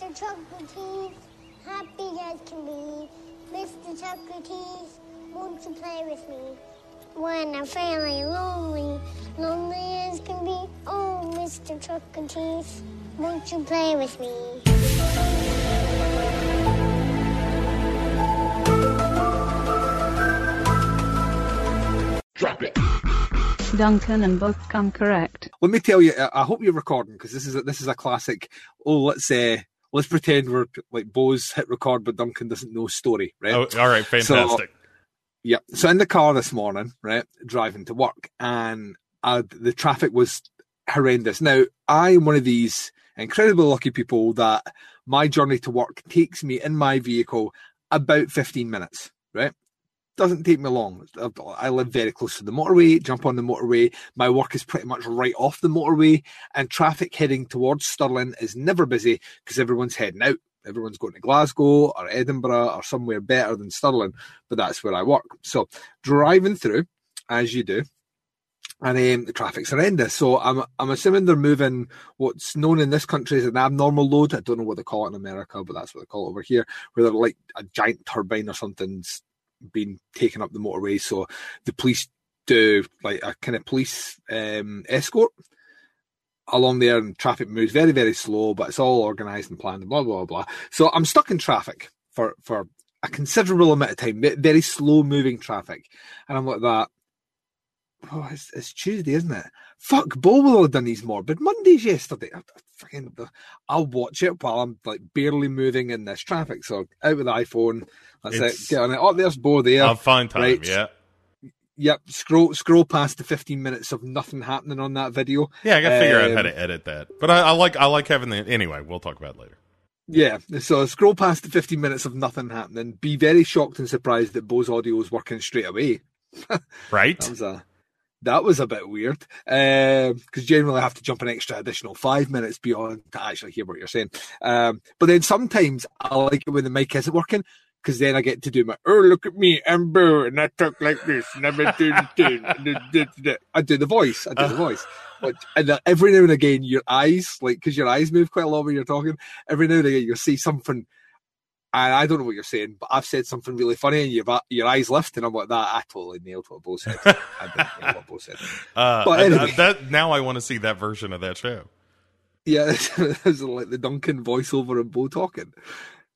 Mr. Chocolatese, happy as can be. Mr. Chocolatese, won't you play with me? When I'm feeling lonely, lonely as can be. Oh, Mr. Chocolatese, won't you play with me? Drop it. Duncan and both come correct. Let me tell you, I I hope you're recording because this is a, this is a classic. Oh, let's uh, let's pretend we're like Bo's hit record, but Duncan doesn't know story, right? Oh, all right, fantastic. Yeah. So in the car this morning, right, driving to work, and uh, the traffic was horrendous. Now, I'm one of these incredibly lucky people that my journey to work takes me in my vehicle about 15 minutes, right? Doesn't take me long. I live very close to the motorway, jump on the motorway. My work is pretty much right off the motorway, and traffic heading towards Stirling is never busy because everyone's heading out. Everyone's going to Glasgow or Edinburgh or somewhere better than Stirling, but that's where I work. So driving through, as you do, and um, the traffic's horrendous. So I'm I'm assuming they're moving what's known in this country as an abnormal load. I don't know what they call it in America, but that's what they call it over here, where they're like a giant turbine or something's been taken up the motorway. So the police do like a kind of police um, escort along there, and traffic moves very very slow, but it's all organised and planned blah blah blah. So I'm stuck in traffic for for a considerable amount of time, very slow moving traffic, and I'm like that. Oh, it's, it's Tuesday, isn't it? Fuck, Bo will have done these morbid Mondays yesterday. I fucking, I'll watch it while I'm like barely moving in this traffic. So out with the iPhone. That's It's- it. Get on it. Oh, there's Bo there. I'll find time. Right. Yeah, Yep. Scroll scroll past the 15 minutes of nothing happening on that video. yeah. I got to figure out how Um, to edit that. But I, I like I like having the anyway. We'll talk about it later. Yeah, so scroll past the 15 minutes of nothing happening. Be very shocked and surprised that Bo's audio is working straight away. Right? That was a that was a bit weird because generally I have to jump an extra additional five minutes beyond to actually hear what you're saying. Um, but then sometimes I like it when the mic isn't working because then I get to do my oh look at me I'm Bo and I talk like this and I'm a dun, dun, dun, dun, dun." I do the voice I do the voice. But and every now and again, your eyes, like, because your eyes move quite a lot when you're talking, every now and again you'll see something and I don't know what you're saying, but I've said something really funny, and your your eyes lift, and I'm like, "That I totally nailed what Bo said." I didn't nail what Bo said. Uh, But anyway. I- that now I want to see that version of that show. Yeah, it's like the Duncan voiceover and Bo talking.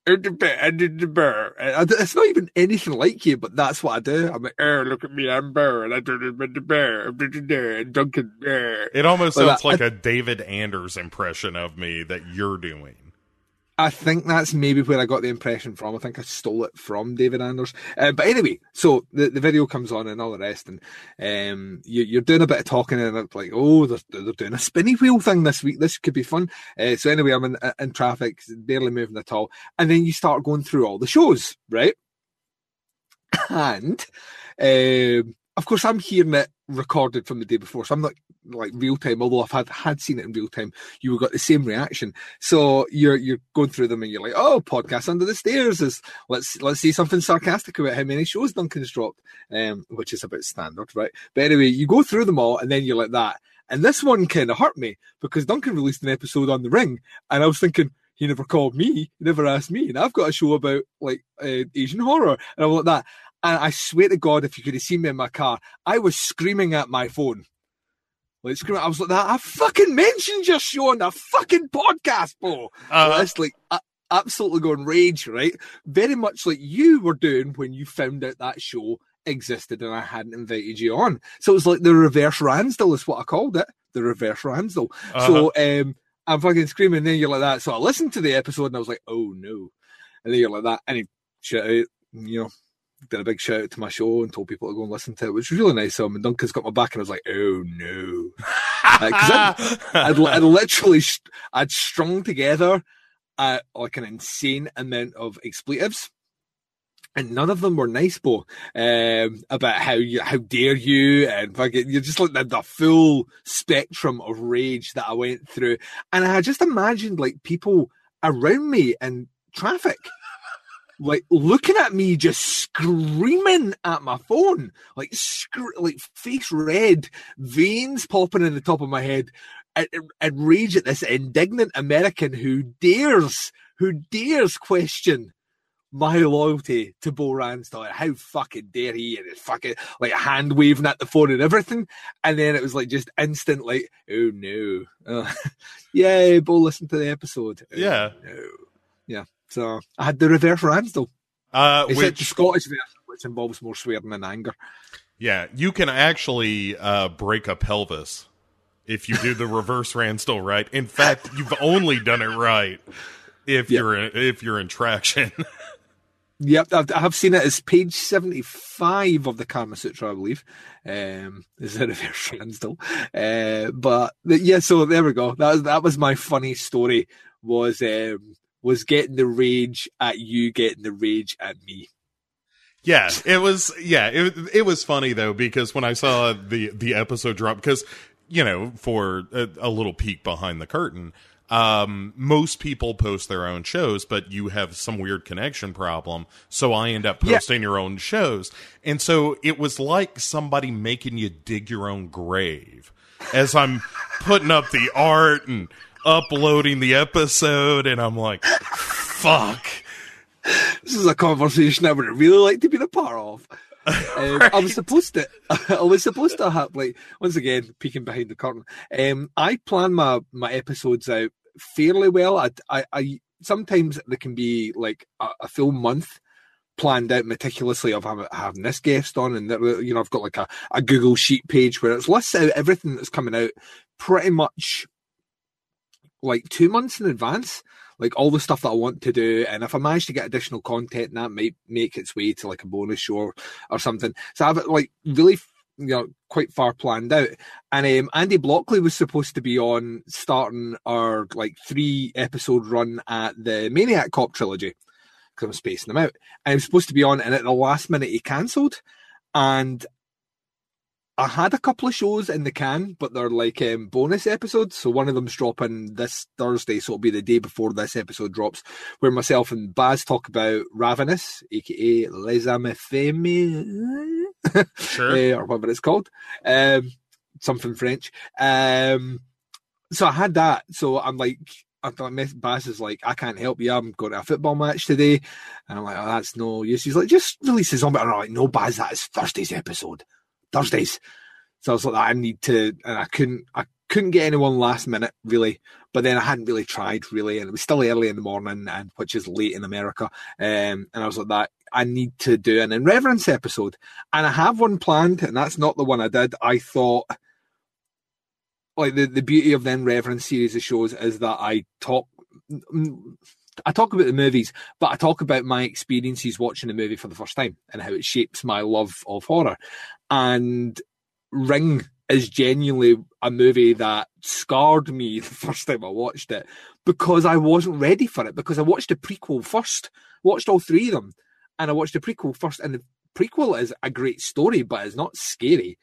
"Er, the bear, I did the bear." And I d- It's not even anything like you, but that's what I do. I'm like, "Er, look at me, I'm bear, and I it with the bear, I'm the bear, and Duncan bear." It almost Well, sounds I- like a David Anders impression of me that you're doing. I think that's maybe where I got the impression from. I think I stole it from David Anders. Uh, but anyway, so the, the video comes on and all the rest, and um, you, you're doing a bit of talking, and it's like, oh, they're, they're doing a spinny wheel thing this week. This could be fun. Uh, so anyway, I'm in, in traffic, barely moving at all, and then you start going through all the shows, right? And um, of course, I'm hearing it recorded from the day before, so I'm not like real time. Although I've had had seen it in real time, you got the same reaction. So you're you're going through them and you're like, oh, podcast under the stairs is let's let's see something sarcastic about how many shows Duncan's dropped, um, which is about standard, right? But anyway, you go through them all and then you're like that. And this one kind of hurt me because Duncan released an episode on the ring, and I was thinking. He never called me. Never asked me, and I've got a show about like uh, Asian horror, and I'm like that. And I swear to God, if you could have seen me in my car, I was screaming at my phone. Like screaming, I was like that. I fucking mentioned your show on the fucking podcast, bro. Uh, It's like absolutely going rage, right? Very much like you were doing when you found out that show existed and I hadn't invited you on. So it was like the reverse Ransdell is what I called it. The reverse Ransdell. Uh-huh. So um I'm fucking screaming, and then you're like that. So I listened to the episode and I was like, oh no. And then you're like that. And he shout out, you know, did a big shout out to my show and told people to go and listen to it, which was really nice of him. And Duncan's got my back and I was like, oh no. Because I'd, I'd, I'd literally, I'd strung together uh, like an insane amount of expletives. And none of them were nice, Bo. Um, about how you, how dare you, and fucking, you're just like the, the full spectrum of rage that I went through, and I just imagined like people around me in traffic, like looking at me, just screaming at my phone, like scr- like face red, veins popping in the top of my head, and, and rage at this indignant American who dares who dares question my loyalty to Bo Ransdell. How fucking dare he? And his fucking like hand waving at the phone and everything. And then it was like just instant, like, oh no. Yeah, Bo listen to the episode. Oh, Yeah. no. Yeah. So I had the reverse Ransdell. Uh, Except which the Scottish version, which involves more swearing and anger. Yeah, you can actually uh, break a pelvis if you do the reverse Ransdell right. In fact, you've only done it right if Yeah. you're in, if you're in traction. Yep, I've, I have seen it as page 75 of the Karma Sutra, I believe. Um, is it a reverse Ransdell? Uh, but yeah, so there we go. That was, that was my funny story was, um, was getting the rage at you, getting the rage at me. yeah, it was. Yeah, it it was funny though because when I saw the the episode drop, because you know, for a, a little peek behind the curtain. Um, most people post their own shows, but you have some weird connection problem. So I end up Yeah. posting your own shows. And so it was like somebody making you dig your own grave as I'm putting up the art and uploading the episode. And I'm like, fuck. This is a conversation I would really like to be a part of. Um, I was supposed to, I was supposed to have like once again peeking behind the curtain. Um, I plan my my episodes out fairly well. I, I, I sometimes there can be like a, a full month planned out meticulously of having, this guest on, and you know I've got like a, a Google Sheet page where it's lists out everything that's coming out pretty much like two months in advance like all the stuff that I want to do. And if I manage to get additional content, that might make its way to like a bonus show or, or something. So I have it like really, you know, quite far planned out. And um, Andy Blockley was supposed to be on starting our like three episode run at the Maniac Cop trilogy because I'm spacing them out. And he was supposed to be on, and at the last minute he cancelled. And I had a couple of shows in the can, but they're like um, bonus episodes. So one of them's dropping this Thursday, so it'll be the day before this episode drops, where myself and Baz talk about Ravenous, aka Les Amis Femmes, Sure. eh, or whatever it's called, um, something French. Um, so I had that. So I'm like, I thought Baz is like, I can't help you. I'm going to a football match today, and I'm like, oh, that's no use. He's like, just release his on. And I'm like, no, Baz, that is Thursday's episode. Thursdays. So I was like, I need to, and I couldn't, I couldn't get anyone last minute really, but then I hadn't really tried really, and it was still early in the morning, and which is late in America, um, and I was like that. I need to do an in reverence episode, and I have one planned, and that's not the one I did. I thought, like the the beauty of the in reverence series of shows is that I talk. I talk about the movies, but I talk about my experiences watching the movie for the first time and how it shapes my love of horror. And Ring is genuinely a movie that scarred me the first time I watched it because I wasn't ready for it. Because I watched the prequel first, watched all three of them, and I watched the prequel first. And the prequel is a great story, but it's not scary.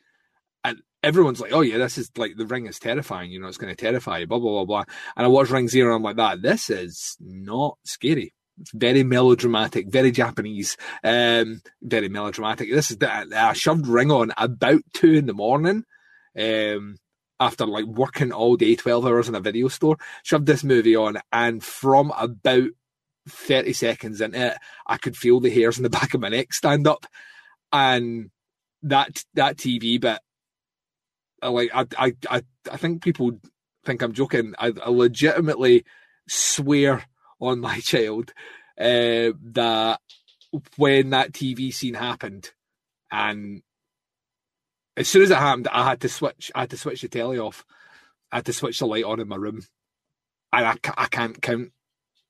And everyone's like, "Oh yeah, this is like the Ring is terrifying. You know, it's going to terrify you." Blah blah blah blah. And I watched Ring Zero, and I'm like, "That this is not scary." Very melodramatic, very Japanese, um, very melodramatic. This is that I shoved Ring on about two in the morning, um, after like working all day, twelve hours in a video store. Shoved this movie on, and from about thirty seconds into it, I could feel the hairs in the back of my neck stand up, and that that TV bit, like I I I, I think people think I'm joking. I, I legitimately swear on my child uh, that when that TV scene happened, and as soon as it happened, I had to switch. I had to switch the telly off. I had to switch the light on in my room, and I, I can't count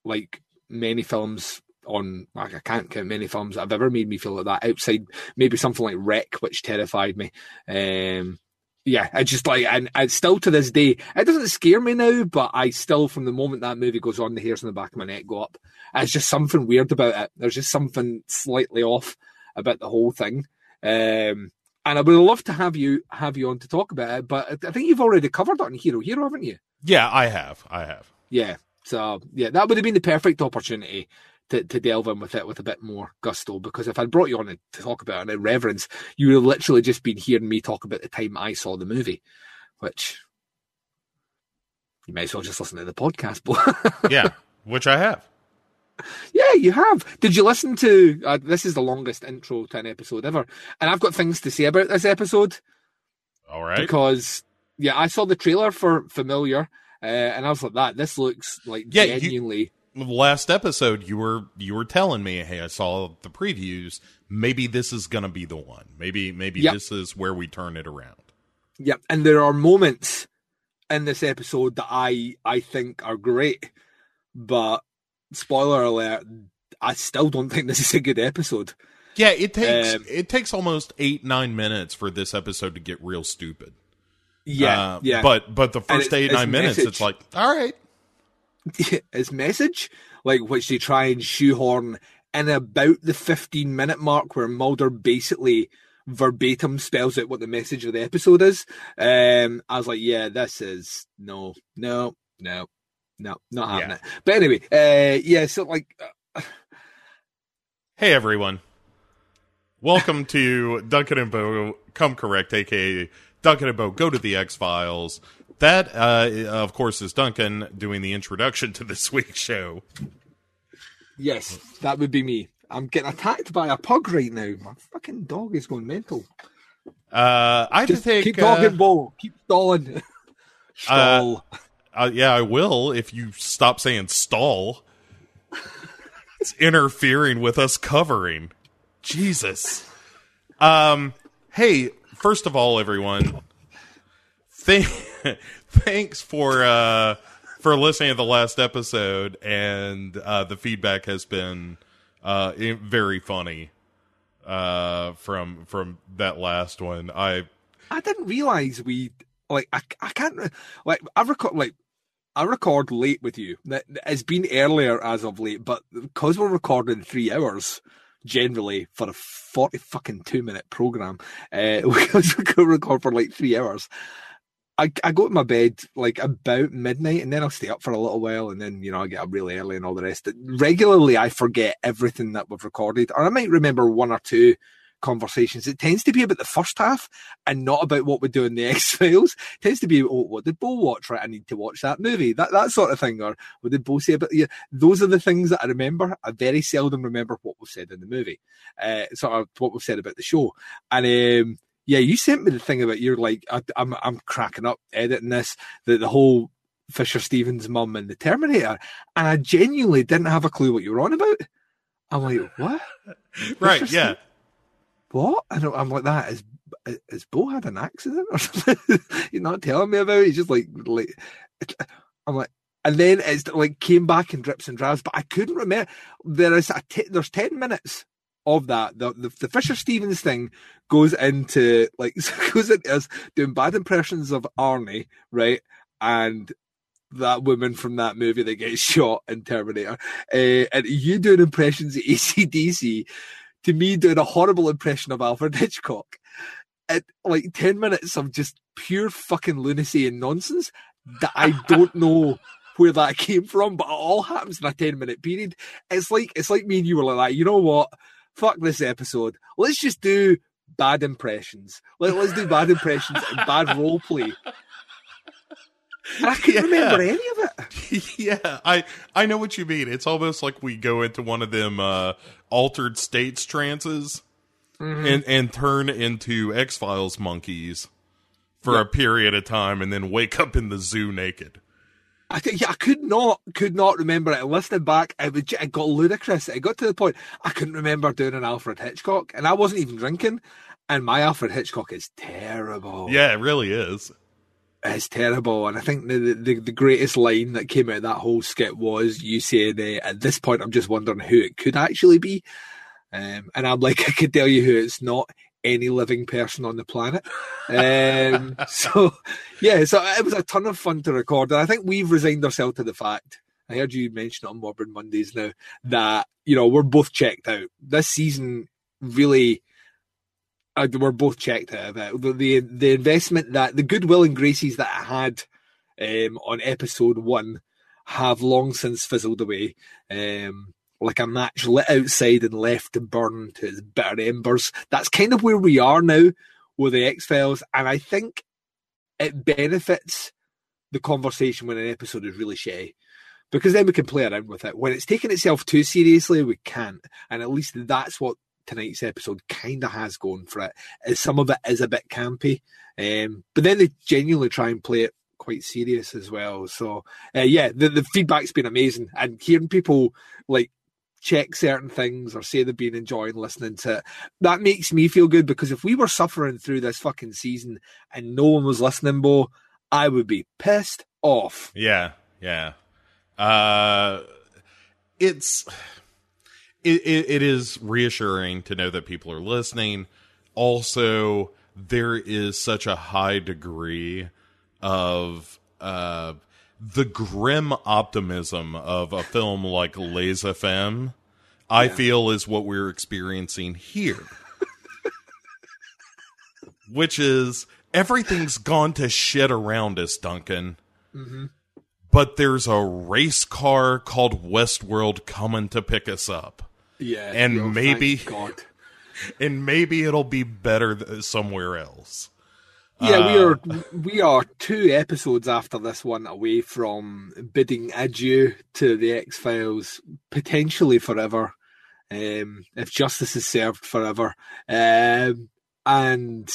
like many films on. Like, I can't count many films that have ever made me feel like that. Outside maybe something like REC, which terrified me. Um, yeah, I just like, and, and still to this day, it doesn't scare me now, but I still, from the moment that movie goes on, the hairs on the back of my neck go up. It's just something weird about it. There's just something slightly off about the whole thing. Um, and I would love to have you have you on to talk about it, but I- I think you've already covered it on Hero Hero, haven't you? Yeah, I have. I have. Yeah. So yeah, that would have been the perfect opportunity to, to delve in with it with a bit more gusto. Because if I'd brought you on to talk about it in reverence, you would have literally just been hearing me talk about the time I saw the movie, which you may as well just listen to the podcast. But Yeah, which I have. Yeah, you have. Did you listen to? Uh, this is the longest intro to an episode ever, and I've got things to say about this episode All right. because yeah, I saw the trailer for Familiar, uh, and I was like, "That this looks like Yeah, you- genuinely." Last episode you were you were telling me hey i saw the previews. Maybe this is gonna be the one. Maybe maybe Yep. this is where we turn it around. Yeah, and there are moments in this episode that I I think are great, but spoiler alert, I still don't think this is a good episode. yeah it takes Um, it takes almost eight nine minutes for this episode to get real stupid. Yeah, Uh, yeah. but but the first eight nine minutes it's like all right his message, like which they try and shoehorn in about the 15 minute mark where Mulder basically verbatim spells out what the message of the episode is. Um, I was like, yeah, this is no, no, no, no, not having Yeah. it. But anyway, uh, yeah, so like, uh, hey everyone welcome to duncan and bo come correct aka duncan and bo go to the x files that uh of course is duncan doing the introduction to this week's show yes, that would be me. I'm getting attacked by a pug right now. My fucking dog is going mental. uh i Just think keep uh, talking, Bo. Keep stalling. Stall. Uh, yeah, I will if you stop saying stall. it's interfering with us covering. Jesus. Um. Hey, first of all, everyone, th- thanks for uh for listening to the last episode, and uh, the feedback has been uh very funny uh from from that last one. I I didn't realize we like I, I can't like I record like I record late with you. It's been earlier as of late, but because we're recording three hours generally for a forty fucking two minute program, uh, we could record for like three hours. I, I go to my bed like about midnight and then I'll stay up for a little while and then you know I get up really early and all the rest. Regularly I forget everything that we've recorded, or I might remember one or two conversations. It tends to be about the first half and not about what we do in the X Files. Tends to be, oh, what did Bo watch? Right, I need to watch that movie. That that sort of thing. Or what did Bo say about? Yeah, those are the things that I remember. I very seldom remember what was said in the movie. Uh, sort of what was said about the show. And um, yeah, you sent me the thing about you're like, I, I'm I'm cracking up editing this. The the whole Fisher Stevens mum and the Terminator, and I genuinely didn't have a clue what you were on about. I'm like, what? right, Fisher yeah. what? I don't, I'm like that. Is is Bo had an accident or something? You're not telling me about it. He's just like like I'm like, and then it's like came back in drips and drabs, but I couldn't remember. There is a t- there's ten minutes of that. The, the the Fisher Stevens thing goes into like goes into us doing bad impressions of Arnie, right? And that woman from that movie that gets shot in Terminator, uh, and you doing impressions of ACDC to me doing a horrible impression of Alfred Hitchcock. At like 10 minutes of just pure fucking lunacy and nonsense that I don't know where that came from, but it all happens in a 10 minute period. It's like it's like me and you were like that. You know what? Fuck this episode. Let's just do bad impressions. Let, let's do bad impressions and bad role play. And I couldn't Yeah. remember any of it. yeah, I I know what you mean. It's almost like we go into one of them uh, altered states trances Mm-hmm. and and turn into X Files monkeys for a period of time, and then wake up in the zoo naked. I think yeah, I could not could not remember it. Listening back, it, was, it got ludicrous. It got to the point I couldn't remember doing an Alfred Hitchcock, and I wasn't even drinking. And my Alfred Hitchcock is terrible. Yeah, it really is. it's terrible. And I think the the, the greatest line that came out of that whole skit was you saying, uh, "At this point, I'm just wondering who it could actually be." Um, and I'm like, I could tell you who it's not. Any living person on the planet. Um, so, yeah, so it was a ton of fun to record. And I think we've resigned ourselves to the fact, I heard you mention on Morbid Mondays now, that, you know, we're both checked out. This season really, uh, we're both checked out of it. The, the, the investment that, the goodwill and graces that I had um, on episode one have long since fizzled away. Um, like a match lit outside and left to burn to its bitter embers. That's kind of where we are now with the X Files, and I think it benefits the conversation when an episode is really shitty because then we can play around with it. When it's taking itself too seriously, we can't. And at least that's what tonight's episode kind of has going for it. Is some of it is a bit campy, um, but then they genuinely try and play it quite serious as well. So uh, yeah, the the feedback's been amazing, and hearing people like check certain things or say they've been enjoying listening to it, that makes me feel good because if we were suffering through this fucking season and no one was listening, Bo, I would be pissed off. Yeah, yeah. Uh, it's it, it, it is reassuring to know that people are listening. Also, there is such a high degree of uh, the grim optimism of a film like Les Affamés. I feel is what we're experiencing here, which is everything's gone to shit around us, Duncan. Mm-hmm. But there's a race car called Westworld coming to pick us up Yeah, And oh, yo, maybe- and maybe it'll be better th- somewhere else. Yeah, we Uh, are we are two episodes after this one away from bidding adieu to the X Files, potentially forever, um, if justice is served forever, um, and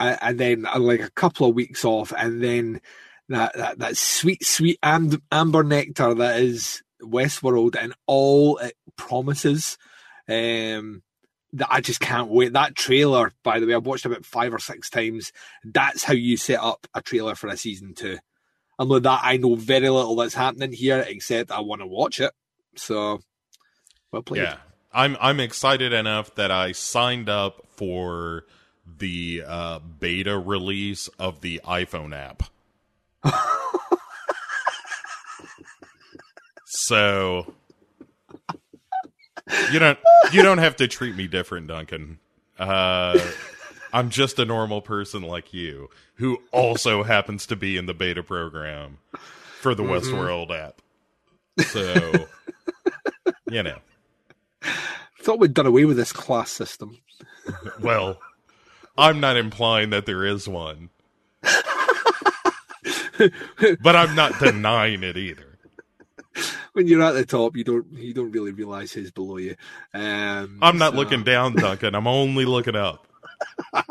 and then uh, like a couple of weeks off, and then that that, that sweet sweet amb- amber nectar that is Westworld and all it promises. Um, that I just can't wait. That trailer, by the way, I've watched about five or six times. That's how you set up a trailer for a season two. And with that, I know very little that's happening here, except I want to watch it. So, well played. Yeah, I'm I'm excited enough that I signed up for the uh, beta release of the iPhone app. so you don't you don't have to treat me different, Duncan. Uh, I'm just a normal person like you who also happens to be in the beta program for the Westworld app. So you know. Thought we'd done away with this class system. Well, I'm not implying that there is one. but I'm not denying it either. When you're at the top, you don't you don't really realize who's below you. Um, I'm not so- looking down, Duncan. I'm only looking up.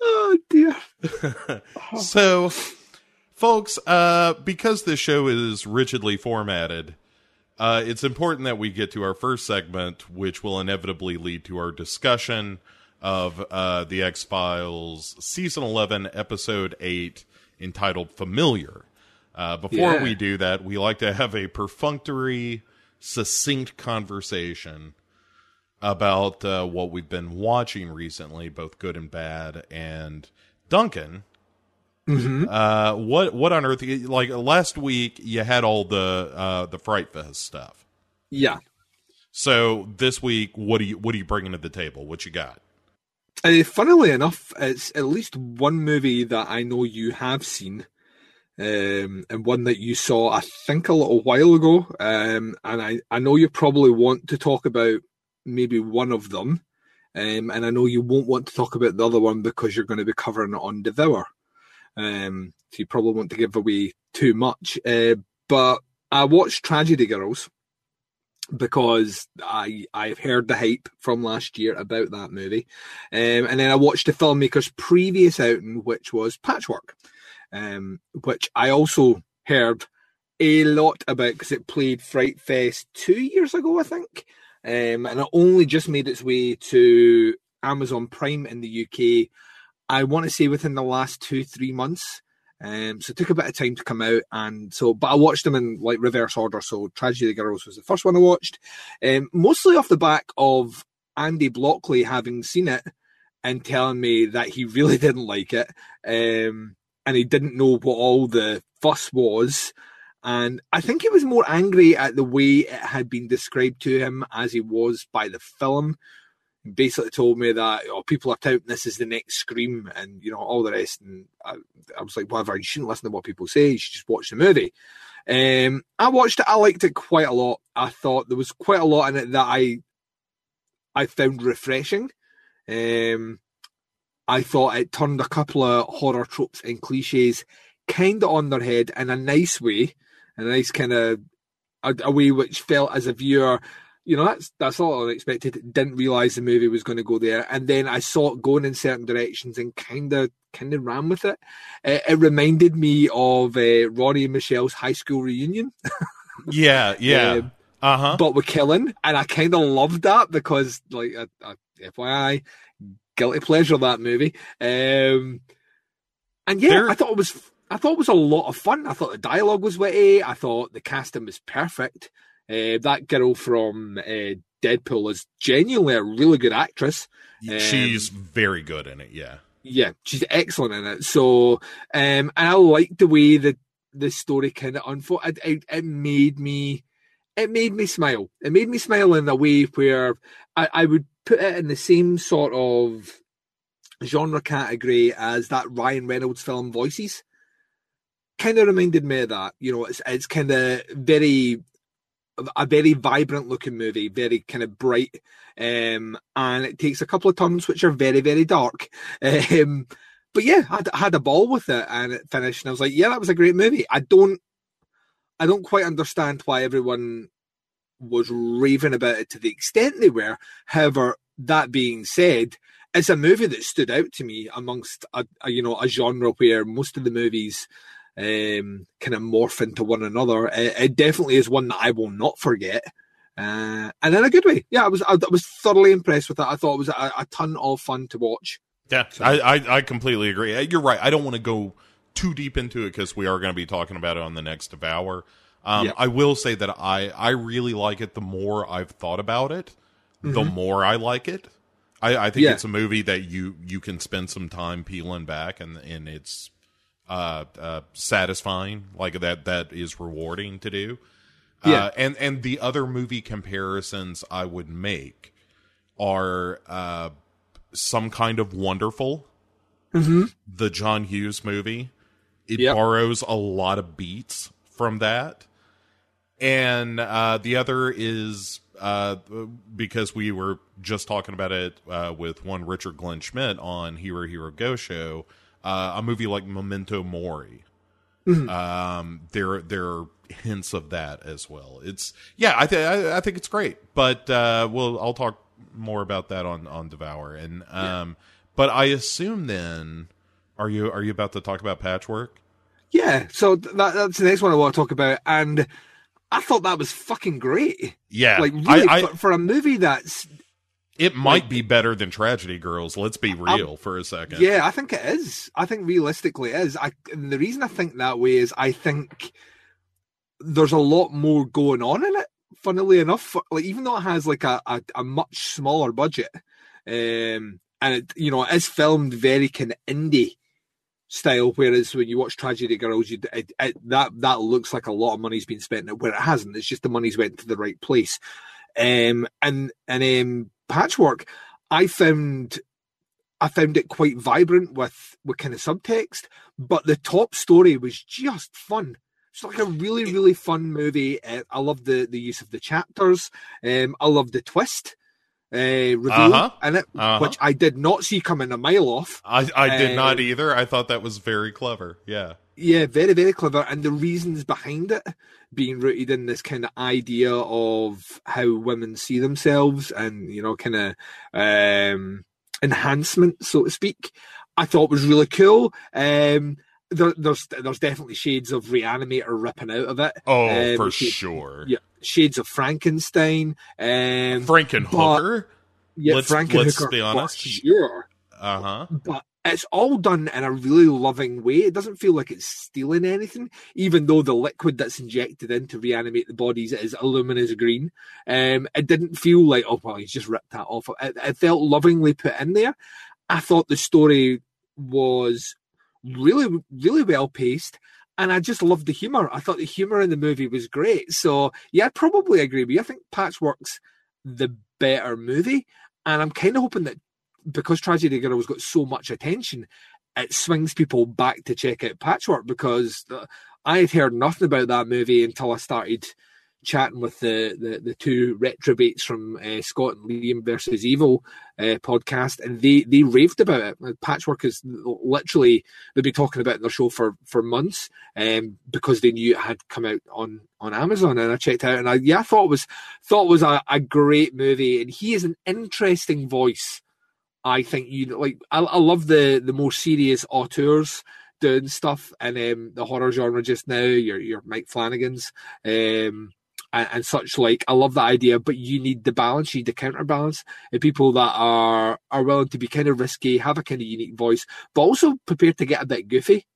Oh dear. So, folks, uh, because this show is rigidly formatted, uh, it's important that we get to our first segment, which will inevitably lead to our discussion of uh, the X Files season 11, episode 8, entitled Familiar. Uh, before Yeah. we do that, we like to have a perfunctory, succinct conversation about uh, what we've been watching recently, both good and bad. And Duncan, uh, what what on earth? Like last week, you had all the uh, the Fright Fest stuff. Yeah. So this week, what do you what are you bringing to the table? What you got? Uh, funnily enough, it's at least one movie that I know you have seen, um, and one that you saw, I think, a little while ago. Um, and I, I know you probably want to talk about maybe one of them, um, and I know you won't want to talk about the other one because you're going to be covering it on Devour. Um, so you probably want to give away too much. Uh, but I watched Tragedy Girls because I I've heard the hype from last year about that movie, um, and then I watched the filmmaker's previous outing, which was Patchwork, um, which I also heard a lot about because it played Fright Fest two years ago, I think, um, and it only just made its way to Amazon Prime in the UK. I want to say within the last two three months. Um, so it took a bit of time to come out, and so but I watched them in like reverse order. So Tragedy of the Girls was the first one I watched, um, mostly off the back of Andy Blockley having seen it and telling me that he really didn't like it, um, and he didn't know what all the fuss was. And I think he was more angry at the way it had been described to him as he was by the film. Basically told me that oh, people are touting this as the next Scream and you know all the rest. And I, I was like, whatever. You shouldn't listen to what people say. You should just watch the movie. Um, I watched it. I liked it quite a lot. I thought there was quite a lot in it that I I found refreshing. Um, I thought it turned a couple of horror tropes and cliches kind of on their head in a nice way, a nice kind of a, a way which felt as a viewer, you know, that's that's all unexpected. Didn't realize the movie was going to go there, and then I saw it going in certain directions and kind of kind of ran with it. It, it reminded me of uh, Romy and Michele's high school reunion. Yeah, yeah. Um, uh huh. but we're killing, and I kind of loved that because, like, uh, uh, FYI, guilty pleasure of that movie. Um, and yeah, There- I thought it was, I thought it was a lot of fun. I thought the dialogue was witty. I thought the casting was perfect. Uh, that girl from uh, Deadpool is genuinely a really good actress. She's um, very good in it. Yeah. Yeah, she's excellent in it. So, um, and I liked the way that the story kind of unfolded. It, it, it made me, it made me smile. It made me smile in a way where I, I would put it in the same sort of genre category as that Ryan Reynolds film Voices. Kind of reminded me of that. You know, it's it's kind of very a very vibrant looking movie, very kind of bright, um, and it takes a couple of turns which are very very dark. Um, but yeah, I had, a ball with it, and it finished, and I was like, yeah, that was a great movie. I don't, I don't quite understand why everyone was raving about it to the extent they were. However, that being said, it's a movie that stood out to me amongst a, a you know a genre where most of the movies um, kind of morph into one another. It, it definitely is one that I will not forget. Uh, and in a good way, yeah, I was I, was thoroughly impressed with it. I thought it was a, a ton of fun to watch. Yeah, I, I, I completely agree. Uh, You're right. I don't want to go too deep into it because we are going to be talking about it on the next Devour. Um. I will say that I, I really like it the more I've thought about it, the more I like it. I, I think Mm-hmm. Yeah. it's a movie that you, you can spend some time peeling back and, and it's uh, uh, satisfying. Like that that is rewarding to do. Yeah. Uh, and and the other movie comparisons I would make are uh, some kind of wonderful. The John Hughes movie. It Yep. borrows a lot of beats from that. And uh, the other is uh, because we were just talking about it uh, with one Richard Glenn Schmidt on Hero Hero Go show, uh, a movie like Memento Mori. Um, there there are hints of that as well. It's yeah, I think I think it's great, but uh, well, I'll talk more about that on on Devour. And um, but I assume then, are you are you about to talk about Patchwork? Yeah, so that, that's the next one I want to talk about, and I thought that was fucking great. Yeah, Like really I, I, for, for a movie that's it might be better than Tragedy Girls. Let's be real for a second. Yeah, I think it is. I think realistically it is. I and the reason I think that way is I think there's a lot more going on in it. Funnily enough, like even though it has like a, a, a much smaller budget, um, and it you know it is filmed very kind of indie style. Whereas when you watch Tragedy Girls, you it, it, that that looks like a lot of money's been spent. Where it hasn't. It's just the money's went to the right place. Um, and and um, Patchwork, I found I found it quite vibrant with with kind of subtext, but the top story was just fun. It's like a really really fun movie. Uh, I love the the use of the chapters. Um, I love the twist uh, reveal Uh-huh. in it, Uh-huh. which I did not see coming a mile off. I I did Uh, not either. I thought that was very clever. Yeah. Yeah, very, very clever. And the reasons behind it being rooted in this kind of idea of how women see themselves and, you know, kind of um, enhancement, so to speak, I thought was really cool. Um, there, there's there's definitely shades of Reanimator ripping out of it. Oh, Um, for sure. Yeah, shades of Frankenstein. Um, Frankenhooker. yeah, let's- Frankenhooker let's be honest. Sure Uh huh. but it's all done in a really loving way. It doesn't feel like it's stealing anything, even though the liquid that's injected in to reanimate the bodies is luminous green. Um, it didn't feel like, oh, well, he's just ripped that off. It, it felt lovingly put in there. I thought the story was really, really well paced. And I just loved the humor. I thought the humor in the movie was great. So, yeah, I'd probably agree with you. I think Patchwork's the better movie. And I'm kind of hoping that because Tragedy Girls got so much attention, it swings people back to check out Patchwork because uh, I had heard nothing about that movie until I started chatting with the the, the two retrobates from uh, Scott and Liam versus Evil uh, podcast, and they they raved about it. Patchwork is literally they've been talking about their show for for months, um, because they knew it had come out on on Amazon, and I checked out, and I yeah, I thought it was thought was a, a great movie, and he is an interesting voice. I think you like. I, I love the the more serious auteurs doing stuff in um, the horror genre just now. Your your Mike Flanagan's um, and, and, such like. I love that idea, but you need the balance, you need the counterbalance, and people that are are willing to be kind of risky, have a kind of unique voice, but also prepared to get a bit goofy.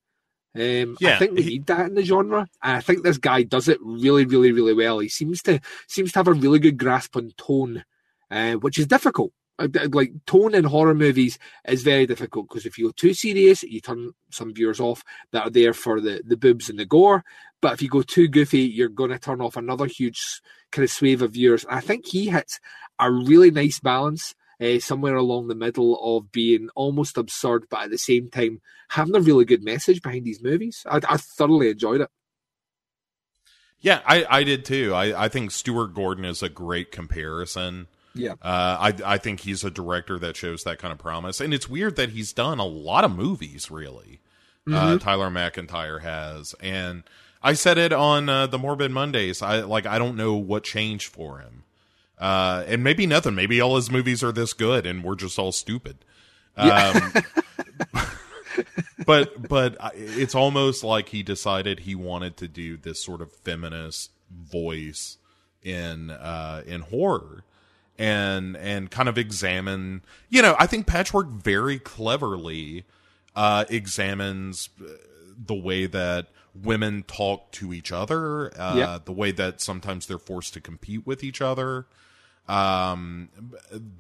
Um, yeah, I think we need that in the genre, and I think this guy does it really, really, really well. He seems to seems to have a really good grasp on tone, uh, which is difficult like tone in horror movies is very difficult because if you go too serious, you turn some viewers off that are there for the the boobs and the gore. But if you go too goofy, you're going to turn off another huge kind of swathe of viewers. I think he hits a really nice balance. Uh, somewhere along the middle of being almost absurd, but at the same time having a really good message behind these movies. I, I thoroughly enjoyed it. Yeah, I, I did too. I, I think Stuart Gordon is a great comparison yeah. Uh, I I think he's a director that shows that kind of promise, and it's weird that he's done a lot of movies. Really, uh, mm-hmm. uh, Tyler MacIntyre has, and I said it on uh, the Morbid Mondays. I like I don't know what changed for him, uh, and maybe nothing. Maybe all his movies are this good, and we're just all stupid. Yeah. Um, but but it's almost like he decided he wanted to do this sort of feminist voice in uh, in horror and and kind of examine you know i think patchwork very cleverly uh examines uh, the way that women talk to each other uh yep. the way that sometimes they're forced to compete with each other um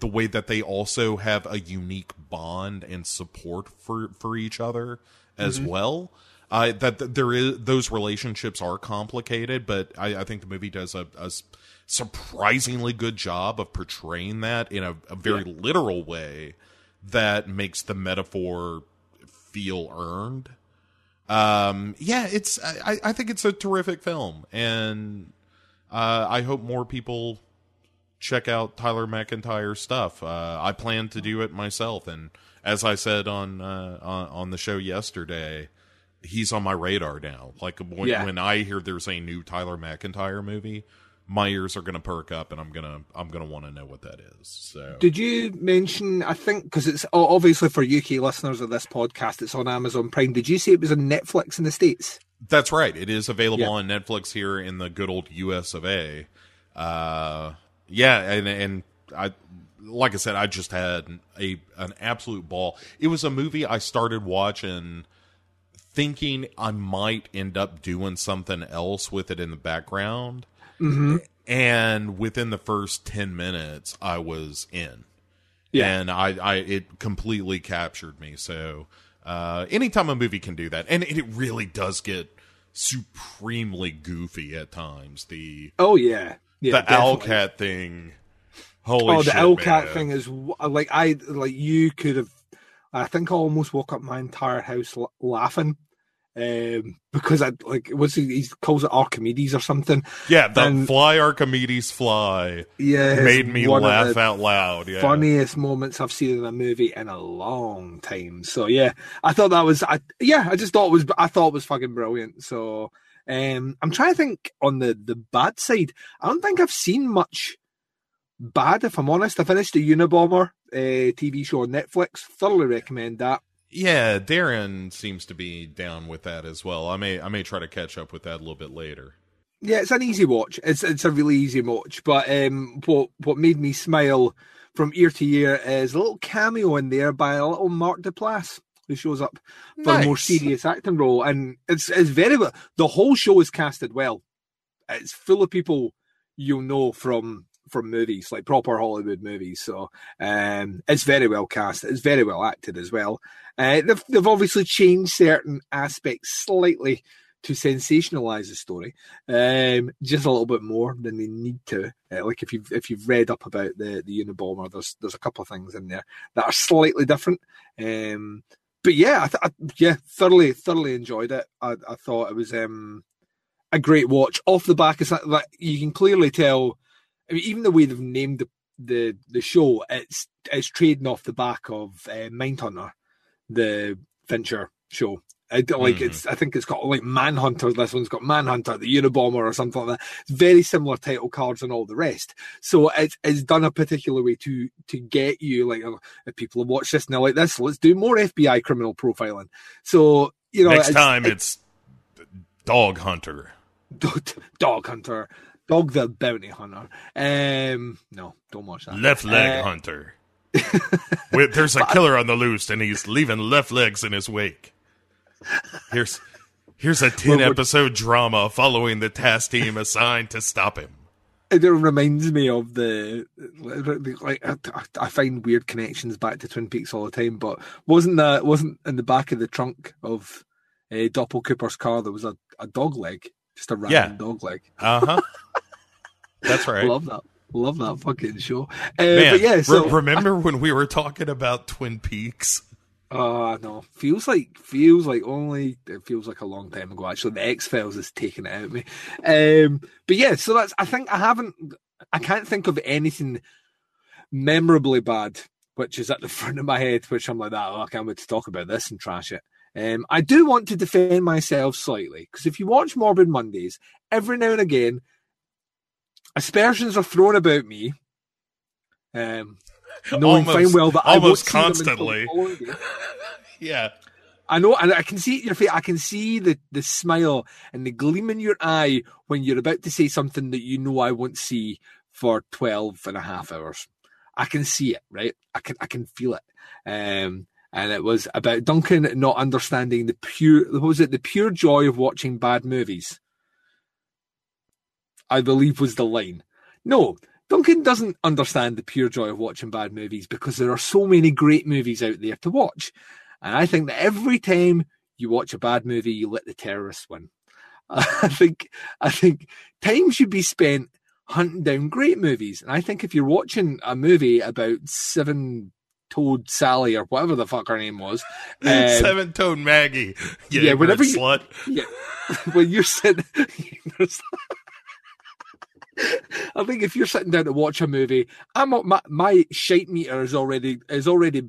the way that they also have a unique bond and support for for each other as mm-hmm. well uh that, there is those relationships are complicated but i i think the movie does a, a surprisingly good job of portraying that in a, a very yeah. literal way that makes the metaphor feel earned. Um, yeah, it's I, I think it's a terrific film, and uh, I hope more people check out Tyler MacIntyre's stuff. Uh, I plan to do it myself, and as I said on uh, on, on the show yesterday, he's on my radar now. Like when, yeah. when I hear there's a new Tyler MacIntyre movie, my ears are going to perk up and I'm going to I'm going to want to know what that is. So Did you mention I think cuz it's obviously for UK listeners of this podcast it's on Amazon Prime. Did you say it was on Netflix in the states? That's right. It is available yeah. on Netflix here in the good old US of A. Uh yeah, and and I like I said I just had a an absolute ball. It was a movie I started watching thinking I might end up doing something else with it in the background Mm-hmm. And within the first 10 minutes, I was in. Yeah. And I, I, it completely captured me. So, uh, anytime a movie can do that, and it really does get supremely goofy at times. The, oh, yeah. yeah the owl cat thing. Holy oh, the owl cat thing is like, I, like, you could have, I think I almost woke up my entire house laughing um, because I like what's he, he calls it Archimedes or something. Yeah, the and, fly Archimedes fly. Yeah, made me laugh out loud. Yeah. Funniest moments I've seen in a movie in a long time. So yeah, I thought that was. I, yeah, I just thought it was. I thought it was fucking brilliant. So um, I'm trying to think on the the bad side. I don't think I've seen much bad. If I'm honest, I finished the Unabomber uh, TV show on Netflix. Thoroughly recommend that. Yeah, Darren seems to be down with that as well. I may I may try to catch up with that a little bit later. Yeah, it's an easy watch. It's it's a really easy watch. But um, what what made me smile from ear to ear is a little cameo in there by a little Mark Duplass who shows up for nice. a more serious acting role, and it's it's very well. The whole show is casted well. It's full of people you'll know from from movies, like proper Hollywood movies. So um, it's very well cast. It's very well acted as well. Uh, they've, they've obviously changed certain aspects slightly to sensationalize the story, um, just a little bit more than they need to. Uh, like if you've if you've read up about the the Unabomber, there's there's a couple of things in there that are slightly different. Um, but yeah, I, th- I, yeah, thoroughly thoroughly enjoyed it. I, I thought it was um, a great watch off the back something that you can clearly tell. I mean, even the way they've named the the, the show, it's it's trading off the back of uh, Mindhunter, the Fincher show. I don't like Mhm. it's. I think it's got like Manhunter. This one's got Manhunter, the Unabomber, or something like that. It's very similar title cards and all the rest. So it's it's done a particular way to to get you like oh, if people have watched this and they're like this, let's do more FBI criminal profiling. So you know, Next it's- time it's Dog Hunter. Dog, dog hunter, dog the bounty hunter. Um, no, don't watch that. Left leg Uh, hunter. There's a killer on the loose, and he's leaving left legs in his wake. Here's here's a ten Well, episode drama following the task team assigned to stop him. It reminds me of the like I, I find weird connections back to Twin Peaks all the time. But wasn't that wasn't in the back of the trunk of uh, Doppel Cooper's car there was a, a dog leg, just a random Yeah. dog leg. Uh huh. That's right. Love that. Love that fucking show. Uh, Man, but yeah, so re- remember when we were talking about Twin Peaks? Uh no. Feels like feels like only it feels like a long time ago actually. The X Files is taking it out of me. Um but yeah, so that's I think I haven't I can't think of anything memorably bad which is at the front of my head, which I'm like that, oh, I can't wait to talk about this and trash it. Um I do want to defend myself slightly, because if you watch Morbid Mondays, every now and again aspersions are thrown about me. Um knowing Almost- fine well that I almost them until constantly. the following day. Yeah. I know, and I can see your face. I can see the, the smile and the gleam in your eye when you're about to say something that you know I won't see for 12 and a half hours. I can see it, right? I can I can feel it. Um, and it was about Duncan not understanding the pure, what was it, the pure joy of watching bad movies. I believe was the line. No, Duncan doesn't understand the pure joy of watching bad movies because there are so many great movies out there to watch. And I think that every time you watch a bad movie, you let the terrorists win. I think I think time should be spent hunting down great movies. And I think if you're watching a movie about seven toed Sally or whatever the fuck her name was, um, Seven Toed Maggie. You yeah, whenever you- slut. yeah, when you're sitting, I think if you're sitting down to watch a movie, I'm my my shape meter is already is already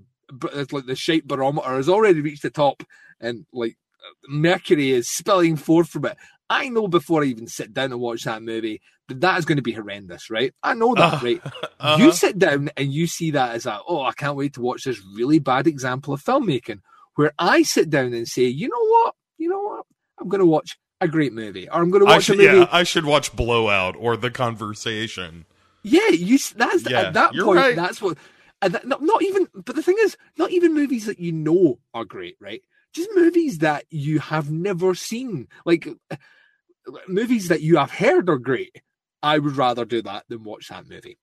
it's like the shape barometer has already reached the top, and like mercury is spilling forth from it. I know before I even sit down and watch that movie that is going to be horrendous, right? I know that, Uh, right? uh-huh. You sit down and you see that as a, oh, I can't wait to watch this really bad example of filmmaking. Where I sit down and say, you know what, you know what, I'm going to watch a great movie, or I'm going to watch a movie. yeah, I should watch Blowout or The Conversation. Yeah, you. That's Yeah, at that point. right. That's what. And that, not, not even. But the thing is, not even movies that you know are great, right? Just movies that you have never seen, like uh, movies that you have heard are great. I would rather do that than watch that movie.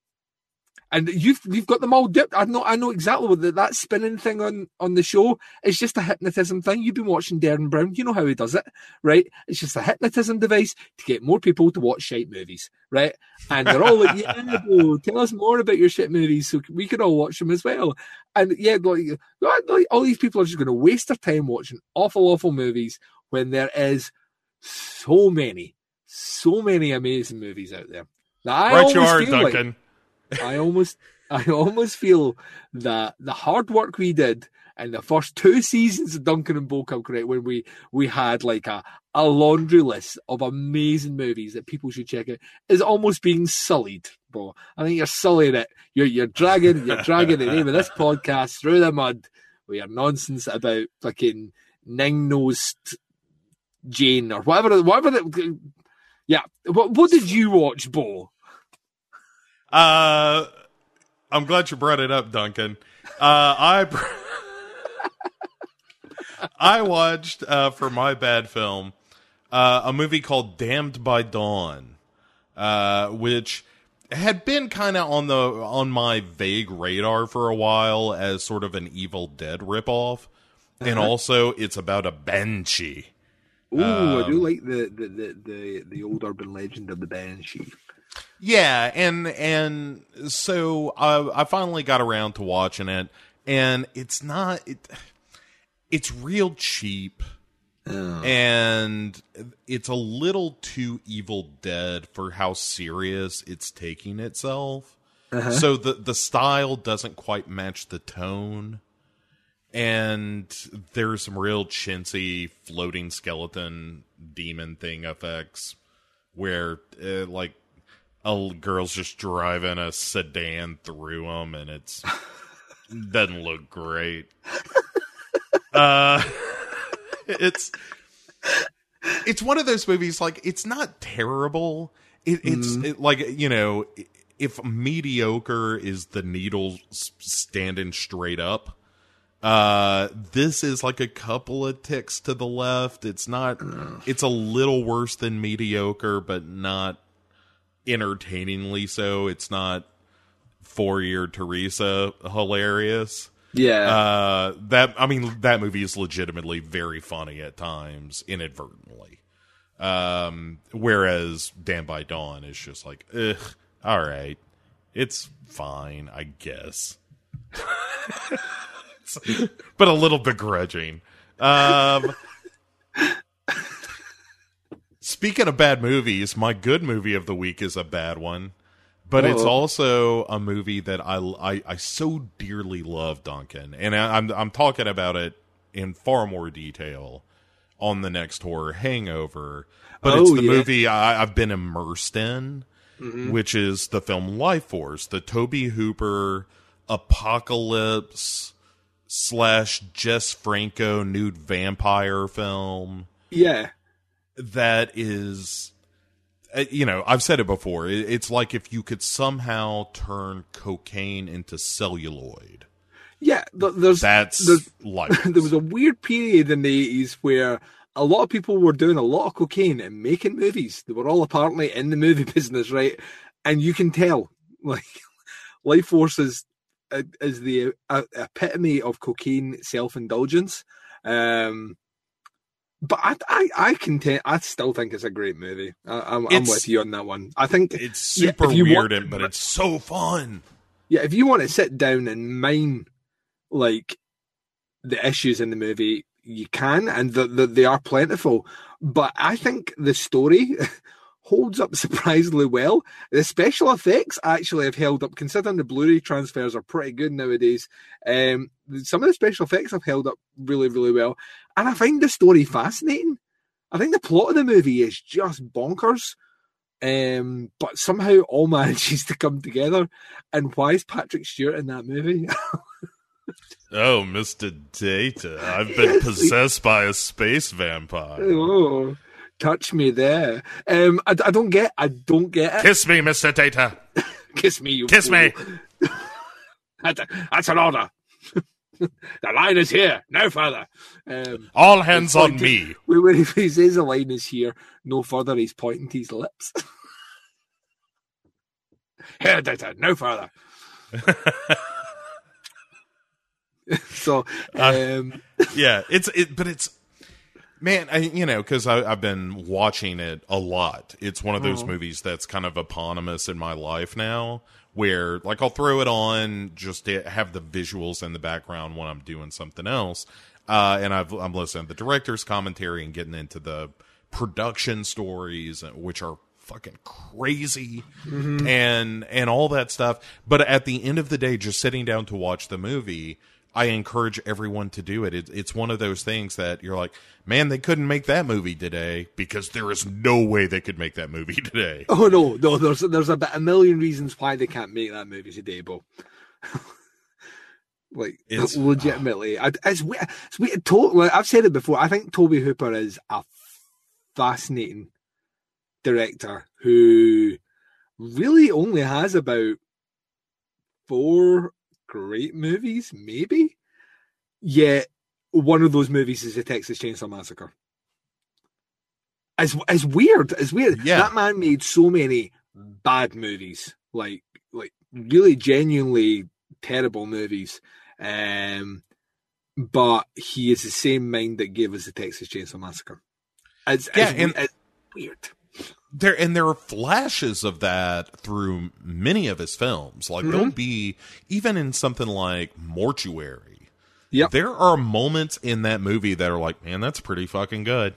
And you've you've got them all dipped. I know I know exactly what the, that spinning thing on on the show is just a hypnotism thing. You've been watching Derren Brown. You know how he does it, right? It's just a hypnotism device to get more people to watch shite movies, right? And they're all like, "Yeah, bro, tell us more about your shit movies so we can all watch them as well." And yeah, like, like all these people are just going to waste their time watching awful, awful movies when there is so many, so many amazing movies out there. I almost are, feel like- Duncan. I almost I almost feel that the hard work we did in the first two seasons of Duncan and Bo Come Correct when we we had like a, a laundry list of amazing movies that people should check out is almost being sullied, bro. I think you're sullying it. You're you're dragging you're dragging the name of this podcast through the mud with your nonsense about fucking ning nosed Jane or whatever whatever the yeah. What what did you watch, Bo? Uh, I'm glad you brought it up, Duncan. Uh, I I watched uh, for my bad film uh, a movie called Damned by Dawn, uh, which had been kind of on the on my vague radar for a while as sort of an Evil Dead ripoff, and also it's about a banshee. Ooh, I do Um, like the, the, the, the, the old urban legend of the banshee. Yeah, and and so I I finally got around to watching it, and it's not it, it's real cheap. and it's a little too Evil Dead for how serious it's taking itself. So the the style doesn't quite match the tone, and there's some real chintzy floating skeleton demon thing effects where uh, like a girl's just driving a sedan through them, and it's doesn't look great. Uh, it's it's one of those movies like it's not terrible it, it's it, like you know if mediocre is the needle standing straight up uh this is like a couple of ticks to the left. It's not it's a little worse than mediocre but not entertainingly so. It's not four year teresa hilarious. Yeah. uh, that I mean, that movie is legitimately very funny at times, inadvertently. Um, whereas Damned by Dawn is just like, ugh, all right, it's fine, I guess, but a little begrudging. Um, speaking of bad movies, my good movie of the week is a bad one. But it's also a movie that I, I, I so dearly love, Duncan, and I, I'm I'm talking about it in far more detail on the next horror Hangover. But it's Oh, the yeah. movie I, I've been immersed in, which is the film Lifeforce, the Tobe Hooper apocalypse slash Jess Franco nude vampire film yeah. that is uh, you know i've said it before it's like if you could somehow turn cocaine into celluloid Yeah. th- There's that's there's, life there was a weird period in the 80s where a lot of people were doing a lot of cocaine and making movies. They were all apparently in the movie business, right? And you can tell, like, Lifeforce is, is the uh, epitome of cocaine self indulgence. Um, but I, I, I can tell, I still think it's a great movie. I, I'm, I'm with you on that one. I think it's super you weird want- but it's so fun yeah, if you want to sit down and mine like the issues in the movie, you can, and the, the, they are plentiful. But I think the story holds up surprisingly well. The special effects actually have held up, considering the Blu-ray transfers are pretty good nowadays. Um, some of the special effects have held up really, really well, and I find the story fascinating. I think the plot of the movie is just bonkers. Um, but somehow all manages to come together. And why is Patrick Stewart in that movie? oh mr data i've been possessed by a space vampire oh, touch me there. Um, I, I don't get. I don't get it. kiss me mr data Kiss me, you kiss me fool. That's, that's an order. the line is here, no further. Um, all hands on Point- me when he says the line is here, no further, he's pointing to his lips. here, Data, no further. so, um, yeah it's it but it's man I, you know because i've been watching it a lot. It's one of those mm. movies that's kind of eponymous in my life now where like i'll throw it on just to have the visuals in the background when i'm doing something else. Uh, and I've, i'm listening to the director's commentary and getting into the production stories uh, which are fucking crazy. Mm-hmm. And and all that stuff. But at the end of the day just sitting down to watch the movie I encourage everyone to do it. it. It's one of those things that you're like, man, they couldn't make that movie today because there is no way they could make that movie today. Oh no, no, there's there's a, a million reasons why they can't make that movie today, but like It's- legitimately, I, it's weird. It's weird. To, like, I've said it before. I think Tobe Hooper is a fascinating director who really only has about four great movies, maybe. Yet one of those movies is the Texas Chainsaw Massacre. As it's weird. as weird. Yeah. That man made so many bad movies, like like really genuinely terrible movies. Um, but he is the same mind that gave us the Texas Chainsaw Massacre. It's, Yeah, it's, and- it's weird. There and there are flashes of that through many of his films. Like there'll mm-hmm. be even in something like Mortuary. Yeah, There are moments in that movie that are like, man, that's pretty fucking good.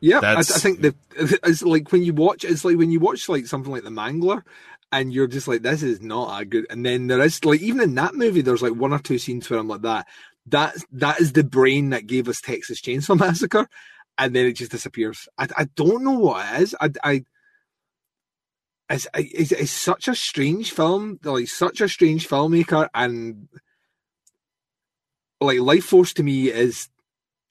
Yeah, I, I think that it's like when you watch, it's like when you watch like something like The Mangler, and you're just like, this is not a good. And then there is like even in that movie, there's like one or two scenes where I'm like that. That that is the brain that gave us Texas Chainsaw Massacre, and then it just disappears. I I don't know what it is. I I. It's, it's, such a strange film, like such a strange filmmaker, and like Lifeforce to me is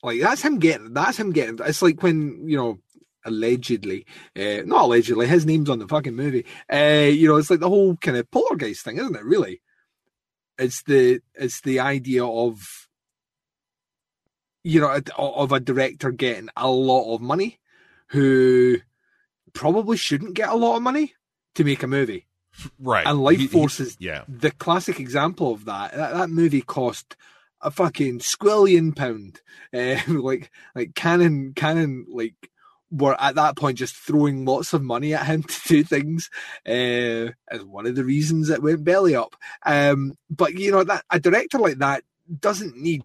like that's him getting that's him getting it's like when you know allegedly uh, not allegedly his name's on the fucking movie uh you know it's like the whole kind of poltergeist thing isn't it really? It's the it's the idea of you know of a director getting a lot of money who probably shouldn't get a lot of money to make a movie Right. and Life He- he- Force is yeah. the classic example of that. That, that movie cost a fucking squillion pound. Uh, like like Cannon Cannon like were at that point just throwing lots of money at him to do things uh, as one of the reasons it went belly up. Um, but you know that a director like that doesn't need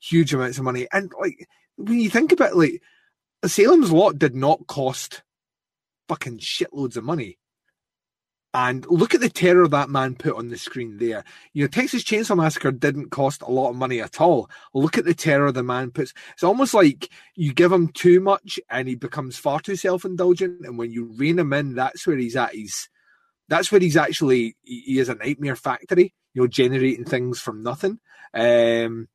huge amounts of money. And like when you think about it, like Salem's Lot did not cost fucking shitloads of money. And look at the terror that man put on the screen there. You know, Texas Chainsaw Massacre didn't cost a lot of money at all. Look at the terror the man puts. It's almost like you give him too much and he becomes far too self-indulgent. And when you rein him in, that's where he's at. He's that's where he's actually he he is a nightmare factory. You know, generating things from nothing. Um,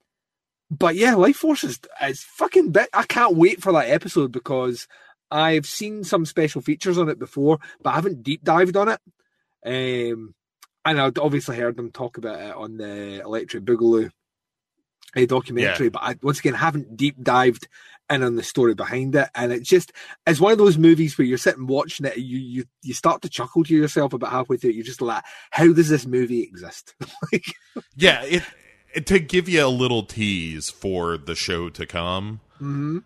but yeah, Lifeforce is is fucking bit. I can't wait for that episode because I've seen some special features on it before, but I haven't deep dived on it. Um, and I'd obviously heard them talk about it on the Electric Boogaloo uh, documentary, but I once again haven't deep dived in on the story behind it. And it's just it's one of those movies where you're sitting watching it, you you you start to chuckle to yourself about halfway through. You're just like, how does this movie exist? like, Yeah, it, it to give you a little tease for the show to come. mhm.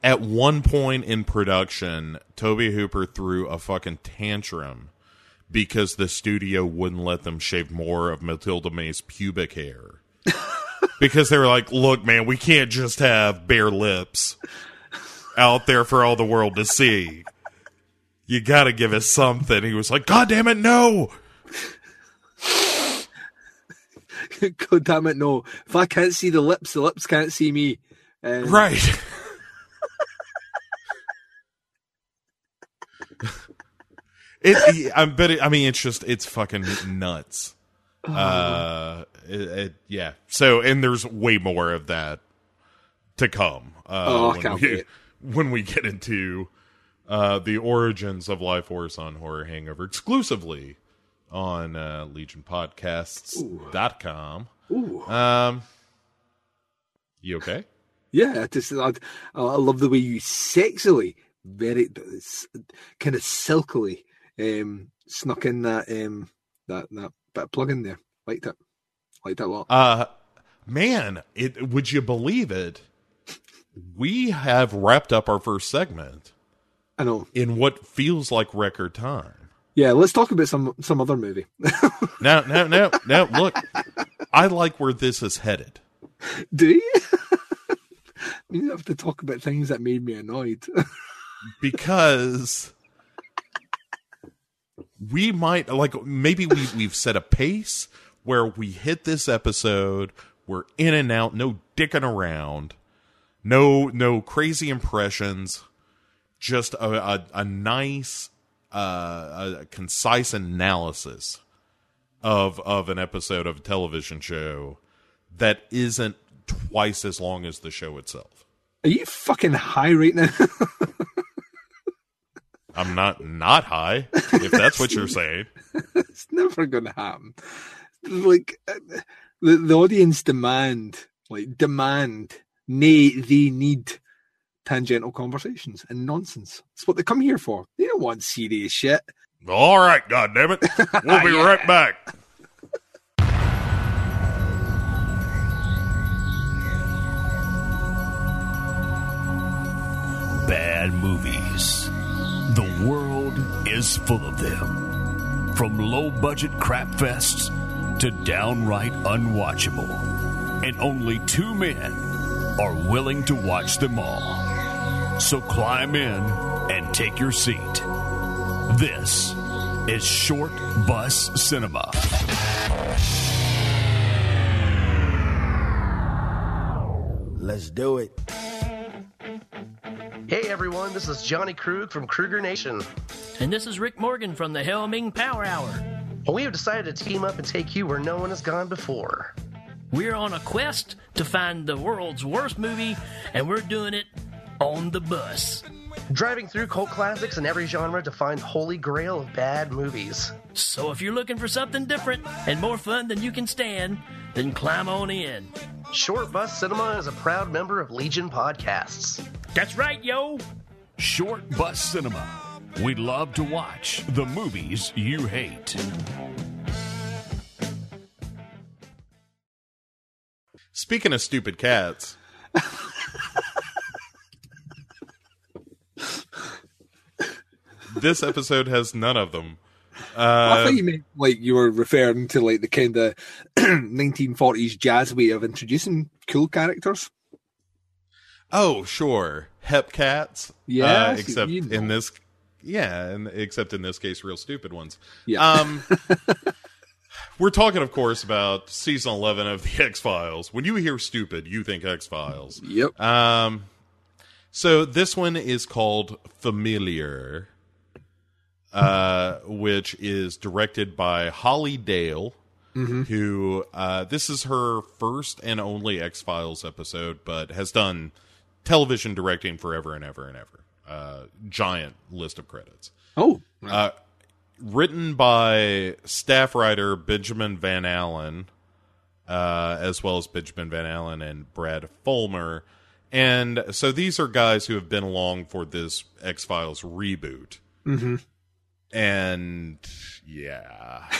At one point in production, Tobe Hooper threw a fucking tantrum because the studio wouldn't let them shave more of Matilda May's pubic hair. because they were like, "Look, man, we can't just have bare lips out there for all the world to see. You got to give us something." He was like, "God damn it, no!" God damn it, no! If I can't see the lips, the lips can't see me. Um, Right. it, I bet. It, I mean, it's just it's fucking nuts. Uh, it, it, yeah. So, and there's way more of that to come. Uh, Oh, when we, wait. When we get into uh, the origins of Lifeforce on Horror Hangover exclusively on uh, LegionPodcasts.com. Ooh. Um, you okay? Yeah, I just I, I love the way you sexily, very kind of silkily, um, snuck in that um that that bit of plug in there. Liked it, liked it a lot. Uh man, it would you believe it? We have wrapped up our first segment I know. in what feels like record time. Yeah, let's talk about some some other movie. Now, now, now, now, look, I like where this is headed. Do you? I have to talk about things that made me annoyed. because we might like maybe we we've set a pace where we hit this episode we're in and out no dicking around no no crazy impressions just a a, a nice uh a concise analysis of of an episode of a television show that isn't twice as long as the show itself Are you fucking high right now? I'm not not high, if that's what you're saying. it's never going to happen. Like the the audience demand, like demand, nay, they need tangential conversations and nonsense. That's what they come here for. They don't want serious shit. All right, God damn it, we'll be Yeah. right back. Bad movies. Is full of them. From low budget crap fests to downright unwatchable. and only two men are willing to watch them all. So climb in and take your seat. This is Short Bus Cinema. Let's do it. Hey everyone, this is Johnny Krug from Kruger Nation. And this is Rick Morgan from the Helming Power Hour. And we have decided to team up and take you where no one has gone before. We're on a quest to find the world's worst movie, and we're doing it on the bus. Driving through cult classics in every genre to find holy grail of bad movies. So if you're looking for something different and more fun than you can stand, then climb on in. Short Bus Cinema is a proud member of Legion Podcasts. That's right, yo. Short Bus Cinema. We love to watch the movies you hate. Speaking of stupid cats, this episode has none of them. I Uh, thought you meant like you were referring to like the kind of 1940s jazz way of introducing cool characters. oh, sure, hep cats. Yeah, uh, except you know. in this, yeah, and except in this case, real stupid ones. Yeah. Um, we're talking, of course, about season eleven of the X Files. When you hear stupid, you think X Files. Yep. Um, so this one is called Familiar, uh, which is directed by Holly Dale, who uh, this is her first and only X Files episode, but has done television directing forever and ever and ever. Uh, giant list of credits. oh, Uh, written by staff writer Benjamin Van Allen, uh, as well as Benjamin Van Allen and Brad Fulmer. And so these are guys who have been along for this X Files reboot. Mm-hmm. And yeah.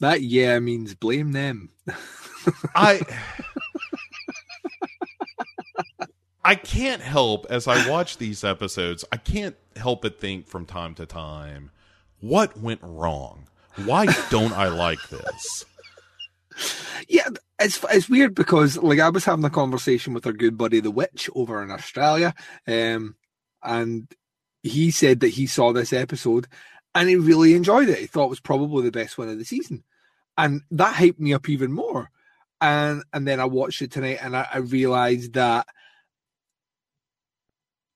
that yeah means blame them. I I can't help as I watch these episodes, I can't help but think from time to time, what went wrong? Why don't I like this? Yeah, it's it's weird because like I was having a conversation with our good buddy the Witch over in Australia, um, and he said that he saw this episode and he really enjoyed it. He thought it was probably the best one of the season, and that hyped me up even more. And and then I watched it tonight and I, I realized that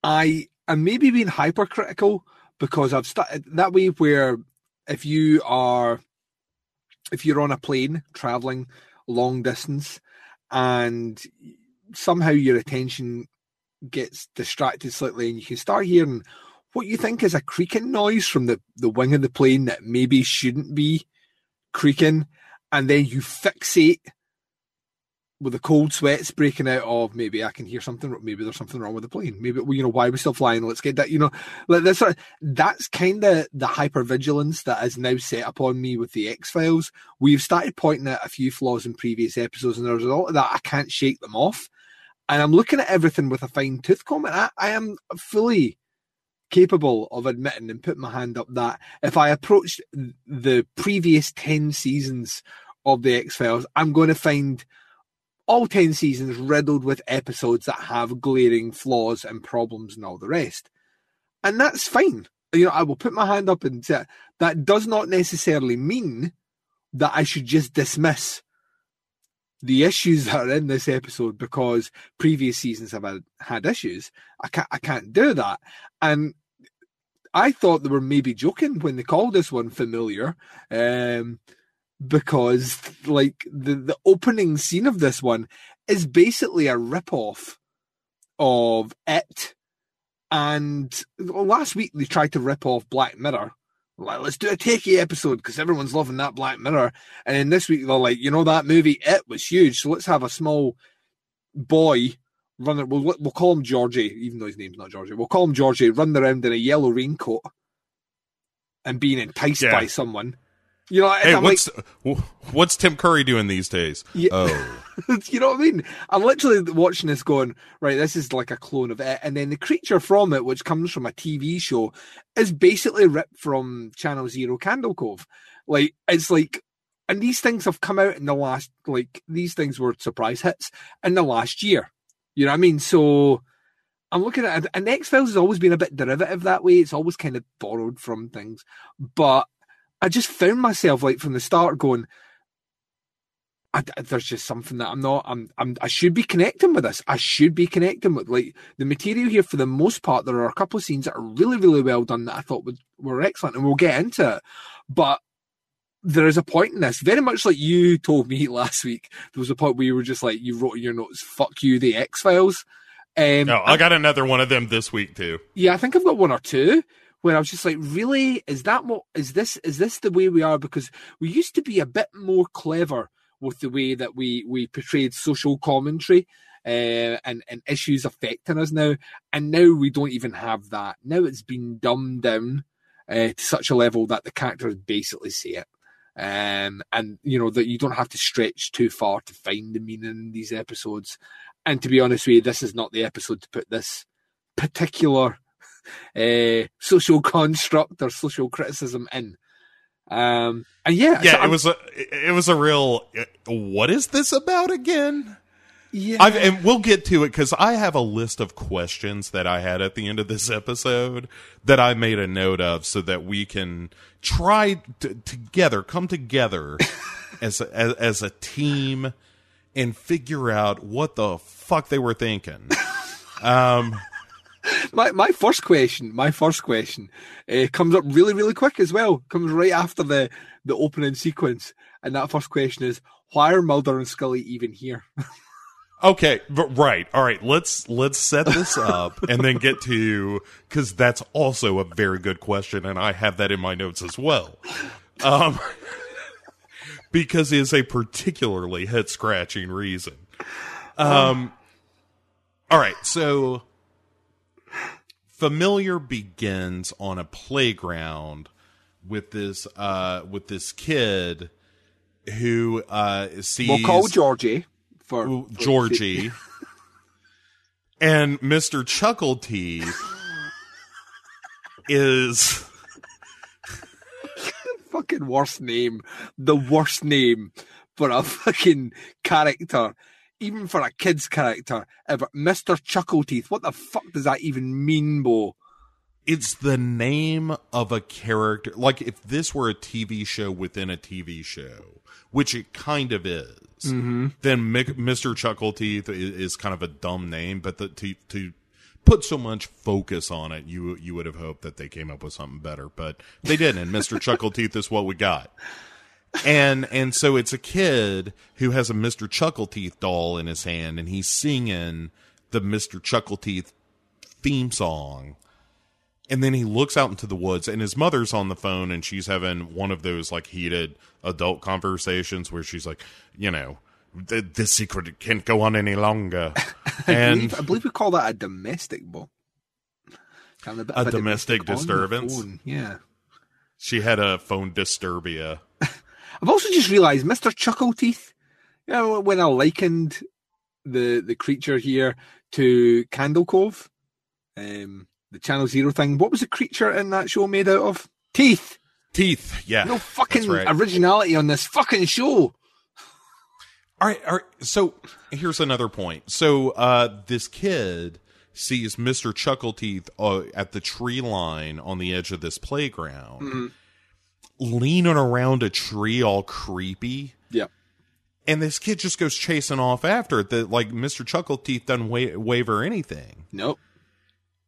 I am maybe being hypercritical because I've started that way where if you are if you're on a plane traveling long distance and somehow your attention gets distracted slightly and you can start hearing what you think is a creaking noise from the, the wing of the plane that maybe shouldn't be creaking and then you fixate with the cold sweats breaking out of maybe I can hear something, maybe there's something wrong with the plane. Maybe well, you know why are we still flying? Let's get that. You know, like this. Sort of, that's kind of the hypervigilance that is now set upon me with the X Files. We've started pointing out a few flaws in previous episodes, and there's a lot of that I can't shake them off. And I'm looking at everything with a fine tooth comb, and I, I am fully capable of admitting and putting my hand up that if I approached the previous ten seasons of the X Files, I'm going to find all 10 seasons riddled with episodes that have glaring flaws and problems and all the rest. And that's fine. You know, I will put my hand up and say that does not necessarily mean that I should just dismiss the issues that are in this episode because previous seasons have had, issues. I can't I can't do that. And I thought they were maybe joking when they called this one familiar. Um because like the the opening scene of this one is basically a rip-off of it and last week they tried to rip off black mirror like let's do a takey episode because everyone's loving that black mirror and then this week they're like you know that movie it was huge so let's have a small boy run we'll, we'll call him georgie even though his name's not georgie we'll call him georgie run around in a yellow raincoat and being enticed Yeah. by someone you know, Hey, I'm like, what's what's Tim Curry doing these days? Yeah. Oh, you know what I mean? I'm literally watching this going, right, this is like a clone of it. And then the creature from it, which comes from a TV show, is basically ripped from Channel Zero Candle Cove. Like, it's like, and these things have come out in the last like these things were surprise hits in the last year. You know what I mean? So I'm looking at and X Files has always been a bit derivative that way. It's always kind of borrowed from things, but I just found myself like from the start going, I, there's just something that I'm not. I'm, I'm. I should be connecting with this. I should be connecting with like the material here. For the most part, there are a couple of scenes that are really, really well done that I thought would, were excellent, and we'll get into it. But there is a point in this, very much like you told me last week. There was a point where you were just like, you wrote in your notes, "Fuck you, the X Files." Um, no, I got another one of them this week too. Yeah, I think I've got one or two where I was just like, really, is that what is this? Is this the way we are? Because we used to be a bit more clever with the way that we we portrayed social commentary uh, and and issues affecting us now, and now we don't even have that. Now it's been dumbed down uh, to such a level that the characters basically say it. Um, and you know that you don't have to stretch too far to find the meaning in these episodes. And to be honest with you, this is not the episode to put this particular uh, social construct or social criticism in. Um, and yeah, yeah, so it was a it was a real. What is this about again? Yeah, I've, and we'll get to it because I have a list of questions that I had at the end of this episode that I made a note of so that we can try to, together, come together as, a, as as a team and figure out what the fuck they were thinking. Um, my my first question, my first question, uh, comes up really really quick as well. Comes right after the the opening sequence, and that first question is, why are Mulder and Scully even here? Okay, right. All right, let's let's set this up and then get to cuz that's also a very good question and I have that in my notes as well. Um because it's a particularly head-scratching reason. Um All right, so Familiar begins on a playground with this uh with this kid who uh sees We'll call Georgie for, for Georgie and Mr. Chuckle Teeth is fucking worst name, the worst name for a fucking character, even for a kid's character ever. Mr. Chuckle Teeth. What the fuck does that even mean, Bo? it's the name of a character like if this were a TV show within a TV show, which it kind of is. Mm-hmm. Then Mick, Mr. Chuckle Teeth is, is kind of a dumb name, but the, to to put so much focus on it, you you would have hoped that they came up with something better, but they didn't. And Mr. Chuckle Teeth is what we got. And and so it's a kid who has a Mr. Chuckle Teeth doll in his hand, and he's singing the Mr. Chuckle Teeth theme song. And then he looks out into the woods, and his mother's on the phone, and she's having one of those like heated adult conversations where she's like, you know, "Th- this secret can't go on any longer. I and believe, I believe we call that a domestic, Bo. Having bit A of domestic on the disturbance? Yeah. she had a phone disturbia. I've also just realised Mr. Chuckle Teeth. You know, when I likened the the creature here to Candle Cove, um, the Channel Zero thing. What was the creature in that show made out of? Teeth. Teeth, yeah. No fucking right. originality on this fucking show. All right, all right. So here's another point. So uh, this kid sees Mr. Chuckle Teeth uh, at the tree line on the edge of this playground, leaning around a tree, all creepy. Yeah. And this kid just goes chasing off after it. That like Mr. Chuckle Teeth doesn't wa- waver anything, Nope.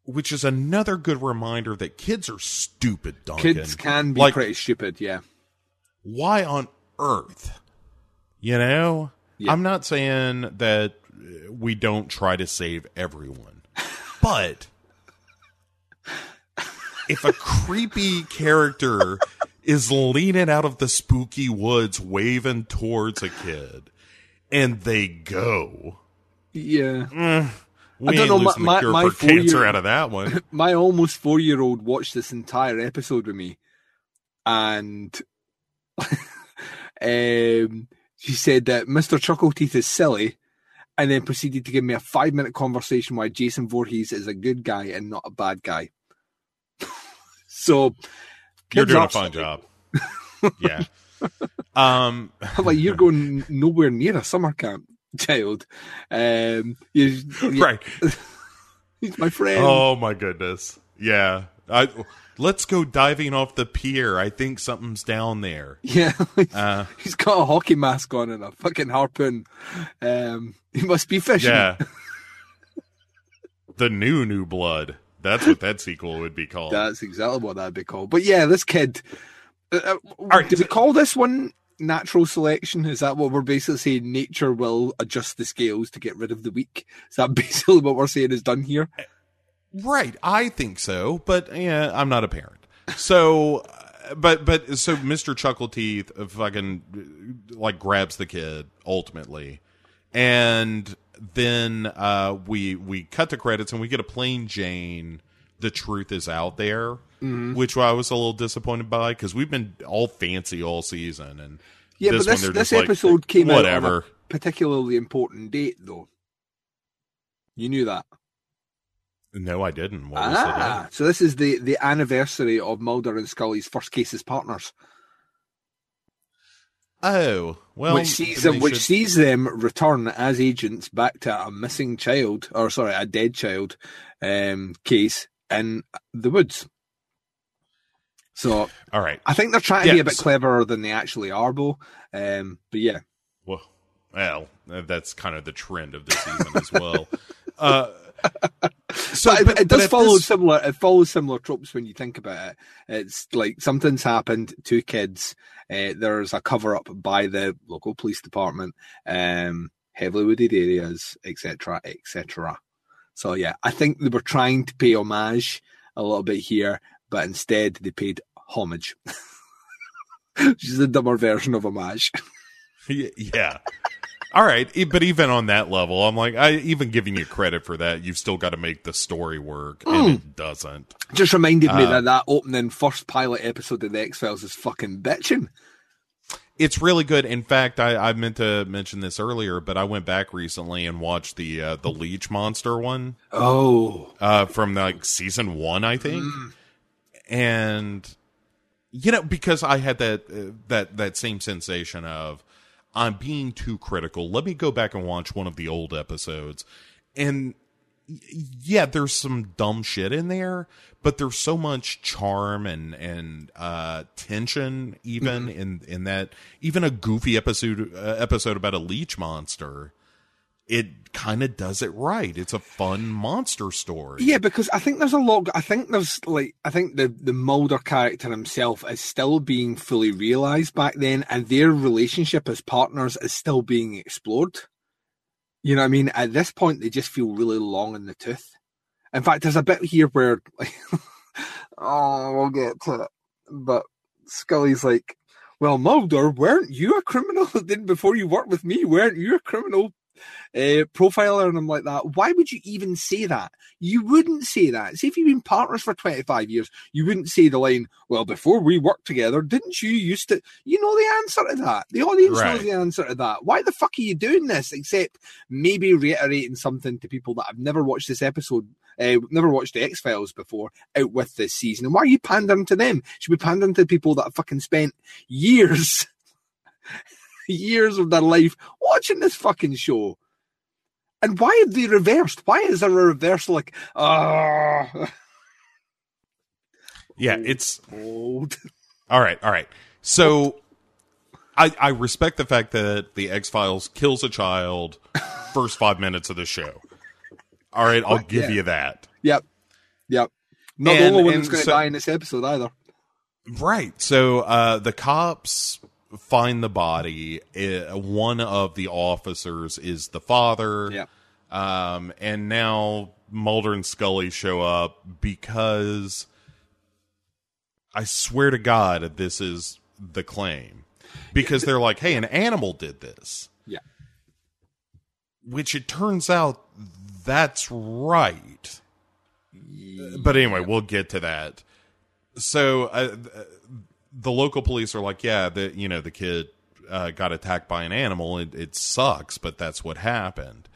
which is another good reminder that kids are stupid. Duncan, Kids can be like pretty stupid. Yeah. why on earth? You know, Yeah. I'm not saying that we don't try to save everyone, but if a creepy character is leaning out of the spooky woods waving towards a kid and they go, Yeah. we I don't know, my- my- my for cancer out of that one. My almost four year old watched this entire episode with me, and um, she said that Mr. Chuckle Teeth is silly, and then proceeded to give me a five minute conversation why Jason Voorhees is a good guy and not a bad guy. so You're doing a fine silly. job. yeah. Um, like you're going nowhere near a summer camp, child. Um, you, you- right. He's my friend. Oh my goodness. Yeah. I let's go diving off the pier. I think something's down there. Yeah, Uh, he's got a hockey mask on and a fucking harpoon. Um, he must be fishing. yeah. the new new blood. That's what that sequel would be called. That's exactly what that'd be called. But yeah, this kid. Uh, uh, right, do we call this one natural selection? Is that what we're basically saying? Nature will adjust the scales to get rid of the weak. Is that basically what we're saying is done here? Right, I think so, but yeah, I'm not a parent. So, uh, but but so Mr. Chuckleteeth uh, fucking uh, like grabs the kid ultimately, and then uh, we we cut the credits and we get a plain Jane. The truth is out there, Mm-hmm. which I was a little disappointed by because we've been all fancy all season, and Yeah, this but this, this just like, episode came out on whatever. a particularly important date, though. You knew that. No, I didn't. What Ah, so this is the the anniversary of Mulder and Scully's first case as partners, Oh, well, which sees them which should- sees them return as agents back to a missing child, or sorry, a dead child um, case in the woods. So all right. I think they're trying to be a bit so- cleverer than they actually are, though. Um, but yeah, Well, well, uh, that's kind of the trend of the season as well. Uh, so but, it- but- it does at follow this- similar. It follows similar tropes when you think about it. It's like something's happened. Two kids. Uh, there's a cover up by the local police department. Um, heavily wooded areas, etc., etc. So yeah, I think they were trying to pay homage a little bit here, but instead they paid homage, which is a dumber version of homage. Yeah. All right, but even on that level, I'm like, I even giving you credit for that, you've still got to make the story work, and Mm. it doesn't. Just reminded me Uh, that that opening first pilot episode of the X Files is fucking bitching. It's really good. In fact, I, I meant to mention this earlier, but I went back recently and watched the uh, the Leech Monster one Oh, uh, from like season one, I think, and you know because I had that uh, that that same sensation of I'm being too critical. Let me go back and watch one of the old episodes, and yeah, there's some dumb shit in there, but there's so much charm and and uh, tension even in in that even a goofy episode uh, episode about a leech monster. It kind of does it right. It's a fun monster story. Yeah, because I think there's a lot. I think there's like I think the the Mulder character himself is still being fully realized back then, and their relationship as partners is still being explored. You know what I mean? At this point, they just feel really long in the tooth. In fact, there's a bit here where, like, oh, we'll get to it, but Scully's like, "Well, Mulder, weren't you a criminal? Then before you worked with me, weren't you a criminal?" Uh, profiler and I'm like that. Why would you even say that? You wouldn't say that. See, if you've been partners for 25 years, you wouldn't say the line, well, before we worked together, didn't you used to? You know the answer to that. The audience Right. knows the answer to that. Why the fuck are you doing this? Except maybe reiterating something to people that have never watched this episode, uh, never watched the X Files before, out with this season. And why are you pandering to them? Should be pandering to people that have fucking spent years years of their life watching this fucking show. And why have they reversed? Why is there a reverse like, ah, Yeah, it's old? all right. All right. So I I respect the fact that the X Files kills a child first five minutes of the show. All right, I'll give Yeah. you that. Yep. Yep. Not And- the only one that's going to so- die in this episode either. Right. So uh, the cops find the body. Uh, one of the officers is the father. Yeah. Um, and now Mulder and Scully show up because I swear to God, this is the claim. Because they're like, hey, an animal did this. Yeah. Which it turns out that's right. But anyway, we'll get to that. So uh, the local police are like, yeah, the you know the kid uh, got attacked by an animal. It, it sucks, but that's what happened.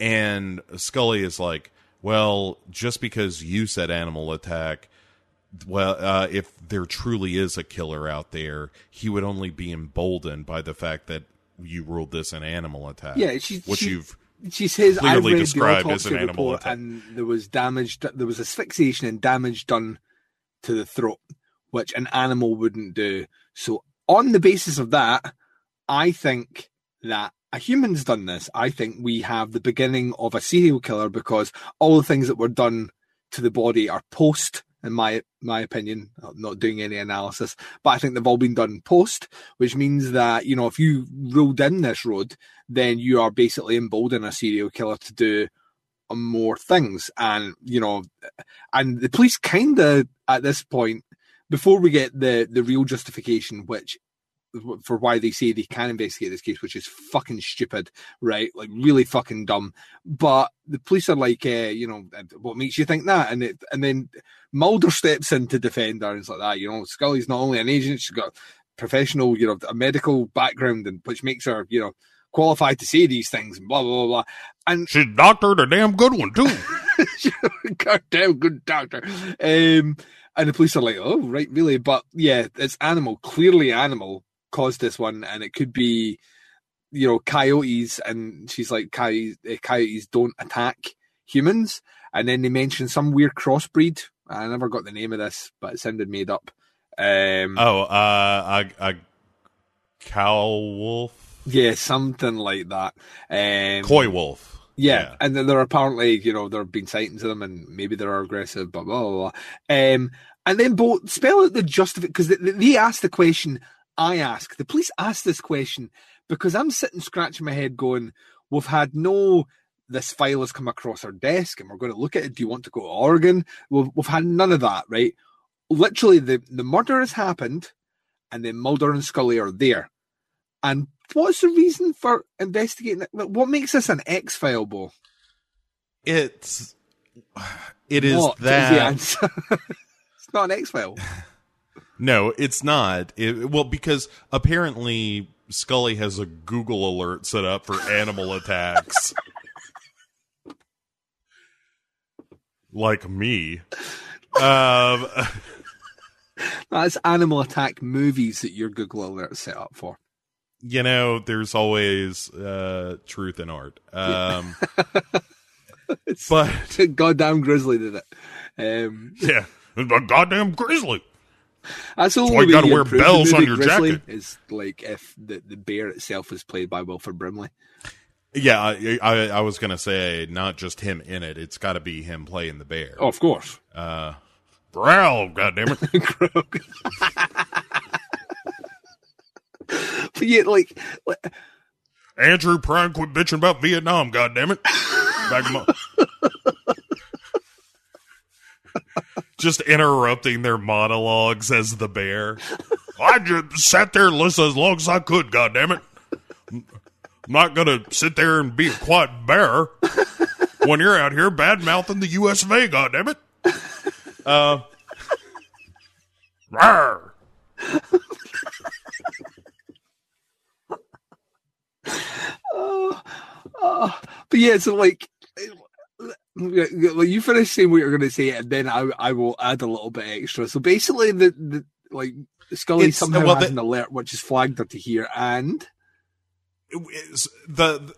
And Scully is like, well, just because you said animal attack well, uh, if there truly is a killer out there, he would only be emboldened by the fact that you ruled this an animal attack. Yeah, she- which she- you've She says I Clearly read described the as an animal attack. and there was damage. There was asphyxiation and damage done to the throat, which an animal wouldn't do. So, on the basis of that, I think that a human's done this. I think we have the beginning of a serial killer because all the things that were done to the body are post. In my my opinion, I'm not doing any analysis, but I think they've all been done post, which means that you know if you ruled in this road, then you are basically emboldening a serial killer to do more things. And, you know, and the police kind of, at this point, before we get the, the real justification, which for why they say they can investigate this case, which is fucking stupid, right? Like really fucking dumb. But the police are like, uh, you know, what makes you think that? And it, and then Mulder steps in to defend her and it's like that. You know, Scully's not only an agent, she's got professional, you know, a medical background, and which makes her, you know, qualified to say these things and blah blah blah. blah. And she's doctored a damn good one too. goddamn good doctor. Um, and the police are like, oh right, really? But yeah, it's animal. Clearly, animal caused this one, and it could be, you know, coyotes. And she's like, coyotes, uh, coyotes don't attack humans. And then they mention some weird crossbreed. I never got the name of this, but it sounded made up. Um, oh, uh, a, a cow wolf, yeah, something like that. Um, coy wolf. Yeah, and then there are apparently, you know, there have been sightings of them, and maybe they're aggressive, blah blah blah. blah. Um, and then both spell out the justification because they, they asked the question I ask. The police asked this question because I'm sitting scratching my head, going, "We've had no." This file has come across our desk, and we're going to look at it. Do you want to go to Oregon? We've, we've had none of that, right? Literally, the the murder has happened, and then Mulder and Scully are there. And what's the reason for investigating? What makes this an X file, Bo? It's it is What that the it's not an X file. No, it's not. It, well, because apparently Scully has a Google alert set up for animal attacks. like me. Um, That's animal attack movies that your Google alert set up for. You know, there's always uh, truth in art. Um, but goddamn grizzly did it. Um, yeah, a goddamn grizzly. That's the That's why you gotta wear bells on your Grizzly jacket. Is like if the, the bear itself is played by Wilford Brimley. Yeah, I, I, I was gonna say not just him in it. It's got to be him playing the bear. Oh, of course. Uh, growl, goddammit. Yeah, like, Andrew Prime, quit bitching about Vietnam, goddammit. Back him up. Just interrupting their monologues as the bear. I just sat there and listened as long as I could, goddammit. I'm not gonna sit there and be a quiet bear when you're out here bad mouthing the US of A, goddammit. Uh, rawr. Oh, but yeah, so like, uh, like you finish saying what you're going to say, and then I I will add a little bit extra. So basically, the, the like Scully It's- somehow well, has the- an alert which has flagged her to here, and is the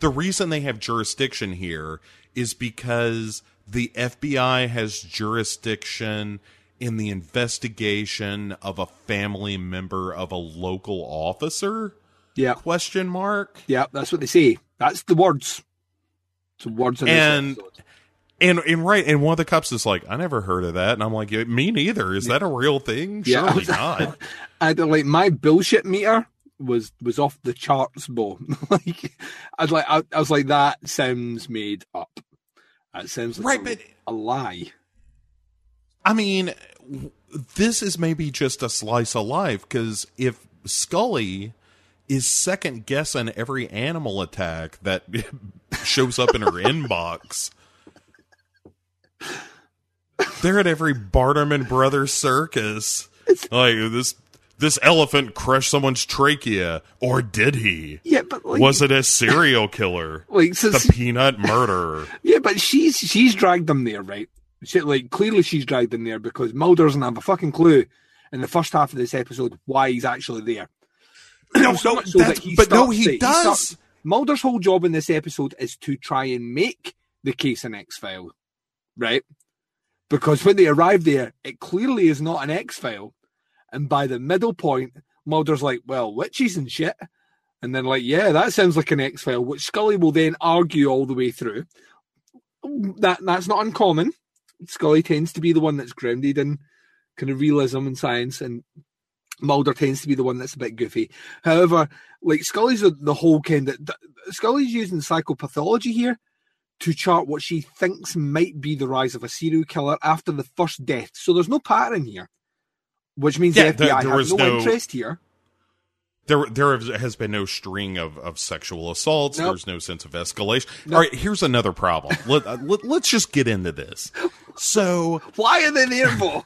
the reason they have jurisdiction here is because the FBI has jurisdiction in the investigation of a family member of a local officer yeah, question mark yeah, that's what they say. That's the words. It's the words and and and right and one of the cops is like i never heard of that and i'm like "Yeah, me neither is that a real thing Yeah. surely not I don't like my bullshit meter was was off the charts, Bo. like I was like I, I was like that sounds made up. That sounds like Right, a, but- a lie. I mean, this is maybe just a slice of life because if Scully is second guessing every animal attack that shows up in her inbox, they're at every Barnum and Brothers circus. Like this, this elephant crushed someone's trachea, or did he? Yeah, but like, Was it a serial killer? like so, The peanut murderer. yeah, but she's she's dragged them there, right? She, like clearly she's dragged them there because Mulder doesn't have a fucking clue in the first half of this episode why he's actually there. No, So no, that he but no, he to- does. starts- Mulder's whole job in this episode is to try and make the case an X file, right? Because when they arrive there, it clearly is not an X file. And by the middle point, Mulder's like, well, witches and shit. And then, like, yeah, that sounds like an X file, which Scully will then argue all the way through. That That's not uncommon. Scully tends to be the one that's grounded in kind of realism and science, and Mulder tends to be the one that's a bit goofy. However, like Scully's the, the whole kind of Scully's using psychopathology here to chart what she thinks might be the rise of a serial killer after the first death. So there's no pattern here, which means Yeah, the FBI there has no, no- interest here. There, there has been no string of, of sexual assaults. Nope. There's no sense of escalation. Nope. All right, here's another problem. Let, uh, let, let's just get into this. So, Why are they there for?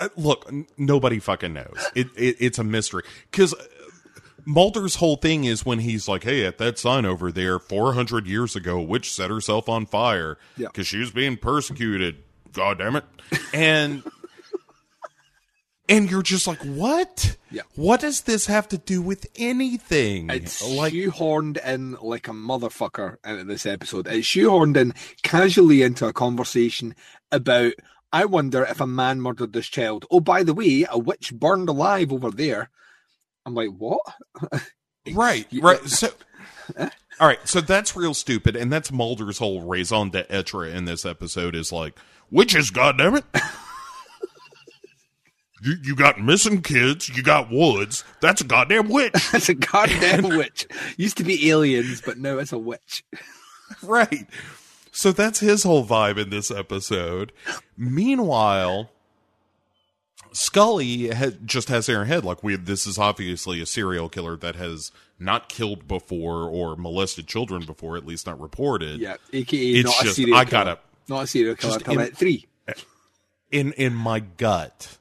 Uh, look, n- nobody fucking knows. It, it it's a mystery because Mulder's whole thing is when he's like, "Hey, at that sign over there, 400 years ago, a witch set herself on fire Yeah. because she was being persecuted." God damn it! And and you're just like, "What? Yeah. What does this have to do with anything?" It's like, shoehorned in like a motherfucker into this episode. It's shoehorned in casually into a conversation about. I wonder if a man murdered this child. Oh, by the way, a witch burned alive over there. I'm like, what? right, right. So, all right, so that's real stupid, and that's Mulder's whole raison d'etre in this episode is like, witches, goddammit. You, you got missing kids, you got woods. That's a goddamn witch, that's a goddamn witch. Used to be aliens, but now it's a witch. right? So that's his whole vibe in this episode. Meanwhile, Scully ha- just has in her head like we this is obviously a serial killer that has not killed before or molested children before, at least not reported. Yeah, aka It's not a just- serial I gotta- not a serial killer. just in- at three. in in my gut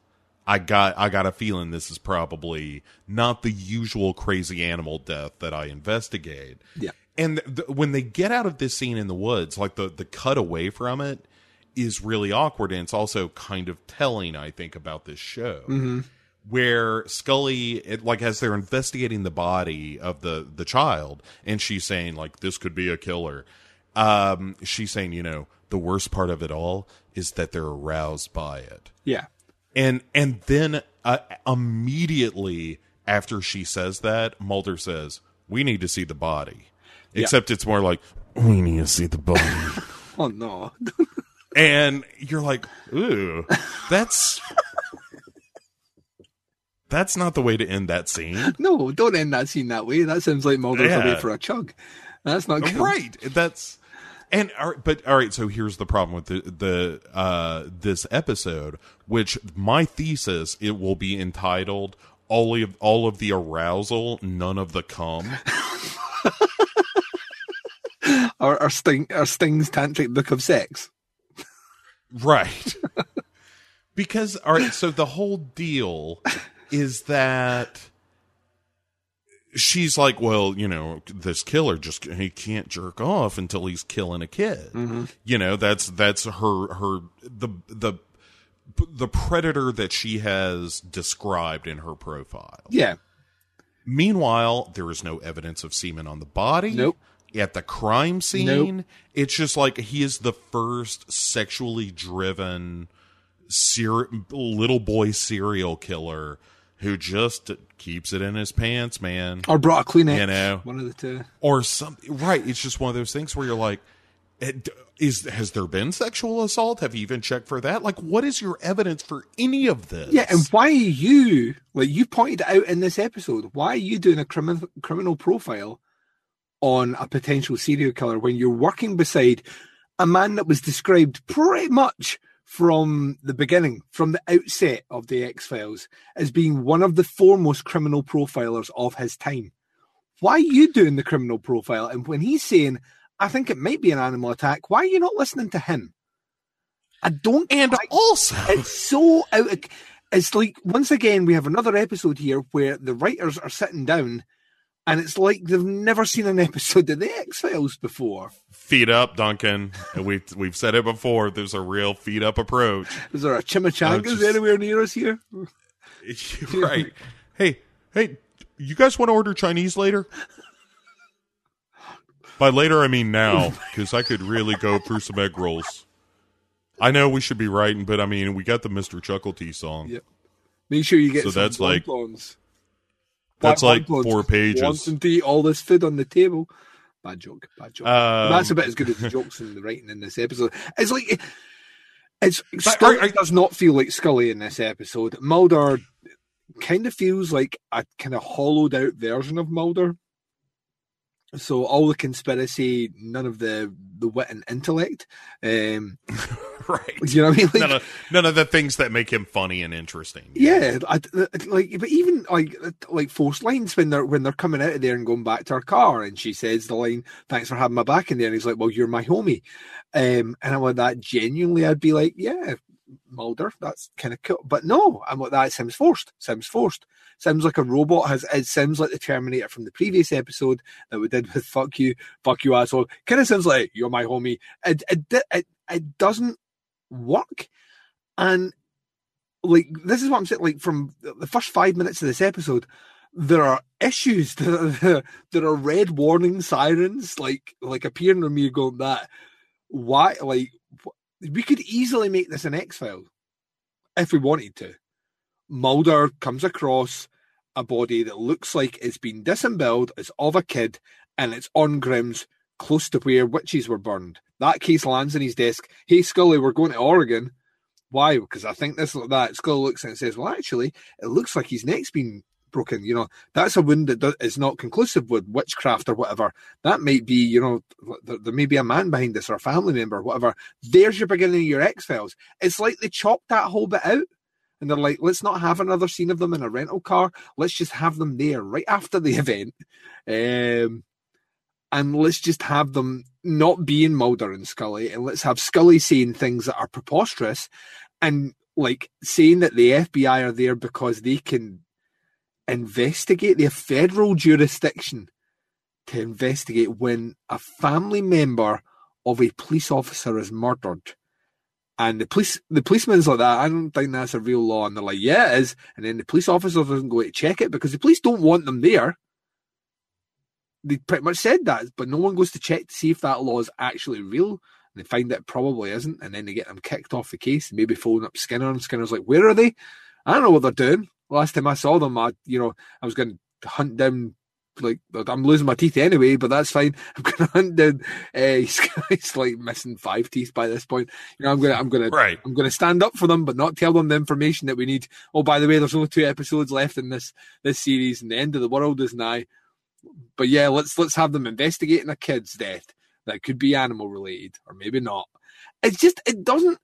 i got i got a feeling this is probably not the usual crazy animal death that i investigate Yeah. And th- when they get out of this scene in the woods like the the cut away from it is really awkward and it's also kind of telling i think about this show where Scully, it, like as they're investigating the body of the the child, and she's saying like this could be a killer. Um, she's saying, you know, the worst part of it all is that they're aroused by it, Yeah. and and then uh, immediately after she says that, Mulder says, "We need to see the body." Except it's more like, "We need to see the body." Oh no. and you're like, ooh, that's that's not the way to end that scene, no, don't end that scene that way. That sounds like Mulder's Yeah. away for a chug. That's not good. right? That's and all right, but all right. So here's the problem with the the uh, this episode, which my thesis it will be entitled all of all of the arousal, none of the cum. Or, or, sting, or Sting's tantric book of sex. Right. because all right, so the whole deal is that she's like, well, you know, this killer just he can't jerk off until he's killing a kid. Mm-hmm. You know, that's that's her her the the the predator that she has described in her profile. Yeah. Meanwhile, there is no evidence of semen on the body. Nope. At the crime scene, Nope. it's just like he is the first sexually driven ser- little boy serial killer who just keeps it in his pants, man. Or brought a Kleenex. You know. One of the two. Or something. Right. It's just one of those things where you're like, it- is has there been sexual assault? Have you even checked for that? Like, what is your evidence for any of this? Yeah, and why are you, like you pointed out in this episode, why are you doing a criminal criminal profile on a potential serial killer when you're working beside a man that was described pretty much from the beginning, from the outset of the X Files, as being one of the foremost criminal profilers of his time? Why are you doing the criminal profile? And when he's saying, I think it might be an animal attack, why are you not listening to him? I don't And quite also, it's so out of, it's like once again we have another episode here where the writers are sitting down and it's like they've never seen an episode of the X Files before. Feet up, Duncan. And we've we've said it before. There's a real feet up approach. Is there a chimichangas just- anywhere near us here? right. Hey, hey, you guys want to order Chinese later? By later, I mean now, oh because I could really go through some egg rolls. I know we should be writing, but I mean, we got the Mr. Chuckleteeth song. Yeah. Make sure you get So some that's like-. That's like four pages. Want them to eat all this food on the table. Bad joke. Bad joke. Um, that's about as good as the jokes in the writing in this episode. It's like it's Scully are- are- does not feel like Scully in this episode. Mulder kind of feels like a kind of hollowed out version of Mulder. So all the conspiracy, none of the the wit and intellect. Um, right. you know what I mean? Like, None of, none of the things that make him funny and interesting. Yeah, I, like, but even like like forced lines when they're when they're coming out of there and going back to her car, and she says the line, "Thanks for having my back in there," and he's like, "Well, you're my homie," um, and I'm like, that genuinely, I'd be like, "Yeah, Mulder, that's kind of cool," but no, I'm like, that sounds forced. Sounds forced. Sounds like a robot has. It sounds like the Terminator from the previous episode that we did with "Fuck you, fuck you, asshole." Kind of sounds like you're my homie. It it it, it doesn't work, and like this is what I'm saying. Like from the first five minutes of this episode, there are issues. There, there are red warning sirens, like like appearing on me, going that why? Like we could easily make this an X file if we wanted to. Mulder comes across a body that looks like it's been disemboweled, it's of a kid, and it's on Grimm's close to where witches were burned. That case lands on his desk. Hey Scully, we're going to Oregon. Why? Because I think this that. Scully looks and says, "Well, actually, it looks like his neck's been broken. You know, that's a wound that is not conclusive with witchcraft or whatever. That might be, you know, there, there may be a man behind this or a family member, or whatever. There's your beginning of your X Files. It's like they chopped that whole bit out." And they're like, let's not have another scene of them in a rental car. Let's just have them there right after the event. Um, and let's just have them not being Mulder and Scully, and let's have Scully saying things that are preposterous, and like saying that the FBI are there because they can investigate. their federal jurisdiction to investigate when a family member of a police officer is murdered. And the police, the policeman's like that. I don't think that's a real law. And they're like, yeah, it is. And then the police officer doesn't go to check it because the police don't want them there they pretty much said that, but no one goes to check to see if that law is actually real. And they find that it probably isn't, and then they get them kicked off the case. Maybe phone up Skinner, and Skinner's like, "Where are they? I don't know what they're doing." Last time I saw them, I, you know, I was going to hunt down. Like I'm losing my teeth anyway, but that's fine. I'm to hunt down. Uh, he's, he's like missing five teeth by this point. You know, I'm to, I'm to, Right. I'm to stand up for them, but not tell them the information that we need. Oh, by the way, there's only two episodes left in this this series, and the end of the world is nigh but yeah, let's let's have them investigating a kid's death that could be animal related or maybe not. It's just it doesn't.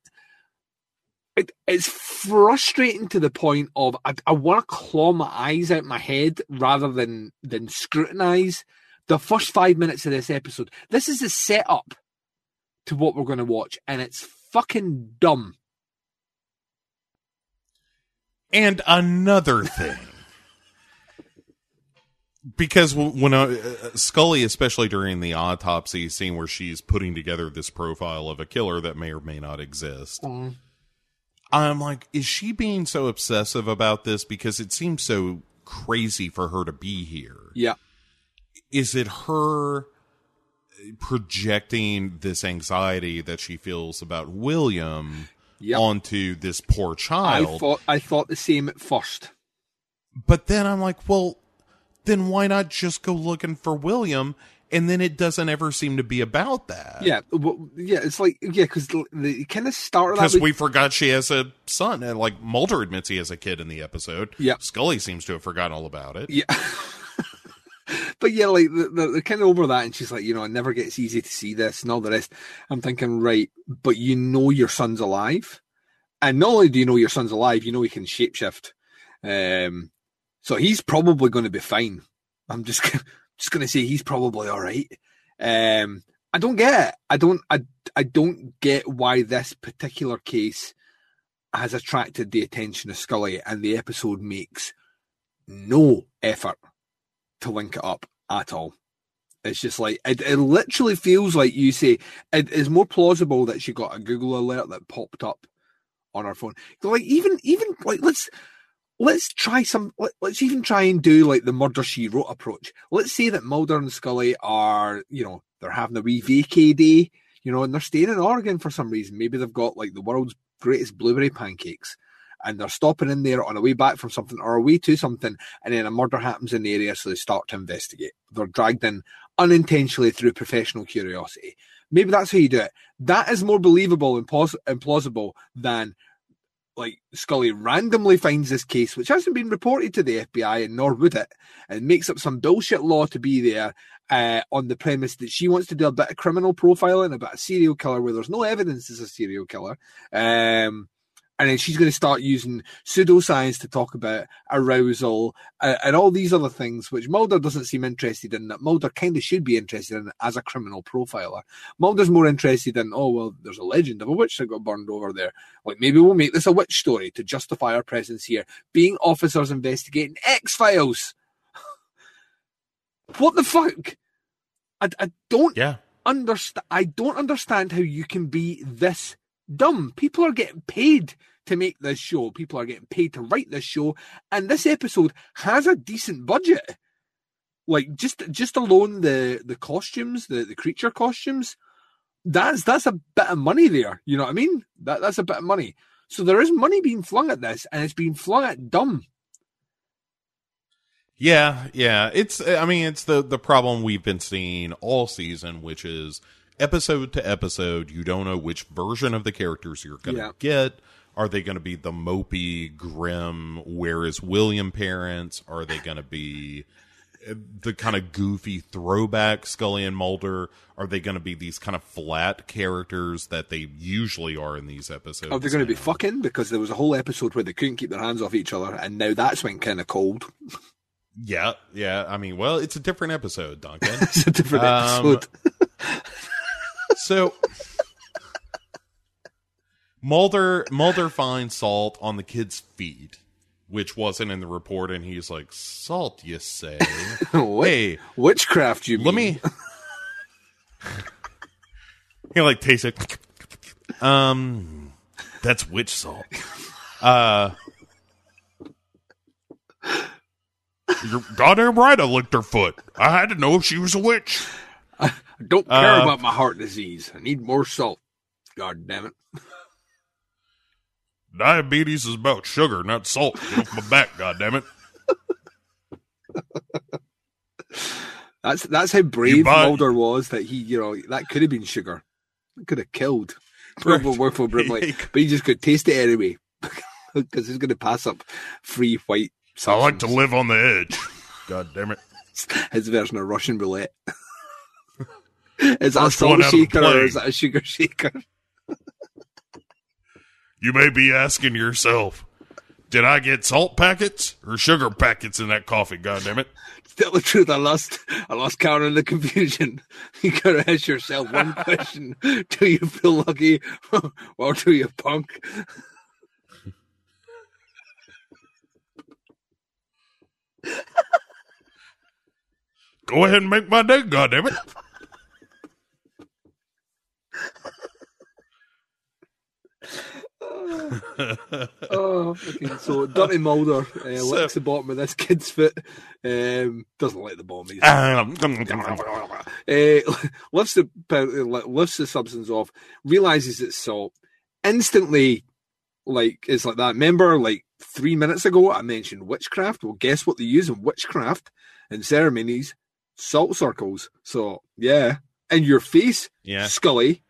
It, it's frustrating to the point of I, I want to claw my eyes out my head rather than than scrutinize the first five minutes of this episode. This is a setup to what we're going to watch, and it's fucking dumb. And another thing. because when uh, Scully, especially during the autopsy scene where she's putting together this profile of a killer that may or may not exist, I'm like, is she being so obsessive about this because it seems so crazy for her to be here? Yeah, Is it her projecting this anxiety that she feels about William Yep. onto this poor child? I thought I thought the same at first. But then I'm like, well, then why not just go looking for William? And then it doesn't ever seem to be about that. Yeah, well, yeah, it's like yeah, because the, kind of started Because we forgot she has a son. And like Mulder admits he has a kid in the episode. Yeah, Scully seems to have forgotten all about it. Yeah. but yeah, like the- the- they're kind of over that, and she's like, you know, it never gets easy to see this and all the rest. I'm thinking, right, but you know your son's alive, and not only do you know your son's alive, you know he can shapeshift. Um, so he's probably going to be fine. I'm just just going to say he's probably all right. Um, I don't get it. I don't. I I don't get why this particular case has attracted the attention of Scully, and the episode makes no effort to link it up at all. It's just like it, it literally feels like you say it is more plausible that she got a Google alert that popped up on her phone. Like even even like let's let's try some let, us even try and do like the murder she wrote approach. Let's say that Mulder and Scully are, you know, they're having a wee vacay day, you know, and they're staying in Oregon for some reason. Maybe they've got like the world's greatest blueberry pancakes and they're stopping in there on a way back from something or a way to something, and then a murder happens in the area, so they start to investigate. They're dragged in unintentionally through professional curiosity. Maybe that's how you do it. That is more believable and, pos- and plausible than like Scully randomly finds this case, which hasn't been reported to the FBI, and nor would it, and makes up some bullshit law to be there uh, on the premise that she wants to do a bit of criminal profiling about a serial killer where there's no evidence as a serial killer. Um, and then she's going to start using pseudoscience to talk about arousal uh, and all these other things, which Mulder doesn't seem interested in. That Mulder kind of should be interested in as a criminal profiler. Mulder's more interested in, oh well, there's a legend of a witch that got burned over there. Like maybe we'll make this a witch story to justify our presence here, being officers investigating X Files. what the fuck? I, I don't Yeah. understand. I don't understand how you can be this dumb. People are getting paid to make this show. People are getting paid to write this show, and this episode has a decent budget. Like just just alone the the costumes, the the creature costumes, that's that's a bit of money there. You know what I mean? That that's a bit of money. So there is money being flung at this, and it's being flung at dumb. Yeah, yeah. It's I mean, it's the the problem we've been seeing all season, which is episode to episode, you don't know which version of the characters you're going to Yeah. get. Are they going to be the mopey, grim, where is William parents? Are they going to be uh, the kind of goofy throwback Scully and Mulder? Are they going to be these kind of flat characters that they usually are in these episodes? Are they going to be fucking? Because there was a whole episode where they couldn't keep their hands off each other, and now that's went kind of cold. Yeah, yeah. I mean, well, it's a different episode, Duncan. It's a different Um, episode. So Mulder Mulder finds salt on the kid's feet, which wasn't in the report, and he's like, "Salt, you say? What? hey, Witchcraft, you let mean? me." he like tastes it. Um, that's witch salt. Uh, you're goddamn right. I licked her foot. I had to know if she was a witch. I don't care Uh, about my heart disease. I need more salt. God damn it. Diabetes is about sugar, not salt. Get off my back, goddammit. That's that's how brave buy- Mulder was that he, you know, that could have been sugar. That could have killed Right. Brimley. But he just could taste it anyway. Because he's going to pass up free white I like to live on the edge. God damn it. His version of Russian roulette. is that a out shaker or is that a sugar shaker? You may be asking yourself, did I get salt packets or sugar packets in that coffee, goddammit? Tell the truth, I lost, I lost count in the confusion. You gotta ask yourself one question: Do you feel lucky, or do you punk? Go ahead and make my day, goddammit. Oh. So Dirty Mulder uh, So- licks the bottom of this kid's foot. Um, doesn't like the bottom. He's, Um, uh, lifts the lifts the substance off, realizes it's salt. Instantly, like it's like that. Remember, like three minutes ago, I mentioned witchcraft. Well, guess what they use in witchcraft and ceremonies? Salt circles. So yeah, and your face, Yeah. Scully.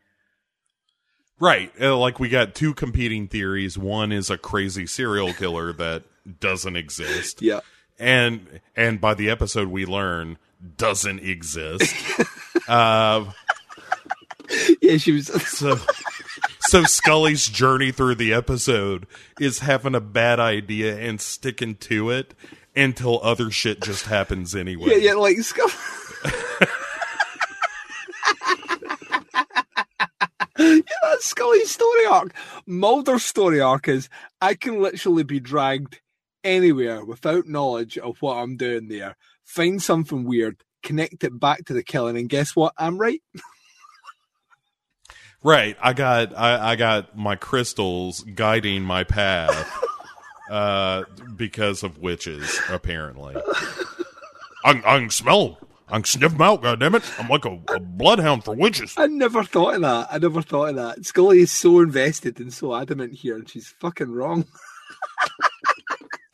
Right. Uh, like we got two competing theories. One is a crazy serial killer that doesn't exist. Yeah. And and by the episode we learn doesn't exist. uh Yeah, she was. so so Scully's journey through the episode is having a bad idea and sticking to it until other shit just happens anyway. Yeah, yeah, like Scully. Scully's story arc. Mulder's story arc is I can literally be dragged anywhere without knowledge of what I'm doing there find something weird, connect it back to the killing, and guess what? I'm right. Right. I got I, I got my crystals guiding my path uh because of witches, apparently. I, I can smell. I can sniff them out, goddammit. I'm like a, a bloodhound for witches. I never thought of that. I never thought of that. Scully is so invested and so adamant here, and she's fucking wrong.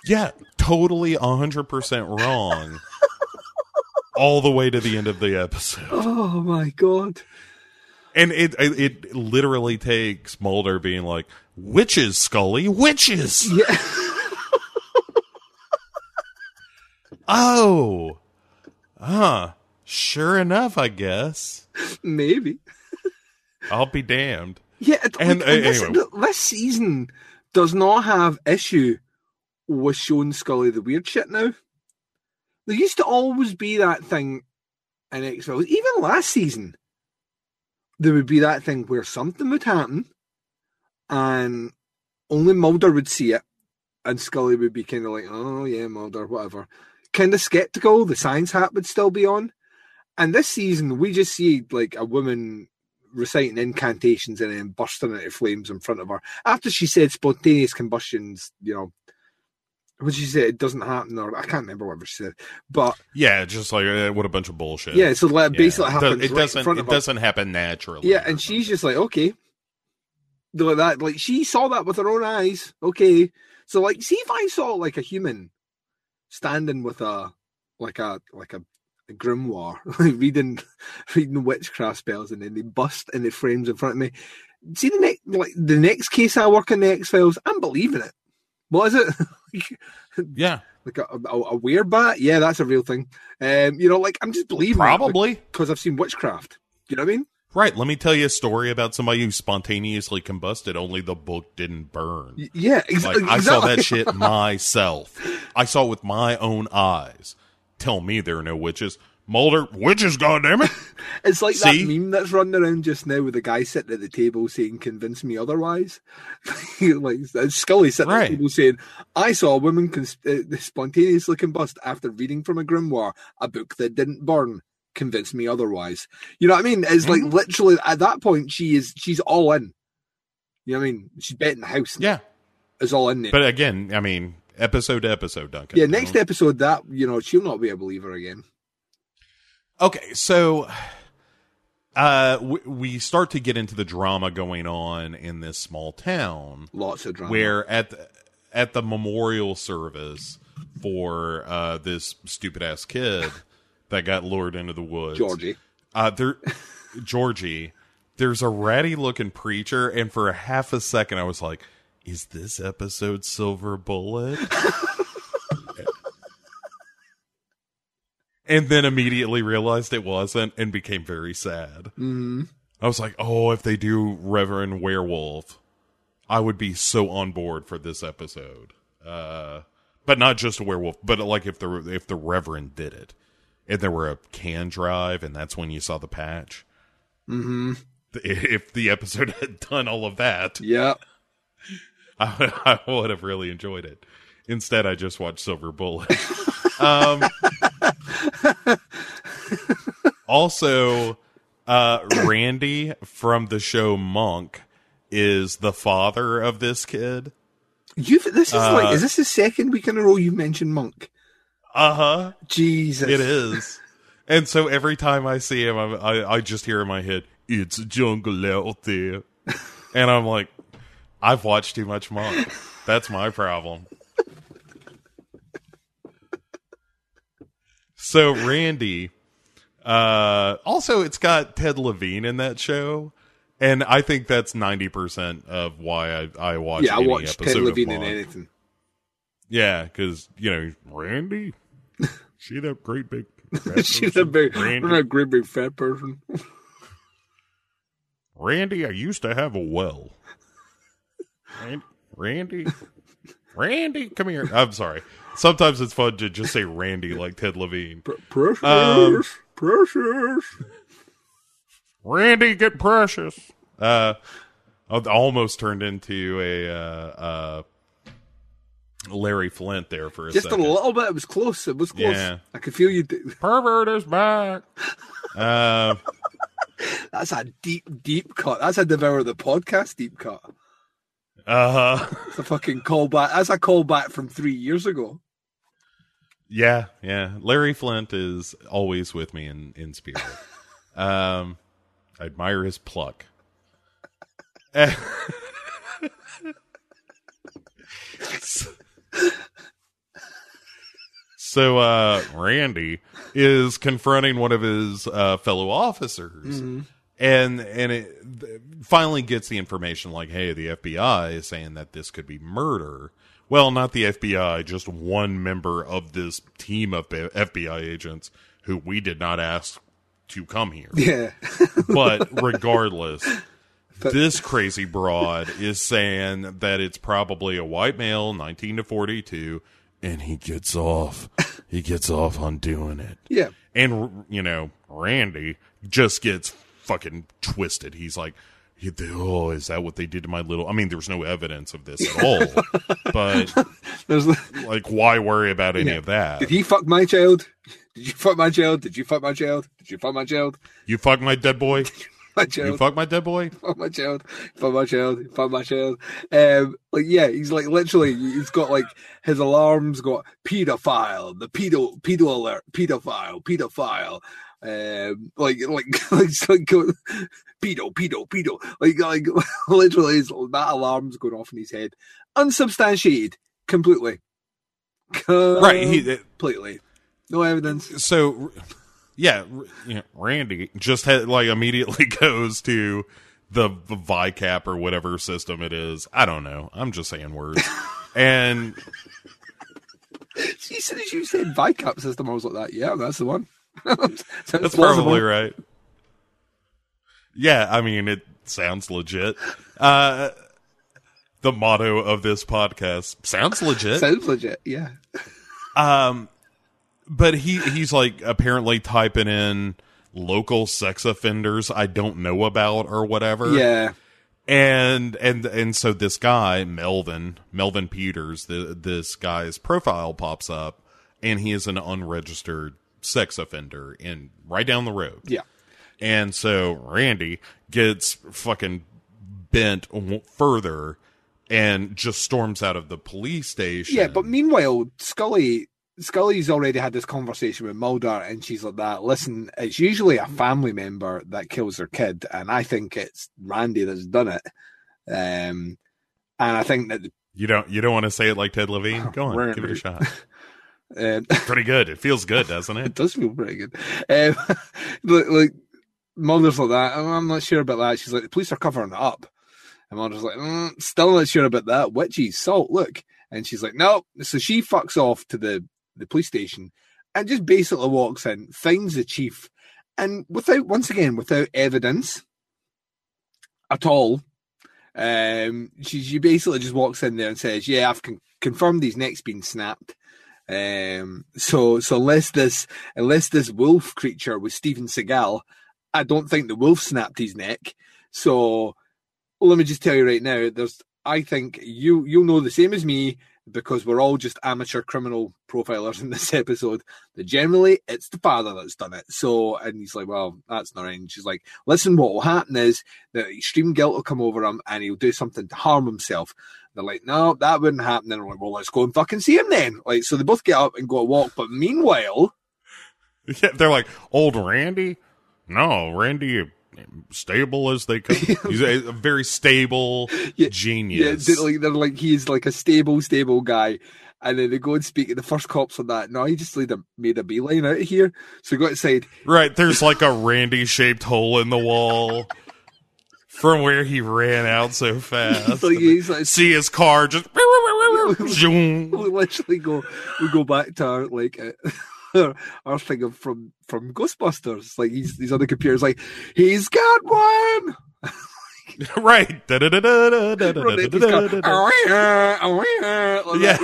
Yeah, totally 100% wrong. All the way to the end of the episode. Oh my god. And it, it it literally takes Mulder being like, "Witches, Scully, witches." Yeah. Oh, huh. Sure enough, I guess. Maybe. I'll be damned. Yeah, it, And, like, uh, this, anyway. this season does not have issue with showing Scully the weird shit now. There used to always be that thing in X Files. Even last season, there would be that thing where something would happen, and only Mulder would see it, and Scully would be kind of like, "Oh yeah, Mulder, whatever." Kind of skeptical. The science hat would still be on. And this season, we just see like a woman reciting incantations and then bursting into flames in front of her. After she said spontaneous combustions, you know, what she said, it doesn't happen, or I can't remember what she said. But Yeah, just like uh, what a bunch of bullshit. yeah, so like, Yeah. basically It happens It right doesn't. front It doesn't happen naturally. Yeah, and she's just like, okay. Like that, like she saw that with her own eyes. Okay. So like see if I saw like a human standing with a like a like a, a grimoire, like reading reading witchcraft spells and then they bust in the frames in front of me. See the next like the next case I work in the X Files, I'm believing it. What is it? like, yeah, like a, a, a werebat? Yeah, that's a real thing. Um, you know, like I'm just believing probably. because I've seen witchcraft. You know what I mean? Right. Let me tell you a story about somebody who spontaneously combusted. Only the book didn't burn. Yeah, ex- Like I saw that shit myself. I saw it with my own eyes. Tell me there are no witches. Mulder, witches, goddammit. It's like See? that meme that's running around just now with the guy sitting at the table saying, "Convince me otherwise." like Scully sitting at Right. the table saying, "I saw a woman cons- uh, spontaneously combust after reading from a grimoire, a book that didn't burn. Convince me otherwise." You know what I mean? It's Mm-hmm. like literally at that point she is she's all in. You know what I mean? She's betting the house. yeah. is all in there. But again, I mean, episode to episode, Duncan. yeah, next know? episode that you know she'll not be a believer again. Okay, so uh we, we start to get into the drama going on in this small town Lots of drama. where at the, at the memorial service for uh this stupid ass kid that got lured into the woods. Georgie. Uh there Georgie, there's a ratty looking preacher and for a half a second I was like, is this episode Silver Bullet? and then immediately realized it wasn't and became very sad. hmm I was like, oh, if they do Reverend Werewolf, I would be so on board for this episode. Uh, but not just a werewolf, but like if the if the Reverend did it, and there were a can drive, and that's when you saw the patch. hmm If the episode had done all of that, Yeah. I, I would have really enjoyed it. Instead, I just watched Silver Bullet. um, also, uh, Randy from the show Monk is the father of this kid. You've this is Uh, like is this the second week in a row you've mentioned Monk? Uh huh. Jesus. It is. And so every time I see him, I'm, I I just hear in my head, "It's a jungle out there," and I'm like, I've watched too much Monk. That's my problem. So Randy, uh, also it's got Ted Levine in that show, and I think that's ninety percent of why I I watch. Yeah, I any watched Ted Levine in anything. Yeah, because you know Randy, see that great big. fat She's a big, Randy. I'm a great big fat person. Randy, I used to have a well. Ran- Randy, Randy, come here. I'm sorry. Sometimes it's fun to just say Randy like Ted Levine. Pr- precious, Um, precious. Randy, get precious. Uh, almost turned into a uh, uh, Larry Flynt there for a Just second. a little bit. It was close. It was close. Yeah. I could feel you. d- Pervert is back. uh, That's a deep, deep cut. That's a devour the podcast deep cut. uh huh. It's a fucking callback. That's a callback from three years ago. Yeah, yeah. Larry Flynt is always with me in in spirit. um, I admire his pluck. so uh Randy is confronting one of his uh fellow officers. And and it th- finally gets the information like hey the FBI is saying that this could be murder. Well not the FBI just one member of this team of FBI agents who we did not ask to come here. Yeah. but regardless this crazy broad is saying that it's probably a white male 19 to 42 and he gets off he gets off on doing it Yeah. and you know randy just gets fucking twisted he's like oh is that what they did to my little i mean there's no evidence of this at all but There's. like why worry about any Yeah. of that Did he fuck my child? Did you fuck my child? Did you fuck my child? Did you fuck my child? you fuck my dead boy My you fuck my dead boy fuck my child, fuck my child, fuck my child. Um, like yeah, he's like literally, he's got like his alarms got pedophile, the pedo, pedo alert, pedophile, pedophile. Um, like like like, like go- pedo, pedo, pedo. Like like literally, his, that alarm's going off in his head, unsubstantiated, completely, right he completely, no evidence. so yeah you know, randy just had like immediately goes to the, the vicap or whatever system it is i don't know i'm just saying words and As soon as you said Vicap system, I was like that. Yeah, that's the one. That's plausible. probably right yeah i mean it sounds legit uh the motto of this podcast sounds legit Sounds legit. Yeah. Um, but he he's like apparently typing in local sex offenders I don't know about or whatever. Yeah. And and and so this guy Melvin Melvin Peters, the, this guy's profile pops up, and he is an unregistered sex offender in right down the road. Yeah. And so Randy gets fucking bent further and just storms out of the police station. Yeah, but meanwhile, Scully Scully's already had this conversation with Mulder, and she's like that. Listen, it's usually a family member that kills their kid, and I think it's Randy that's done it. Um, and I think that You don't you don't want to say it like Ted Levine? Go on, give it a shot. um, Pretty good. It feels good, doesn't it it? does feel pretty good. Um, like, like Mulder's like that. "Oh, I'm not sure about that. She's like, the police are covering it up. And Mulder's like, mm, still not sure about that. Witchy salt, look. And she's like, no. So she fucks off to the the police station and just basically walks in, finds the chief, and without once again without evidence at all. Um, she she basically just walks in there and says, "Yeah, I've con- confirmed his neck's been snapped." Um, so so unless this unless this wolf creature was Steven Seagal, I don't think the wolf snapped his neck. So let me just tell you right now, there's I think you you'll know the same as me because we're all just amateur criminal profilers in this episode. That generally it's the father that's done it. So and he's like, well, that's not right. And she's like, listen, what will happen is that extreme guilt will come over him and he'll do something to harm himself. They're like, no, that wouldn't happen. Then we're like, well, let's go and fucking see him then. Like, so they both get up and go a walk. But meanwhile, Yeah, they're like old Randy. No, Randy, stable as they come. He's a, a very stable Yeah, genius. Yeah, they're like, they're like he's like a stable, stable guy. And then they go and speak, and the first cops on that. No, he just made a, made a beeline out of here. So he go outside. right, there's like a Randy shaped hole in the wall from where he ran out so fast. Like, like, See his car just. we literally go, we go back to our like uh, our, our thing of, from from Ghostbusters. Like he's he's on the computer. It's like he's got one. right. Yeah, oh, yeah.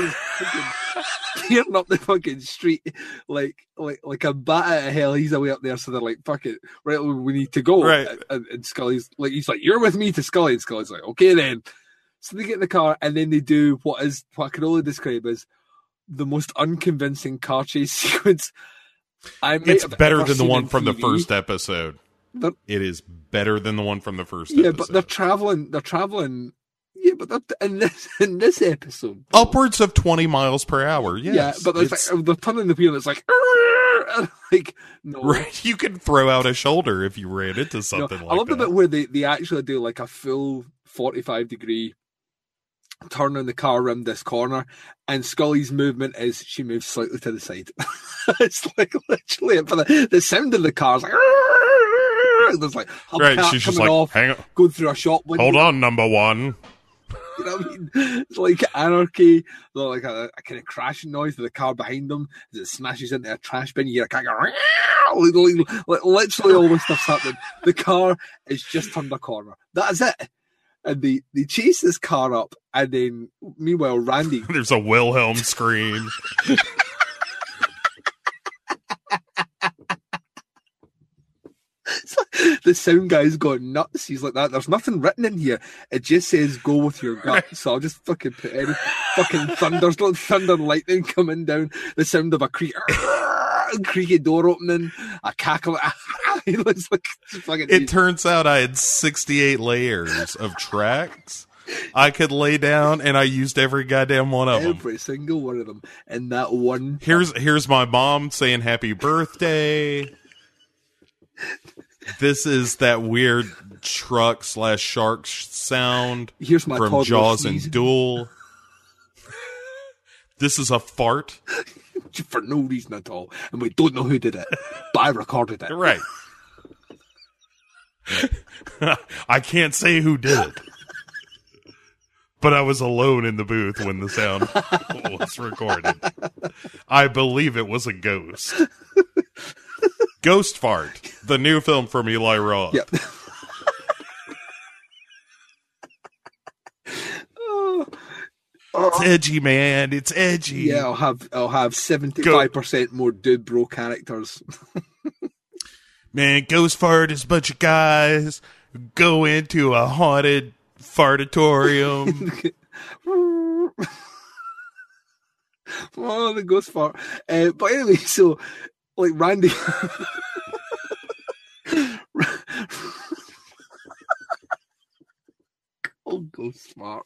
Tearing up the fucking street like like like a bat out of hell. He's away up there, so they're like, "Fuck it, right? We need to go." Right. And, and Scully's like, he's like, "You're with me to Scully." And Scully's like, "Okay then." So they get in the car and then they do what is what I can only describe as the most unconvincing car chase sequence. I It's better than the one from the first episode. They're- It is better than the one from the first Yeah, episode. but they're traveling. They're traveling. Yeah, but they're, in this in this episode, Upwards of 20 miles per hour. Yes. yeah, but It's- like, they're turning the wheel. It's like, like no. right, you could throw out a shoulder if you ran into something. No, something I like love the bit where they, they actually do like a full 45 degree turn on the car around this corner, and Scully's movement is she moves slightly to the side. it's like literally, but the, the sound of the car's like, there's like hubcap right, she's just coming like, off, hang on, going through a shop window. hold on, number one. You know what I mean? It's like anarchy. Like a, a kind of crashing noise with the car behind them as it smashes into a trash bin. You hear a car go, like, like, like, literally all this stuff's happening. The car is just turned a corner. That is it. And they, they chase this car up, and then meanwhile, Randy There's a Wilhelm scream. the sound guy's going nuts. He's like that. There's nothing written in here. It just says go with your gut. So I'll just fucking put any fucking thunders, thunder and lightning coming down. The sound of a creak, creaky door opening, a cackle. it looks like fucking. It turns out I had 68 layers of tracks I could lay down, and I used every goddamn one of them. every single one of them and that one. Here's here's my mom saying happy birthday. This is that weird truck slash shark sound Here's my from Jaws sneezing. and Duel. this is a fart. for no reason at all, and we don't know who did it, but I recorded it. Right. I can't say who did it. But I was alone in the booth when the sound was recorded. I believe it was a ghost. Ghost Fart, the new film from Eli Roth. Yep. oh, It's edgy, man. It's edgy. yeah, I'll have I'll have seventy five percent more dude bro characters. Man, Ghost Fart is a bunch of guys go into a haunted fartatorium. oh, the ghost fart. Uh, but anyway, so like Randy. oh, ghost fart.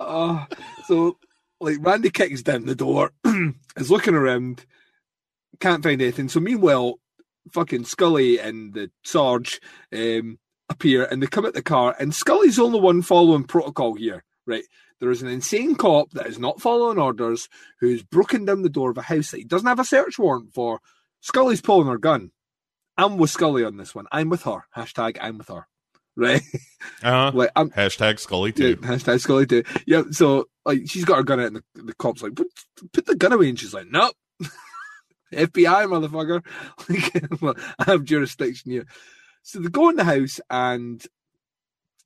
Uh, so like Randy kicks down the door, is looking around, can't find anything. So meanwhile, fucking Scully and the Sarge um, appear and they come at the car, and Scully's the only one following protocol here, right? There is an insane cop that is not following orders who's broken down the door of a house that he doesn't have a search warrant for. Scully's pulling her gun. I'm with Scully on this one. I'm with her. Hashtag I'm with her. Right? Uh, like I'm hashtag Scully yeah, too. hashtag Scully too. Yeah, so like she's got her gun out and the, the cop's like, put, put the gun away and she's like, Nope. FBI motherfucker. Like, well, I have jurisdiction here. So they go in the house and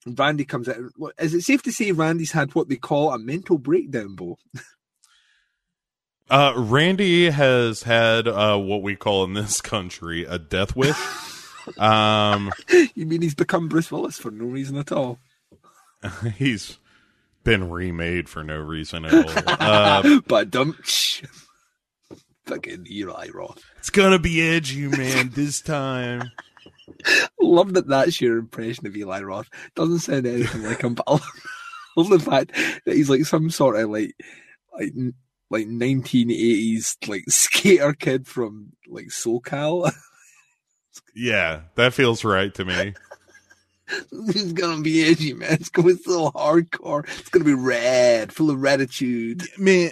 Randy comes out. Is it safe to say Randy's had what they call a mental breakdown, Bo? Uh, Randy has had uh, what we call in this country a death wish. um, You mean he's become Bruce Willis for no reason at all? he's been remade for no reason at all. Uh, but dump. Fucking Eli Roth. it's gonna be edgy, man. This time, love that that's your impression of Eli Roth. Doesn't sound anything like him, but I love, the fact that he's like some sort of like like like 1980s like skater kid from like SoCal. yeah, that feels right to me. it's gonna be edgy, man. It's gonna be so hardcore. It's gonna be red, full of gratitude. Man,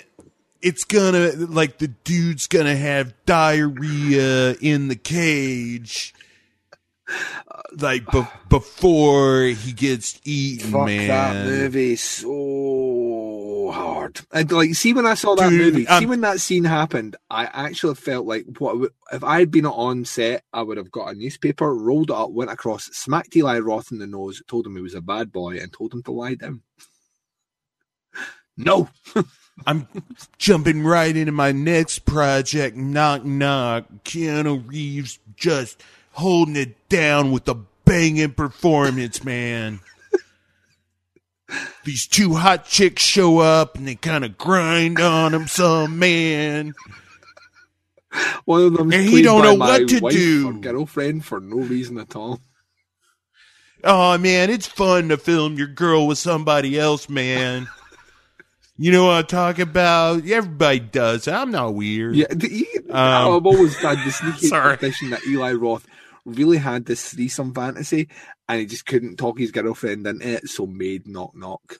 it's gonna like the dude's gonna have diarrhea in the cage. Like be- before he gets eaten, Fuck man. that movie so hard. And like, see when I saw that Dude, movie, see when that scene happened, I actually felt like what if I had been on set, I would have got a newspaper, rolled it up, went across, smacked Eli Roth in the nose, told him he was a bad boy, and told him to lie down. No, I'm jumping right into my next project. Knock knock. Keanu Reeves just holding it down with a banging performance, man. these two hot chicks show up and they kind of grind on him some man. One of them, And he don't know what to do. Girlfriend for no reason at all. Oh man, it's fun to film your girl with somebody else, man. You know what I'm talking about? Everybody does. I'm not weird. Yeah, the, he, Um, I've always had the sneaky suspicion that Eli Roth really had this threesome fantasy, and he just couldn't talk his girlfriend into it, so made knock knock.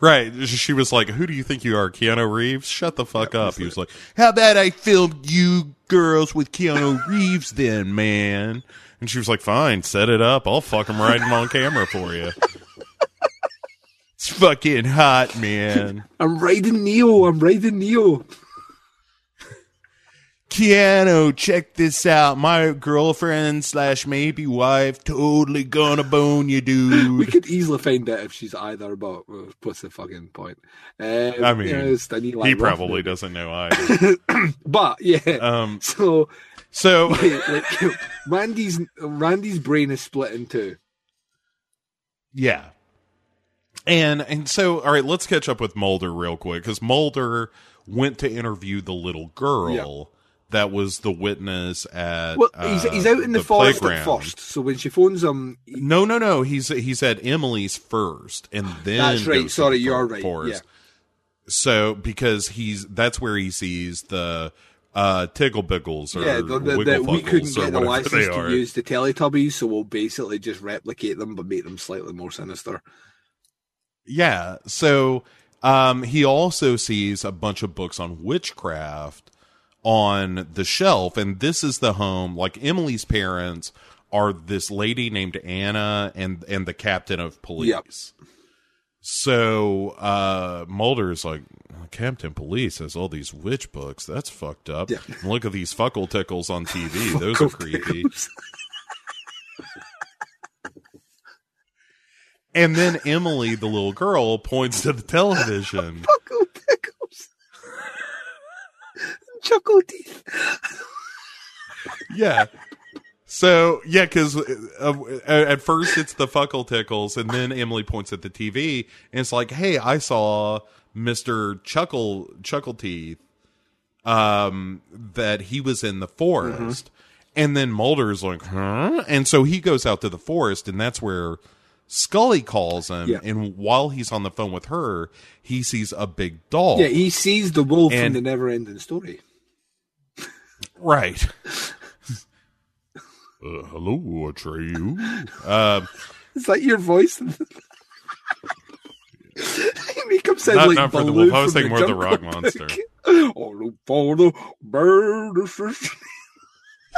Right. She was like, Who do you think you are, Keanu Reeves? Shut the fuck up. He was like, How about I filmed you girls with Keanu Reeves then, man? And she was like, Fine, set it up. I'll fuck him right on camera for you. It's fucking hot, man. I'm riding Neo. I'm riding Neo. Keanu, check this out. My girlfriend slash maybe wife totally gonna bone you, dude. We could easily find out if she's either, but uh, what's the fucking point? Um, I mean, yeah, an Eli He probably doesn't know either. But yeah, Um, so so like, Randy's Randy's brain is split in two. Yeah. And and so all right, let's catch up with Mulder real quick cuz Mulder went to interview the little girl that was the witness at Well, he's, uh, he's out in the, forest playground. at first, so when she phones him, he- No, no, no. He's he's at Emily's first and then That's right. Sorry, the you're right. forest. Yeah. So because he's that's where he sees the uh tickle pickles or yeah, the, the, the, we couldn't get the license to use the Teletubbies, so we'll basically just replicate them but make them slightly more sinister. Yeah. So um, he also sees a bunch of books on witchcraft on the shelf, and this is the home. Like Emily's parents are this lady named Anna and and the captain of police. So uh, Mulder's like, Captain Police has all these witch books. That's fucked up. Yeah. Look at these fuckle tickles on TV. Those are creepy. And then Emily, the little girl, points to the television. Buckle pickles. Chuckleteeth. Yeah. So yeah, because uh, at first it's the fuckle tickles, and then Emily points at the TV, and it's like, "Hey, I saw Mister Chuckle Chuckleteeth, um, that he was in the forest." And then Mulder's like, "Huh?" And so he goes out to the forest, and that's where Scully calls him. Yeah. And while he's on the phone with her, he sees a big dog. Yeah, he sees the wolf And- from the never ending story. Right. uh, hello, Atreyu. Uh, Is that your voice? make him Not- like not for the wolf. I was thinking more the Jungle rock monster. oh, the bird.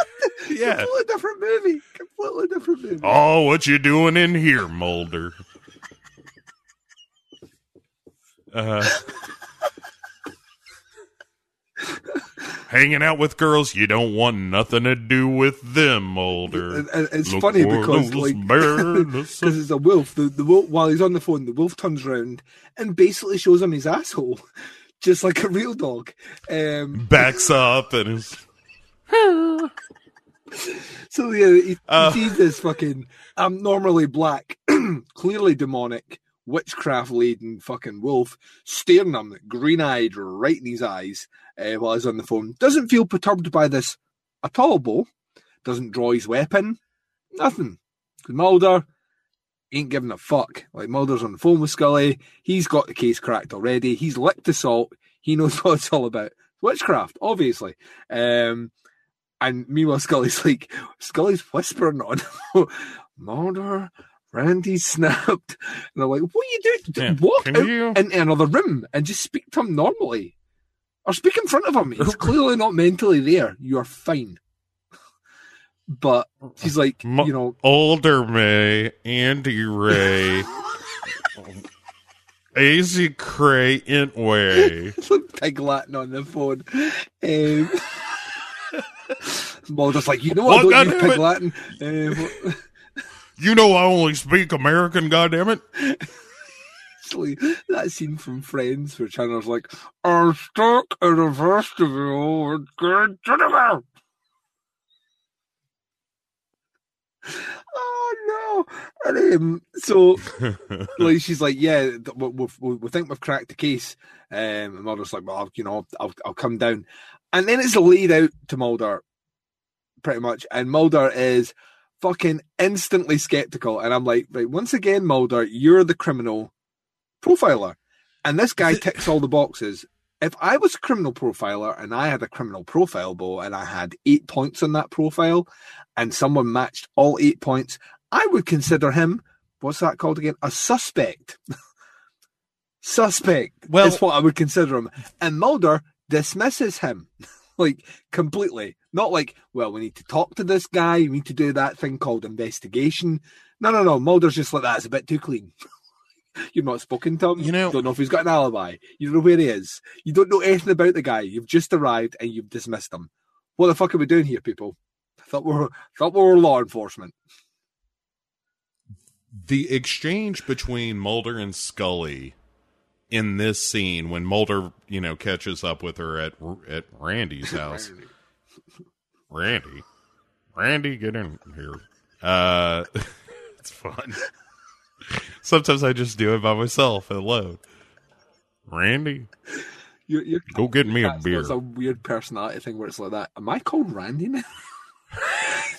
yeah. Completely different movie. Completely different movie. Oh, what you doing in here, Mulder? Uh, hanging out with girls you don't want nothing to do with them, Mulder. It's Look funny because, like, because it's a wolf. The, the wolf, while he's on the phone, the wolf turns around and basically shows him his asshole, just like a real dog. Um, backs up and is so yeah, he, he Uh. sees this fucking um, normally black, clearly demonic, witchcraft laden fucking wolf staring him, green eyed, right in his eyes uh, while he's on the phone. Doesn't feel perturbed by this at all, Bo. Doesn't draw his weapon. Nothing. Mulder ain't giving a fuck. Like Mulder's on the phone with Scully. He's got the case cracked already. He's licked the salt. He knows what it's all about. Witchcraft, obviously. Um, and meanwhile, Scully's like, Scully's whispering on Mulder. Randy snapped. And I'm like, what are you doing? Yeah, Walk can out you- into another room and just speak to him normally. Or speak in front of him. He's clearly not mentally there. You are fine. But she's like, Mu- you know, Older May, Andy Ray, Easy Cray Way. pig Latin on the phone. Um, Mulder's like, you know? Well, I don't pig Latin. Um, You know I only speak American, goddammit. like that scene from Friends where Chandler's like, I'm stuck in a vestibule with good cinema. oh no! And, um, so like she's like, yeah, we, we, we we think we've cracked the case. Um, and Mulder's like, well, I'll, you know, I'll I'll come down, and then it's laid out to Mulder, pretty much, and Mulder is fucking instantly skeptical, and I'm like, right, once again, Mulder, you're the criminal profiler, and this guy ticks all the boxes. If I was a criminal profiler and I had a criminal profile bow and I had eight points on that profile, and someone matched all eight points, I would consider him, what's that called again? A suspect. suspect Well- is what I would consider him. And Mulder dismisses him, like completely. Not like, well, we need to talk to this guy, we need to do that thing called investigation. No, no, no. Mulder's just like that. It's a bit too clean. You've not spoken to him. You know- don't know if he's got an alibi. You don't know where he is. You don't know anything about the guy. You've just arrived and you've dismissed him. What the fuck are we doing here, people? I thought we were, thought we were law enforcement. the exchange between Mulder and Scully in this scene when Mulder, you know, catches up with her at at Randy's house. Randy, Randy, get in here. Uh, it's fun. Sometimes I just do it by myself alone. Randy, You're, you're go get me a beer. It's a weird personality thing where it's like that. Am I called Randy now?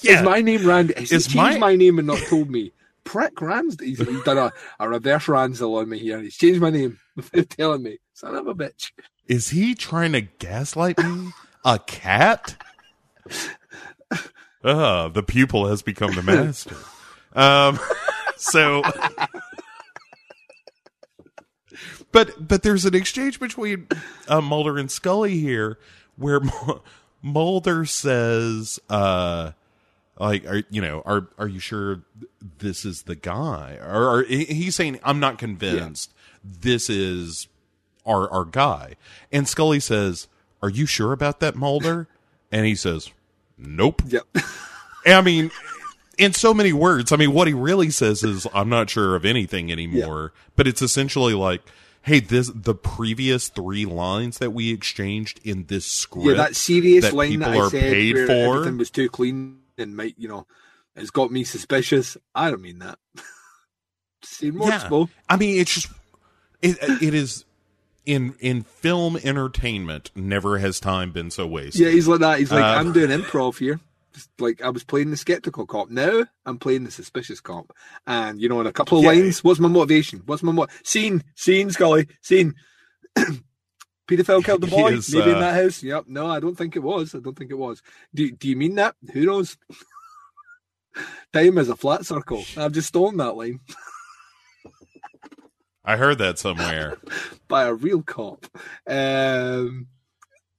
Yeah. Is my name Randy? Is changed my- my... name and not told me? Prick Ransdale. He's, done a, a reverse Ransdale on me here. He's changed my name without telling me. Son of a bitch. Is he trying to gaslight me? A cat? Uh, the pupil has become the master. Um, so, but but there's an exchange between uh, Mulder and Scully here, where Mu- Mulder says, uh, like, are you know, are are you sure this is the guy? Or, he's saying, I'm not convinced this is our our guy. And Scully says, "Are you sure about that, Mulder?" And he says, "Nope." Yep. I mean, in so many words. I mean, what he really says is, "I'm not sure of anything anymore." But it's essentially like, "Hey, this the previous three lines that we exchanged in this script, Yeah, that serious that line people that I are said paid for." everything was too clean and might, you know, it's got me suspicious. I don't mean that. Seen more Yeah. I mean, it's just it it is in in film entertainment. Never has time been so wasted. Yeah, he's like that. He's like, Uh, I'm doing improv here. Just like I was playing the skeptical cop. Now I'm playing the suspicious cop. And you know, in a couple of Yeah. lines, what's my motivation? What's my mo- scene? Scene, Scully. Scene. Pedophile killed the He boy. is, Maybe in uh, that house. Yep. No, I don't think it was. I don't think it was. Do Do you mean that? Who knows? Time is a flat circle. I've just stolen that line I heard that somewhere. by a real cop. Um,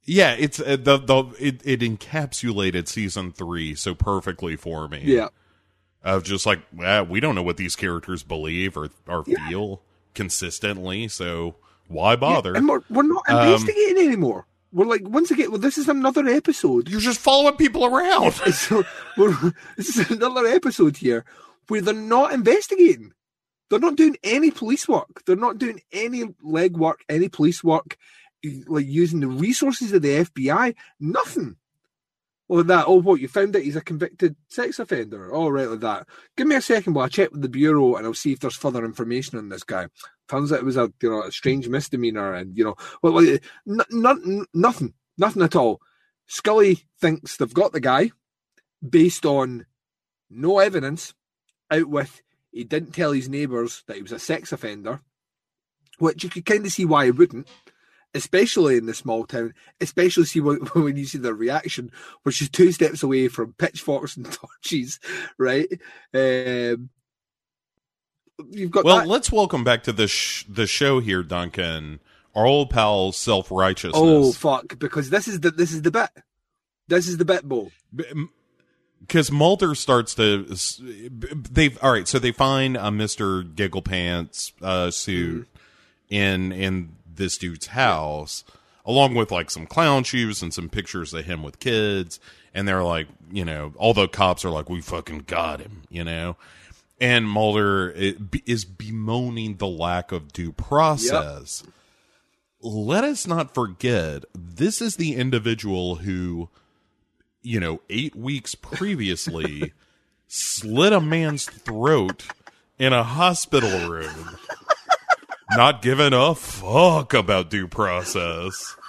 yeah, it's uh, the the it, it encapsulated season three so perfectly for me. yeah. of just like ah, we don't know what these characters believe or or feel consistently, so why bother? And we're, we're not Um, investigating anymore. We're like, once again, well, this is another episode. You're just following people around. so this is another episode here where they're not investigating. They're not doing any police work. They're not doing any legwork, any police work, like using the resources of the FBI. Nothing. Like that. Oh, what? You found out he's a convicted sex offender. All right, like that. Give me a second while I check with the bureau and I'll see if there's further information on this guy. Turns out it was a you know a strange misdemeanor, and you know, well, like, n- n- nothing, nothing at all. Scully thinks they've got the guy based on no evidence, out with he didn't tell his neighbours that he was a sex offender, which you could kind of see why he wouldn't, especially in the small town, especially see when, when you see their reaction, which is two steps away from pitchforks and torches, right? Um, you've got well, that. let's welcome back to the sh- the show here, Duncan. Our old pal, self righteousness. Oh fuck! Because this is the this is the bit. This is the bet Bo. because Mulder starts to they've all right so they find a Mr. Giggle Pants uh suit in in this dude's house along with like some clown shoes and some pictures of him with kids and they're like you know all the cops are like we fucking got him you know and Mulder is bemoaning the lack of due process let us not forget this is the individual who you know, eight weeks previously slit a man's throat in a hospital room, not giving a fuck about due process.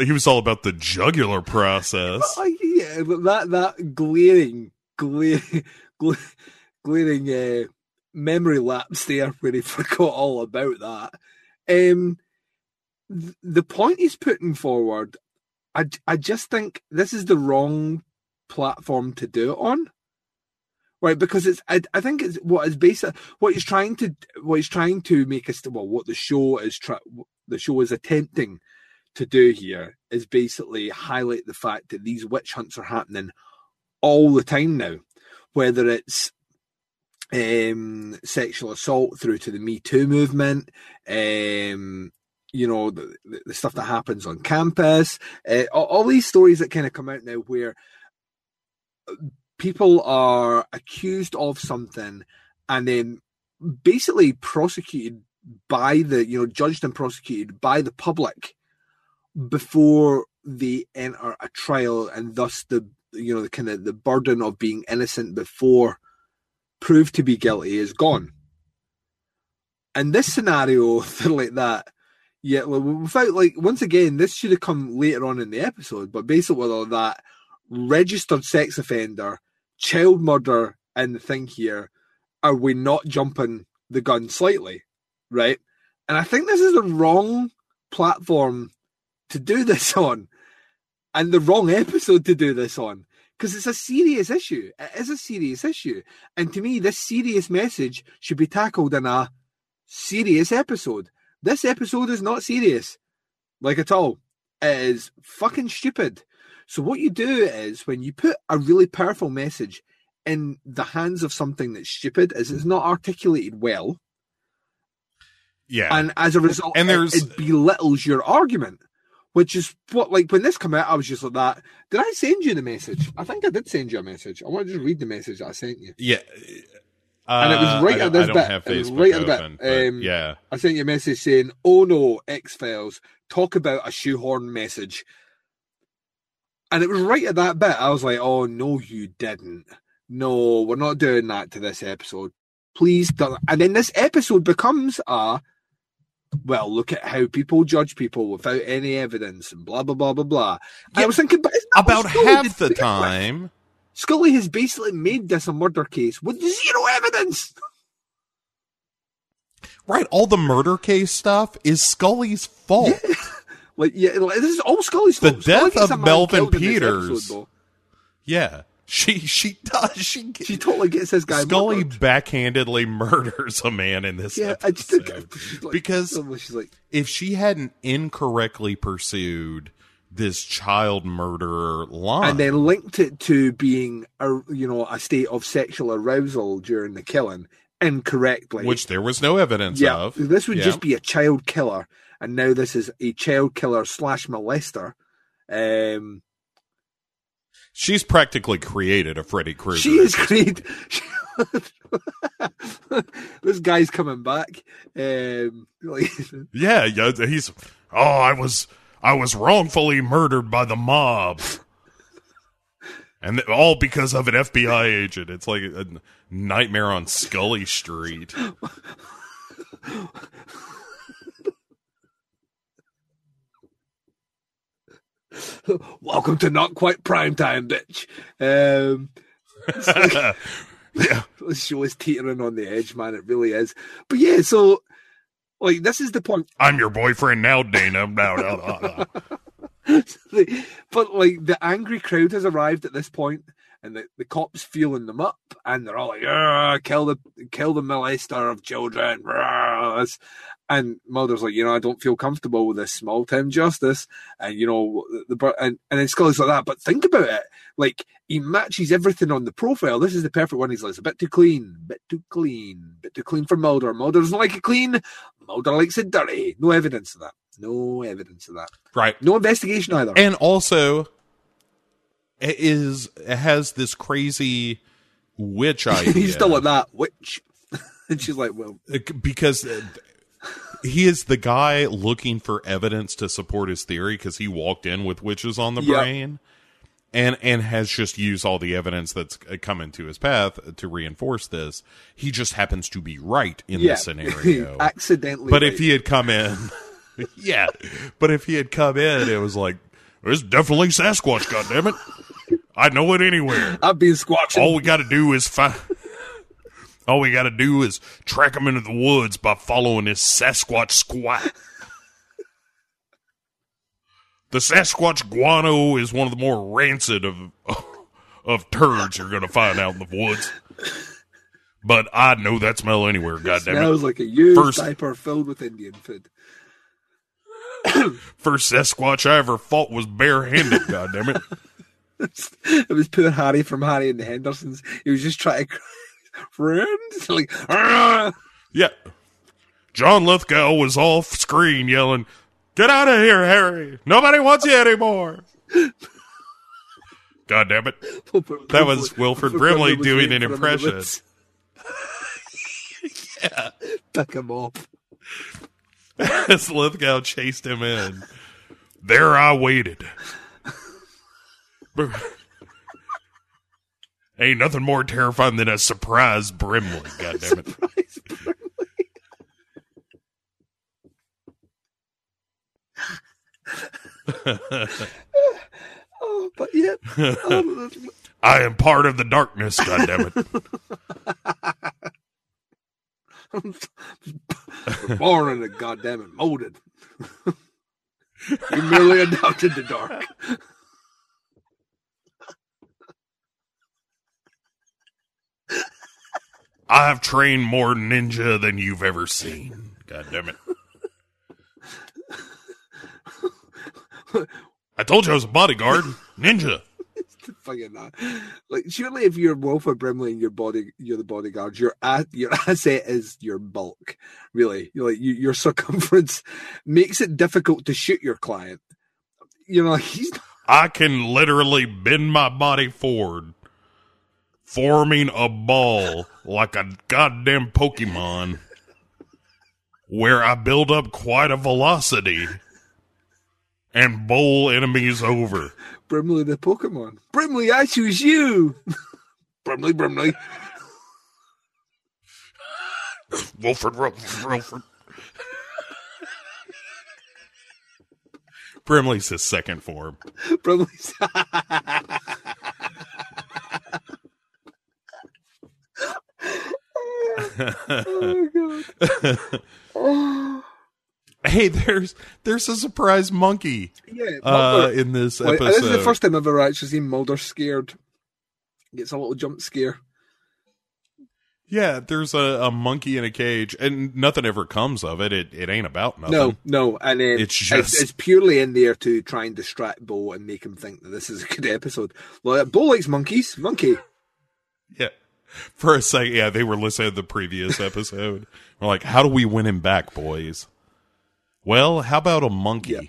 He was all about the jugular process. Yeah, that that glaring, glaring, gla- glaring uh, memory lapse there, where he forgot all about that. Um, th- the point he's putting forward, I I just think this is the wrong platform to do it on. Right, because it's I, I think it's what is basic what he's trying to what he's trying to make us well what the show is try, the show is attempting to do here is basically highlight the fact that these witch hunts are happening all the time now, whether it's um, sexual assault through to the Me Too movement, um, you know, the, the stuff that happens on campus, uh, all, all these stories that kind of come out now where people are accused of something and then basically prosecuted by the, you know, judged and prosecuted by the public before they enter a trial and thus the you know the kind of the burden of being innocent before proved to be guilty is gone. And this scenario like that yeah well, without like once again this should have come later on in the episode but basically with all that registered sex offender child murder and the thing here are we not jumping the gun slightly right? And i think this is the wrong platform to do this on and the wrong episode to do this on because it's a serious issue. It is a serious issue. And to me, this serious message should be tackled in a serious episode. This episode is not serious, like at all. It is fucking stupid. So, what you do is when you put a really powerful message in the hands of something that's stupid, is it's not articulated well. Yeah. And as a result, And it- there's- it belittles your argument which is what like when this came out, I was just like that. Did I send you the message? I think I did send you a message. I want to just read the message that I sent you. Yeah. And it was Uh, right at this I don't bit. have It was right at the bit. Um, yeah. I sent you a message saying, "Oh no, X Files, talk about a shoehorn message." And it was right at that bit. I was like, "Oh no, you didn't. No, we're not doing that to this episode. Please don't." And then this episode becomes a well, look at how people judge people without any evidence and blah blah blah blah blah. And I was thinking, but isn't that what About half the begin with? time. Scully has basically made this a murder case with zero evidence. Right. All the murder case stuff is Scully's fault. Like, yeah, like, this is all Scully's The fault. Scully death of Melvin killed in this Peters. episode. Yeah. She she does she She totally gets this guy Scully murdered. backhandedly murders a man in this Yeah, I episode. just like, because she's like, if she hadn't incorrectly pursued this child murderer line, and then linked it to being a you know a state of sexual arousal during the killing incorrectly, which there was no evidence yeah, of. this would Yeah. just be a child killer, and now this is a child killer slash molester. Um, She's practically created a Freddy Krueger. She is great. this guy's coming back. Um, like, Yeah, yeah, he's. Oh, I was, I was wrongfully murdered by the mob, and th- all because of an FBI agent. It's like a nightmare on Scully Street. welcome to not quite prime time, bitch. Um, yeah, the show is teetering on the edge, man. It really is. But yeah, so like this is the point. I'm your boyfriend now, Dana. Now, now, now, now. but like the angry crowd has arrived at this point, and the, the cops feeling them up, and they're all like, "Ah, "Kill the kill the molester of children!" And Mulder's like, "You know, I don't feel comfortable with this small town justice." And you know, the, the and and then Scully's like that. But think about it, like he matches everything on the profile. This is the perfect one. He's like, "It's a bit too clean, bit too clean, bit too clean for Mulder. Mulder doesn't like it clean. Mulder likes it dirty. No evidence of that. No evidence of that. right. No investigation either." And also, it is it has this crazy witch idea. He's still like that, witch. and she's like, well, because uh, he is the guy looking for evidence to support his theory because he walked in with witches on the Yeah. brain and and has just used all the evidence that's uh, come into his path to reinforce this. He just happens to be right in Yeah. this scenario. Accidentally. but right. if he had come in, yeah. But if he had come in, it was like it's definitely Sasquatch. goddamn it! I know it anywhere. I've been squatching. All we got to do is find. All we got to do is track him into the woods by following his Sasquatch squat. The Sasquatch guano is one of the more rancid of of turds you're going to find out in the woods. But I know that smell anywhere. Goddamn it! smells like a used First- diaper filled with Indian food. First Sasquatch I ever fought was barehanded. Goddamn it! It was poor Harry from Harry and the Hendersons. He was just trying to friends like "Ah!" Yeah. John Lithgow was off screen yelling, Get out of here, Harry! Nobody wants you anymore! God damn it. That was Wilford Brimley doing an for him in the impression. yeah, Pick him up. As Lithgow chased him in. There I waited. Ain't nothing more terrifying than a surprise Brimley, God damn it. Surprise, Brimley. oh, but yeah. Um, oh, I am part of the darkness, God damn it. born in it, goddamn it, molded. you merely adopted the dark. I have trained more ninja than you've ever seen. God damn it. I told you I was a bodyguard. Ninja. Fucking not. Like, surely if you're Wilford Brimley and your body, you're the bodyguard. Your a- your asset is your bulk. Really, you're like you, your circumference makes it difficult to shoot your client. You know, he's I can literally bend my body forward, forming a ball like a goddamn Pokemon, where I build up quite a velocity and bowl enemies over. Brimley the Pokemon. Brimley, I choose you. Brimley, Brimley. Wilford, Wilford. Brimley's his second form. Brimley's. oh god. Hey, there's there's a surprise monkey Yeah, uh, in this episode. this is the first time I've ever actually seen Mulder scared. Gets a little jump scare. Yeah, there's a, a monkey in a cage, and nothing ever comes of it. It it ain't about nothing. No, no, and It's it's, just- it's purely in there to try and distract Bo and make him think that this is a good episode. Well, Bo likes monkeys. Monkey. Yeah. For a second, yeah, they were listening to the previous episode. We're like, how do we win him back, boys? Well, how about a monkey? Yeah.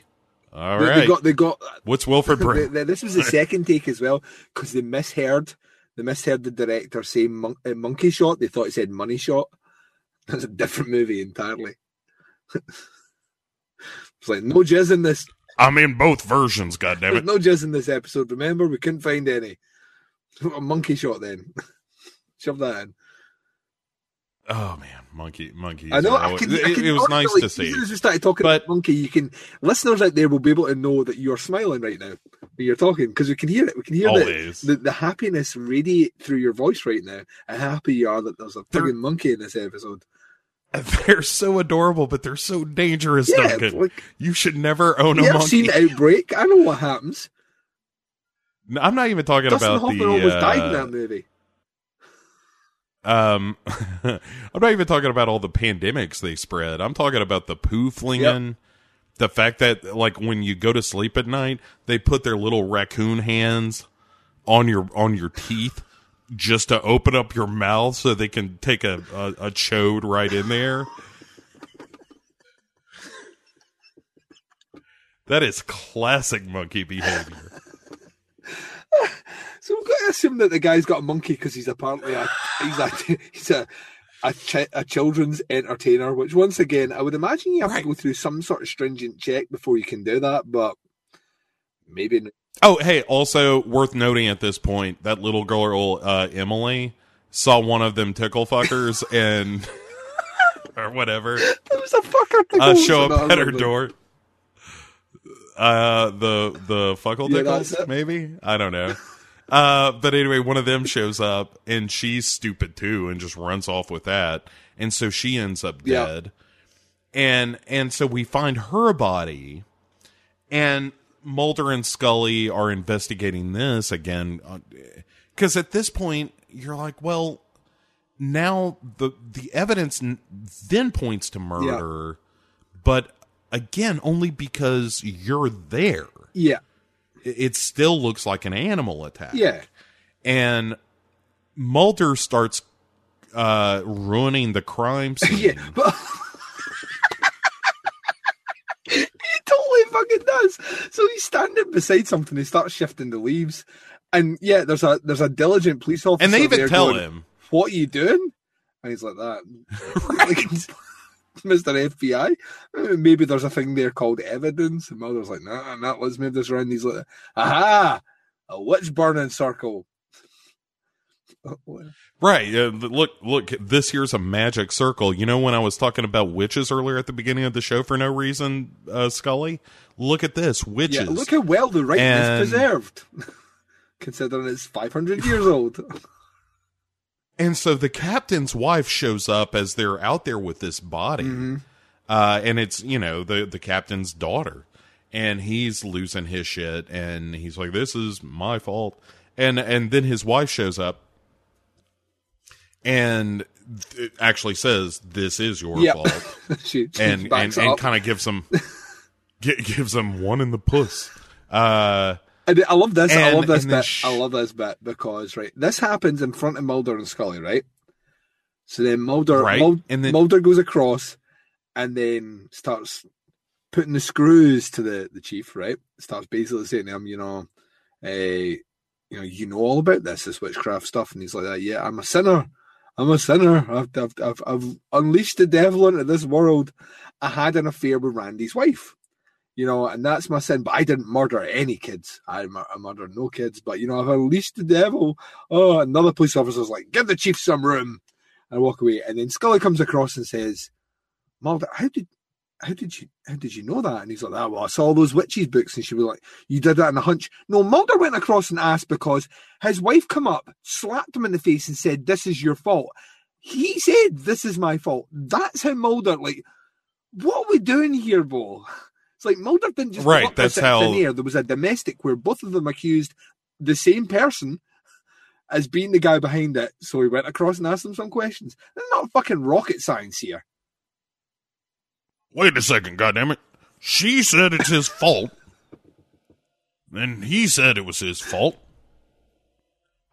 All They- right. They got. They got. What's Wilford they- Brim? they- this was the second take as well because they misheard. They misheard the director saying mon- uh, monkey shot. They thought he said money shot. That's a different movie entirely. it's like no jizz in this. I'm in both versions, There's goddammit. no jizz in this episode. Remember, we couldn't find any. A monkey shot then. Shove that in. Oh man, monkey, monkey! I know. I can, it, I can it was nice to see. As soon as we started talking But- about monkey, you can listeners out there will be able to know that you're smiling right now when you're talking because we can hear it. We can hear the, the the happiness radiate through your voice right now. How happy you are that there's a They're- monkey in this episode. They're so adorable, but they're so dangerous, Yeah, Duncan. like- you should never own a You monkey. seen Outbreak? I know what happens. No, I'm not even talking Dustin about Hoffman the. almost died in uh, that movie. Um, I'm not even talking about all the pandemics they spread. I'm talking about the poo flinging. The fact that, like, when you go to sleep at night, they put their little raccoon hands on your on your teeth just to open up your mouth so they can take a a, a chode right in there. That is classic monkey behavior. So we've got to assume that the guy's got a monkey because he's apparently a he's a he's a a, ch- a children's entertainer. Which once again, I would imagine you have Right. to go through some sort of stringent check before you can do that. But maybe Oh, hey, also worth noting at this point that little girl, uh, Emily, saw one of them tickle fuckers and or whatever There was a fucker uh, show up at her door. Uh, the the fuckle Yeah, tickles, maybe I don't know. Uh, but anyway, one of them shows up and she's stupid too, and just runs off with that, and so she ends up Yeah. dead. And and so we find her body, and Mulder and Scully are investigating this again, because at this point you're like, well, now the the evidence n- then points to murder, but again only because you're there. Yeah, It- still looks like an animal attack. yeah, and Mulder starts uh ruining the crime scene. yeah. But he totally fucking does. So he's standing beside something. He starts shifting the leaves, and yeah, there's a there's a diligent police officer. and they even tell going, him, "What are you doing?" And he's like that. Mr. FBI, Uh, maybe there's a thing there called evidence. And Mulder's like, nah, nah, let's move this around. He's like, aha, a witch burning circle. Right. Uh, look, look, this here's a magic circle. You know, when I was talking about witches earlier at the beginning of the show for no reason, uh, Scully? Look at this witches. Yeah, look how well the writing And- is preserved, considering it's 500 years old. and so the captain's wife shows up as they're out there with this body. Mm-hmm. Uh, and it's, you know, the, the captain's daughter. And he's losing his shit. And he's like, this is my fault. And, and then his wife shows up and it actually says, this is your Yeah. fault. she, she and and, and kind of gives him, gi- gives them one in the puss. Uh, And I love this. I love this and bit. sh- I love this bit because right, this happens in front of Mulder and Scully, right? So then Mulder, Right, and then- Mulder goes across, and then starts putting the screws to the the chief, right? Starts basically saying to him, you know, eh, you know, you know all about this, this witchcraft stuff, and he's like, that, yeah, I'm a sinner. I'm a sinner. I've, I've, I've, I've unleashed the devil into this world. I had an affair with Randy's wife you know, and that's my sin. But I didn't murder any kids. I, I murdered no kids. But you know, I've unleashed the devil. Oh, another police officer's like, give the chief some room, and I walk away. And then Scully comes across and says, Mulder, how did, how did you, how did you know that? And he's like, ah, well, I saw those witches books, and she was like, you did that in a hunch. No, Mulder went across and asked because his wife come up, slapped him in the face, and said, "This is your fault." He said, "This is my fault." That's how Mulder like. What are we doing here, Bo? It's like Mulder didn't just Right, come up with that's it out of how- thin air. There was a domestic where both of them accused the same person as being the guy behind it. So he went across and asked them some questions. There's not fucking rocket science here. wait a second, goddammit. She said it's his fault. And he said it was his fault.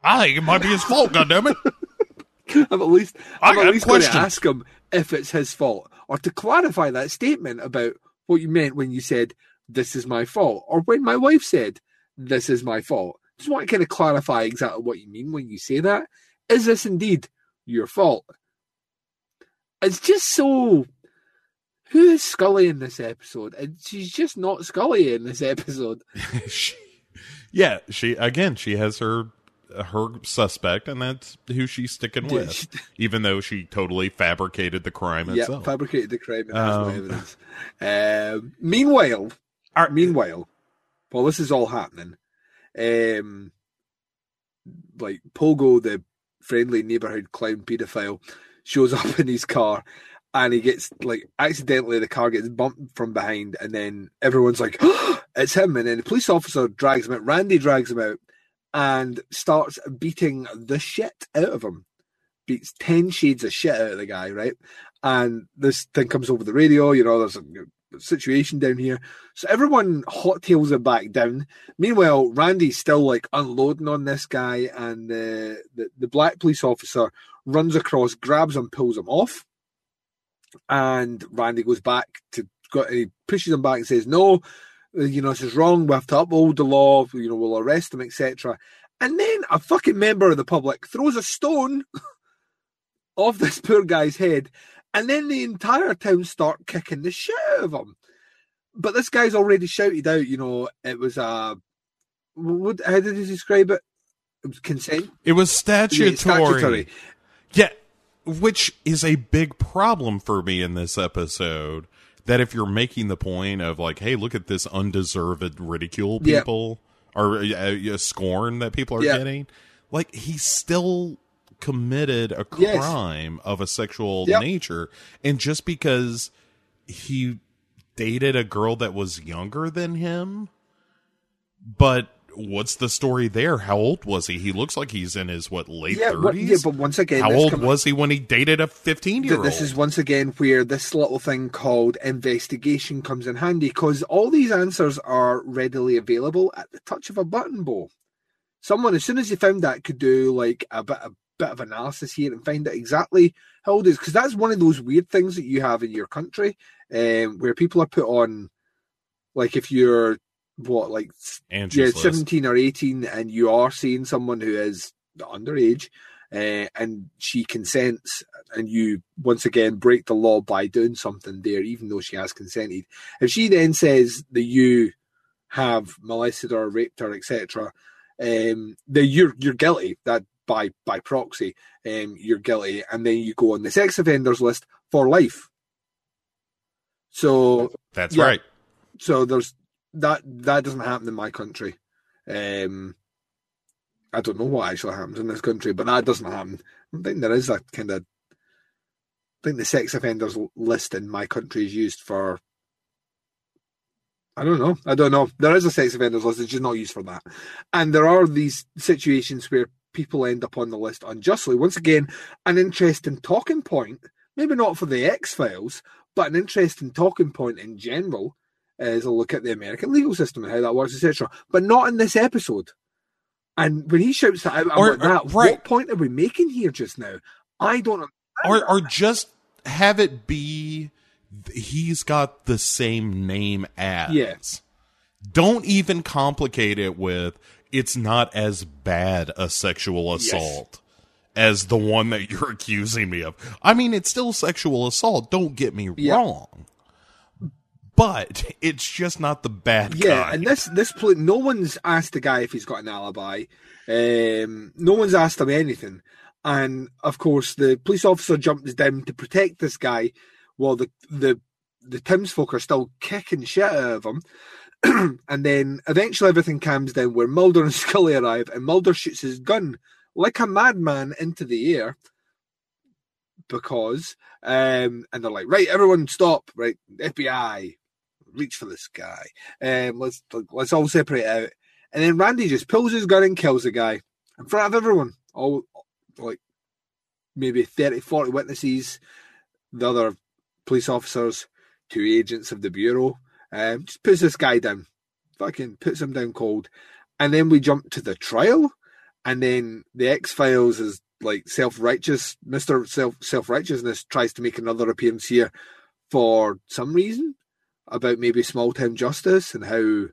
I think it might be his fault, goddammit. I'm at least I I'm got at least going to ask him if it's his fault, or to clarify that statement about what you meant when you said this is my fault, or when my wife said this is my fault. Just want to kind of clarify exactly what you mean when you say that. Is this indeed your fault? It's just so. Who is Scully in this episode? And she's just not Scully in this episode. she, yeah, she again, she has her her suspect, and that's who she's sticking Yeah, with, she- even though she totally fabricated the crime Yeah, itself. fabricated the crime and has no Um, evidence. Um, meanwhile, Are- meanwhile, while this is all happening, um, like Pogo, the friendly neighborhood clown pedophile, shows up in his car, and he gets like accidentally the car gets bumped from behind, and then everyone's like, "It's him!" And then the police officer drags him out. Randy drags him out and starts beating the shit out of him. Beats ten shades of shit out of the guy, right? and this thing comes over the radio. You know, there's a situation down here, so everyone hot tails it back down. Meanwhile, Randy's still like unloading on this guy, and the the, the black police officer runs across, grabs him, pulls him off, and Randy goes back to. He pushes him back and says, "No, Uh, you know this is wrong. We have to uphold the law. You know, we'll arrest him, etc." And then a fucking member of the public throws a stone off this poor guy's head, and then the entire town start kicking the shit out of him. But this guy's already shouted out, you know, it was a what, how did he describe it? It was consent. It was Yeah, statutory. statutory. Yeah, which is a big problem for me in this episode. That if you're making the point of like, hey, look at this undeserved ridicule Yeah. people or uh, uh, scorn that people are Yeah. getting, like he still committed a Yes. crime of a sexual Yep. nature, and just because he dated a girl that was younger than him, but. What's the story there? How old was he? He looks like he's in his what late Yeah, but, thirties. yeah, but once again, How old was he when he dated a fifteen-year-old? This is once again where this little thing called investigation comes in handy because all these answers are readily available at the touch of a button, Bo. Someone, as soon as you found that, could do like a bit, a bit of analysis here and find out exactly how old it is. Because that's one of those weird things that you have in your country um, where people are put on, like if you're what, like yeah, List. 17 or 18, and you are seeing someone who is underage, uh, and she consents, and you once again break the law by doing something there, even though she has consented. If she then says that you have molested her, raped her, etc., um, then you're you're guilty. That by by proxy, um, you're guilty, and then you go on the sex offenders list for life. So That's yeah. right. so there's that that doesn't happen in my country. Um, I don't know what actually happens in this country, but that doesn't happen. I think there is a kind of. I think the sex offenders list in my country is used for. I don't know. I don't know. There is a sex offenders list. It's just not used for that. And there are these situations where people end up on the list unjustly. Once again, an interesting talking point. Maybe not for the X Files, but an interesting talking point in general Uh, is a look at the American legal system and how that works, etc. But not in this episode. And when he shouts that out, I'm Or- like, that, or- right. what point are we making here just now? I don't. Or, or just have it be he's got the same name as. Yes. Don't even complicate it with it's not as bad a sexual Yes. assault as the one that you're accusing me of. I mean, it's still sexual assault. Don't get me Yeah. wrong. But it's just not the bad Yeah, kind. and this this pl- no one's asked the guy if he's got an alibi. Um, no one's asked him anything, and of course the police officer jumps down to protect this guy, while the the the townsfolk are still kicking shit out of him. and then eventually everything calms down where Mulder and Scully arrive, and Mulder shoots his gun like a madman into the air because um and they're like right everyone stop right FBI reach for this guy. Um let's let's all separate out. And then Randy just pulls his gun and kills the guy in front of everyone. All like maybe 30 40 witnesses the other police officers two agents of the bureau. Um just puts this guy down. Fucking puts him down cold. And then we jump to the trial. And then the X Files is like self righteous. Mister Self Self Righteousness tries to make another appearance here for some reason about maybe small town justice and how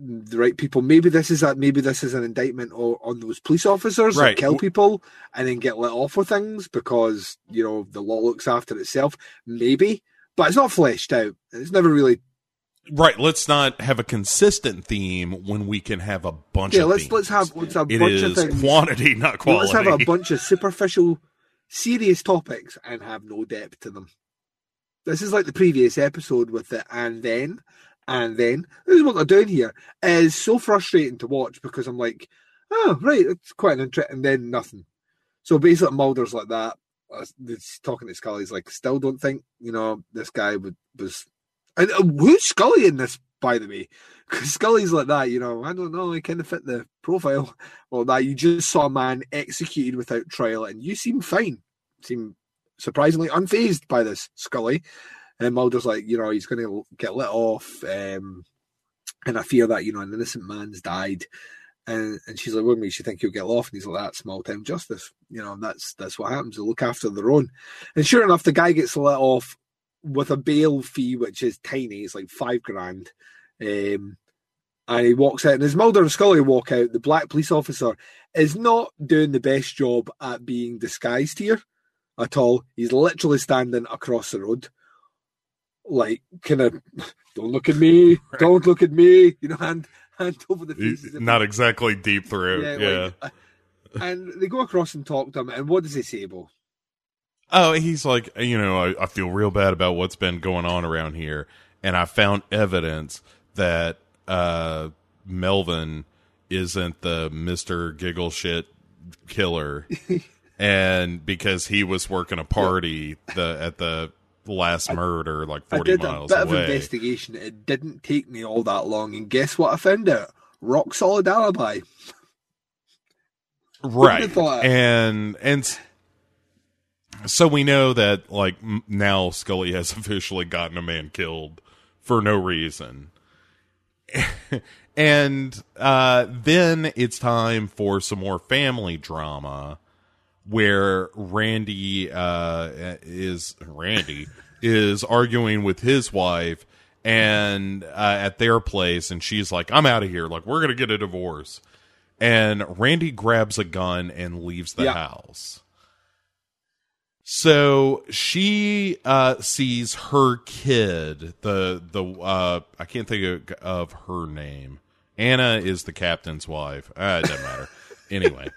the right people. Maybe this is that. maybe this is an indictment on, on those police officers Right. that kill people and then get let off with things because you know the law looks after itself. Maybe, but it's not fleshed out. It's never really Right. Let's not have a consistent theme when we can have a bunch yeah. of Let's themes. let's have let's have a It bunch is of things. quantity, not quality. Let's have a bunch of superficial, serious topics and have no depth to them. This is like the previous episode with the and then, and then. This is what they're doing here. Is so frustrating to watch because I'm like, oh, right, it's quite an interesting, and then nothing. So basically, Mulder's like that. Uh, He's talking to Scully. He's like, still don't think, you know, this guy would, was. And uh, who's Scully in this, by the way? Because Scully's like that, you know, I don't know, he kind of fit the profile. Well, that you just saw a man executed without trial, and you seem fine, seem surprisingly unfazed by this, Scully. And Mulder's like, you know, he's going to get let off, um, and I fear that you know an innocent man's died. And, and she's like, what makes you think he'll get let off? And he's like, that's small town justice. You know, that's that's what happens. They look after their own. And sure enough, the guy gets let off with a bail fee, which is tiny. It's like five grand. Um, and he walks out, and as Mulder and Scully walk out, the black police officer is not doing the best job at being disguised here at all. He's literally standing across the road, like kind of, don't look at me, don't look at me, you know, hand hand over the faces. Not exactly deep throat. Yeah. Yeah, like, uh, and they go across and talk to him. And what does he say, Bo? Oh, he's like, you know, I, I feel real bad about what's been going on around here, and I found evidence that uh, Melvin isn't the Mister Giggle Shit killer, and because he was working a party the at the last murder like I forty did a miles bit of investigation. It didn't take me all that long, and guess what? I found out? Rock solid alibi. right. And and so we know that like now scully has officially gotten a man killed for no reason. And uh then it's time for some more family drama where randy uh is randy is arguing with his wife and uh, at their place and she's like i'm out of here like we're gonna get a divorce and Randy grabs a gun and leaves the Yeah. house. So she uh, sees her kid, the the uh, I can't think of, of her name. Anna is the captain's wife. Uh, it doesn't matter. anyway,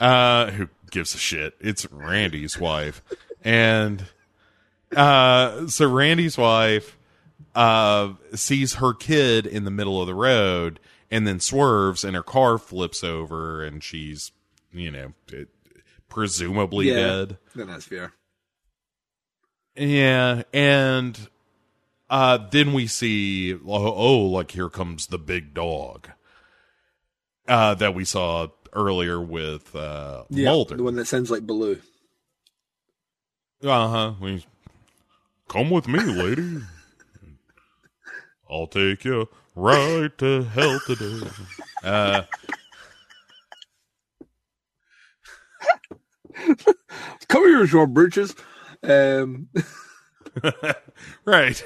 uh, who gives a shit? It's Randy's wife, and uh, so Randy's wife uh, sees her kid in the middle of the road and then swerves and her car flips over and she's, you know, it, presumably Yeah. dead. Then that's fair. Yeah. And uh, then we see, oh, oh, like here comes the big dog uh, that we saw earlier with uh, Yeah, Mulder. the one that sounds like Baloo. Uh huh. We come with me, lady. I'll take you right to hell today. Uh, Come here, short britches. Um, right.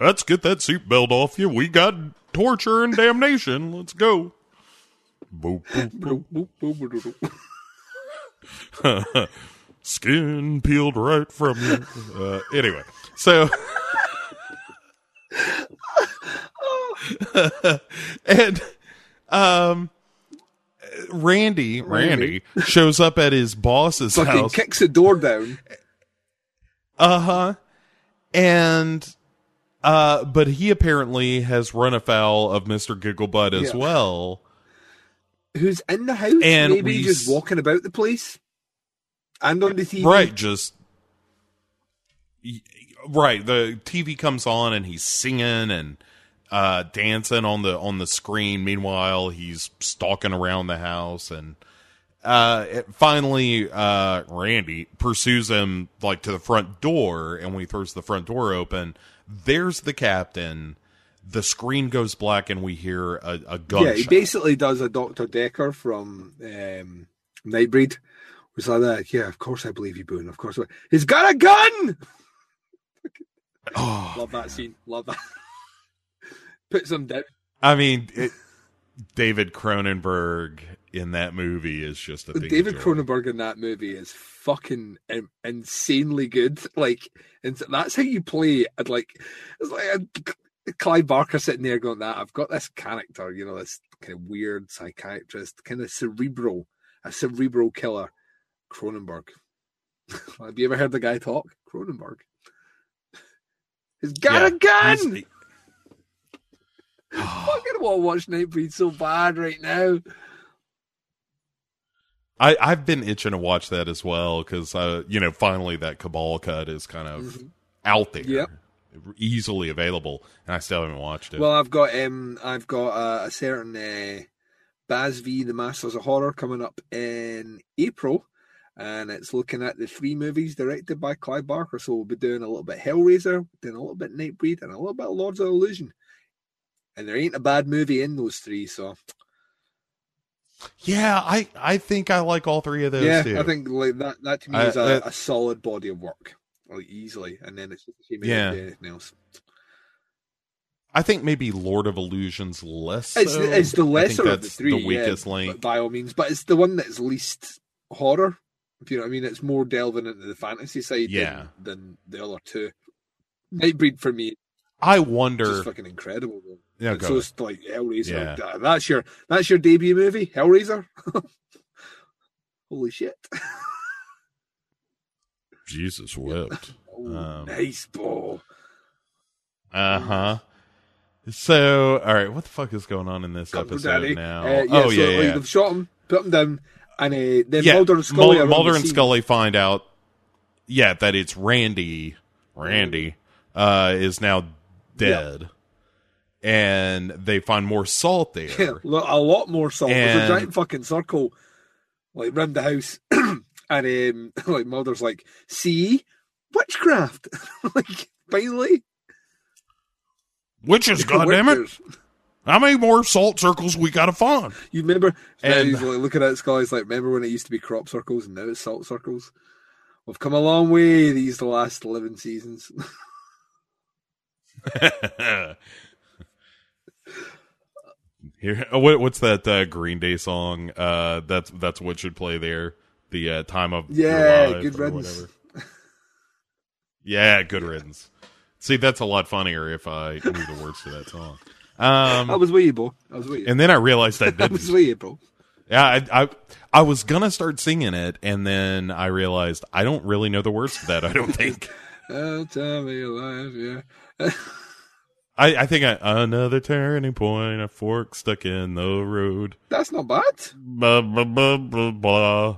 Let's get that seatbelt off you. We got torture and damnation. Let's go. Boop, boop, boop, boop, boop. Skin peeled right from you. Uh, anyway, so. and um Randy, Randy shows up at his boss's Fucking house. kicks the door down. Uh-huh. And uh but he apparently has run afoul of Mr. Gigglebutt as Yeah. well. Who's in the house? And Maybe just walking about the place and on the TV. Right, just right. The TV comes on and he's singing and uh, dancing on the on the screen. Meanwhile, he's stalking around the house and uh, it- finally, uh, Randy pursues him like to the front door, and when he throws the front door open, there's the captain. The screen goes black, and we hear a, a gunshot. Yeah, he basically does a Dr. Decker from um, Nightbreed. Was like that. Yeah, of course I believe you, Boone. Of course. He's got a gun! Oh, Love that scene. Love that. Put some down. I mean, it, David Cronenberg in that movie is just a thing. David. Cronenberg in that movie is fucking in- insanely good. Like, and that's how you play. And like, it's like a, Clive Barker sitting there going, "That I've got this character, you know, this kind of weird psychiatrist, kind of cerebral, a cerebral killer, Cronenberg." Have you ever heard the guy talk? Cronenberg. He's got Yeah, a gun. he's- fucking want to watch Nightbreed so bad right now. I I've been itching to watch that as well because uh you know finally that Cabal cut is kind of out there, Yep. Easily available, and I still haven't watched it. Well, I've got um, I've got uh, a certain uh, Baz V, The Masters of Horror, coming up in April, and it's looking at the three movies directed by Clive Barker. So we'll be doing a little bit Hellraiser, doing a little bit Nightbreed, and a little bit Lords of Illusion. And there ain't a bad movie in those three, so yeah, I I think I like all three of those. yeah, too. I think like that. That to me I- is a solid body of work, like easily. And then it's just a shame Yeah. do anything else. I think maybe Lord of Illusions less. It's, so. it's the lesser of the three, the weakest yeah, link. by all means. But it's the one that's least horror. If you know what I mean, it's more delving into the fantasy side Yeah. than, than the other two. Nightbreed for me I wonder. just fucking incredible. Though. Yeah, so it's like Hellraiser. Yeah. Th- That's your that's your debut movie, Hellraiser. Holy shit! Jesus wept. Oh, Um, nice ball. Uh huh. So, all right, what the fuck is going on in this Got episode daddy. now? Uh, yeah, oh so, yeah, yeah. They've shot him, put him down, and uh, then yeah. Mulder and Scully. Mul- Mulder and. Scully find out, yeah, that it's Randy. Randy uh, is now dead, and they find more salt there. lo- a lot more salt. There's a giant fucking circle, like round the house, and um, like Mulder's like, "See, witchcraft." like, finally, Witches, goddammit! witches. How many more salt circles we gotta find? You remember? And And- he's like looking at Scully's like, "Remember when it used to be crop circles and now it's salt circles?" We've come a long way these last eleven seasons. Here, what, what's that uh, Green Day song? Uh, that's that's what should play there. The uh, time of your Yeah, good riddance. Yeah, good riddance. See, that's a lot funnier if I knew the words to that song. Um, I was with you, bro. I was with you. and then I realized I did. I was didn't. with you, bro. Yeah, I, I I was gonna start singing it, and then I realized I don't really know the words to that. I don't think. Oh, time of your life, yeah. I, I think I, another turning point, a fork stuck in the road. That's not bad. Blah blah blah blah blah.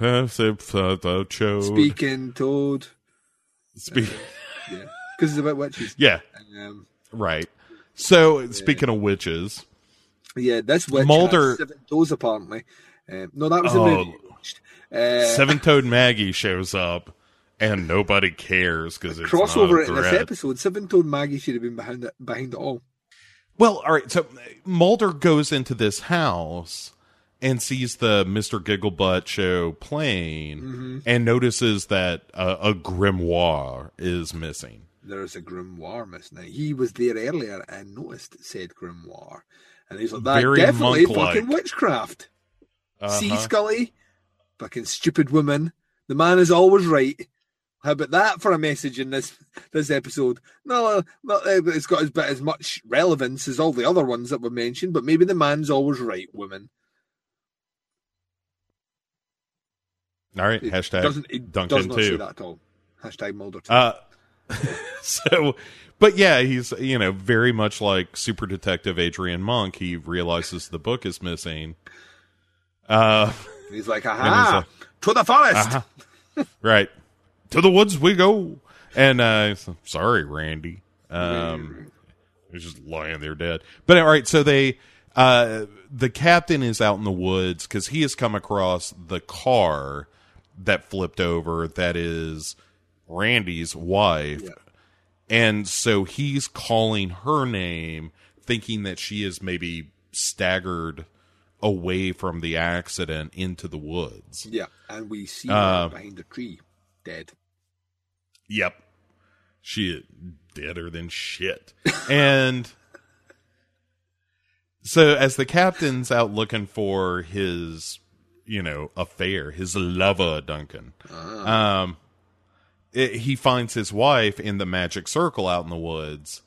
Uh, uh, uh. Speaking toad, Speak. yeah, because it's about witches. Yeah, Um, right. So speaking of witches, yeah, this witch Mulder- seven toes apparently. Um, no, that was Oh. a movie. Uh, Seven Toed Maggie shows up, and nobody cares because it's crossover in this episode. Seven toed Maggie should have been behind it. Behind it all. Well, all right. So Mulder goes into this house and sees the Mister Gigglebutt show playing, Mm-hmm. and notices that uh, a grimoire is missing. There's a grimoire missing. Now, he was there earlier and noticed said grimoire, and he's like, "That Very definitely monk-like. fucking witchcraft." See, Uh-huh. Scully, fucking stupid woman. The man is always right. How about that for a message in this this episode? No, not uh, it's got as as much relevance as all the other ones that were mentioned, but maybe the man's always right, woman. All right. It Hashtag doesn't it Duncan does not say too. that at all. Hashtag Mulder too. Uh, so, but yeah, he's you know very much like super detective Adrian Monk. He realizes the book is missing. Uh, he's like, he's aha, to the forest. right to the woods we go. And uh, sorry, Randy. Um, he's just lying there dead. But all right, so they. Uh, the captain is out in the woods because he has come across the car that flipped over. That is Randy's wife. Yeah. And so he's calling her name, thinking that she is maybe staggered away from the accident into the woods. Yeah, and we see Uh, her behind a tree, dead. Yep. She is deader than shit. and so as the captain's out looking for his, you know, affair, his lover, Duncan, um, it, he finds his wife in the magic circle out in the woods.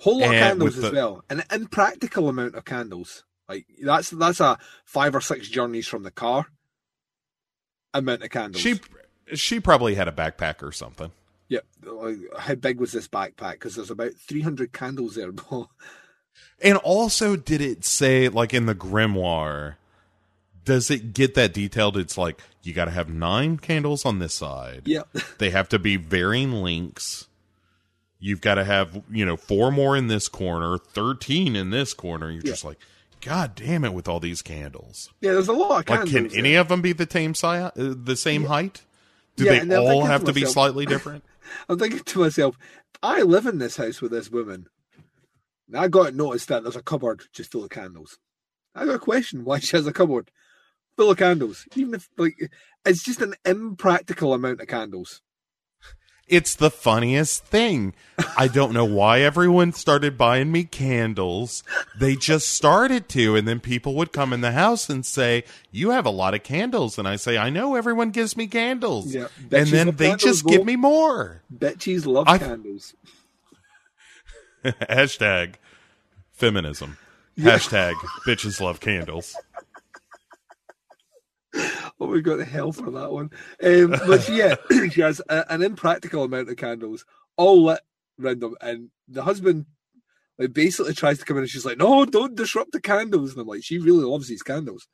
Whole lot of candles as the- well, an impractical amount of candles. Like that's that's a five or six journeys from the car. Amount of candles. She she probably had a backpack or something. Yep. How big was this backpack? Because there's about three hundred candles there. And also, did it say like in the grimoire? Does it get that detailed? It's like you got to have nine candles on this side. yeah, They have to be varying lengths. You've got to have you know four more in this corner, thirteen in this corner. You're Yeah. just like, God damn it! With all these candles, yeah. There's a lot of like, candles. can there. any of them be the same size, uh, the same height? Do Yeah, they all have to to be slightly different? I'm thinking to myself, I live in this house with this woman. And I got noticed that there's a cupboard just full of candles. I got a question why she has a cupboard full of candles. Even if like it's just an impractical amount of candles. It's the funniest thing. I don't know why everyone started buying me candles. They just started to, and then people would come in the house and say, "You have a lot of candles," and I say, "I know. Everyone gives me candles." Yeah, and then they candles, just give me more. Bitches love I- candles. Hashtag Feminism. Hashtag bitches love candles. Oh, we got the hell for that one. Um, but yeah, she has a, an impractical amount of candles, all lit random, and the husband like basically tries to come in, and she's like, "No, don't disrupt the candles." And I'm like, she really loves these candles.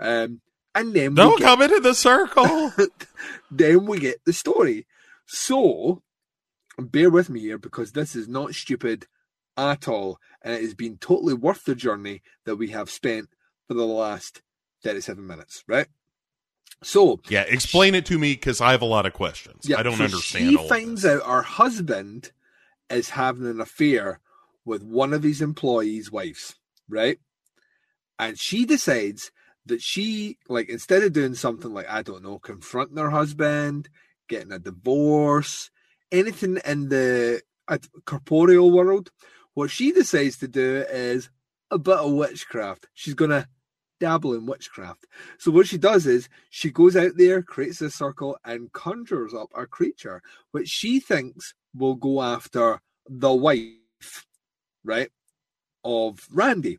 Um, and then we Don't get- come into the circle. then we get the story. So bear with me here because this is not stupid at all, and it has been totally worth the journey that we have spent for the last 37 minutes, right? So yeah, explain it to me because I have a lot of questions. yeah, I don't so understand She finds out her husband is having an affair with one of his employees' wives, right? And she decides that she, like, instead of doing something like, I don't know, confronting her husband, getting a divorce, anything in the uh, corporeal world, what she decides to do is a bit of witchcraft. She's going to dabble in witchcraft. So what she does is she goes out there, creates a circle, and conjures up a creature which she thinks will go after the wife, right, of Randy.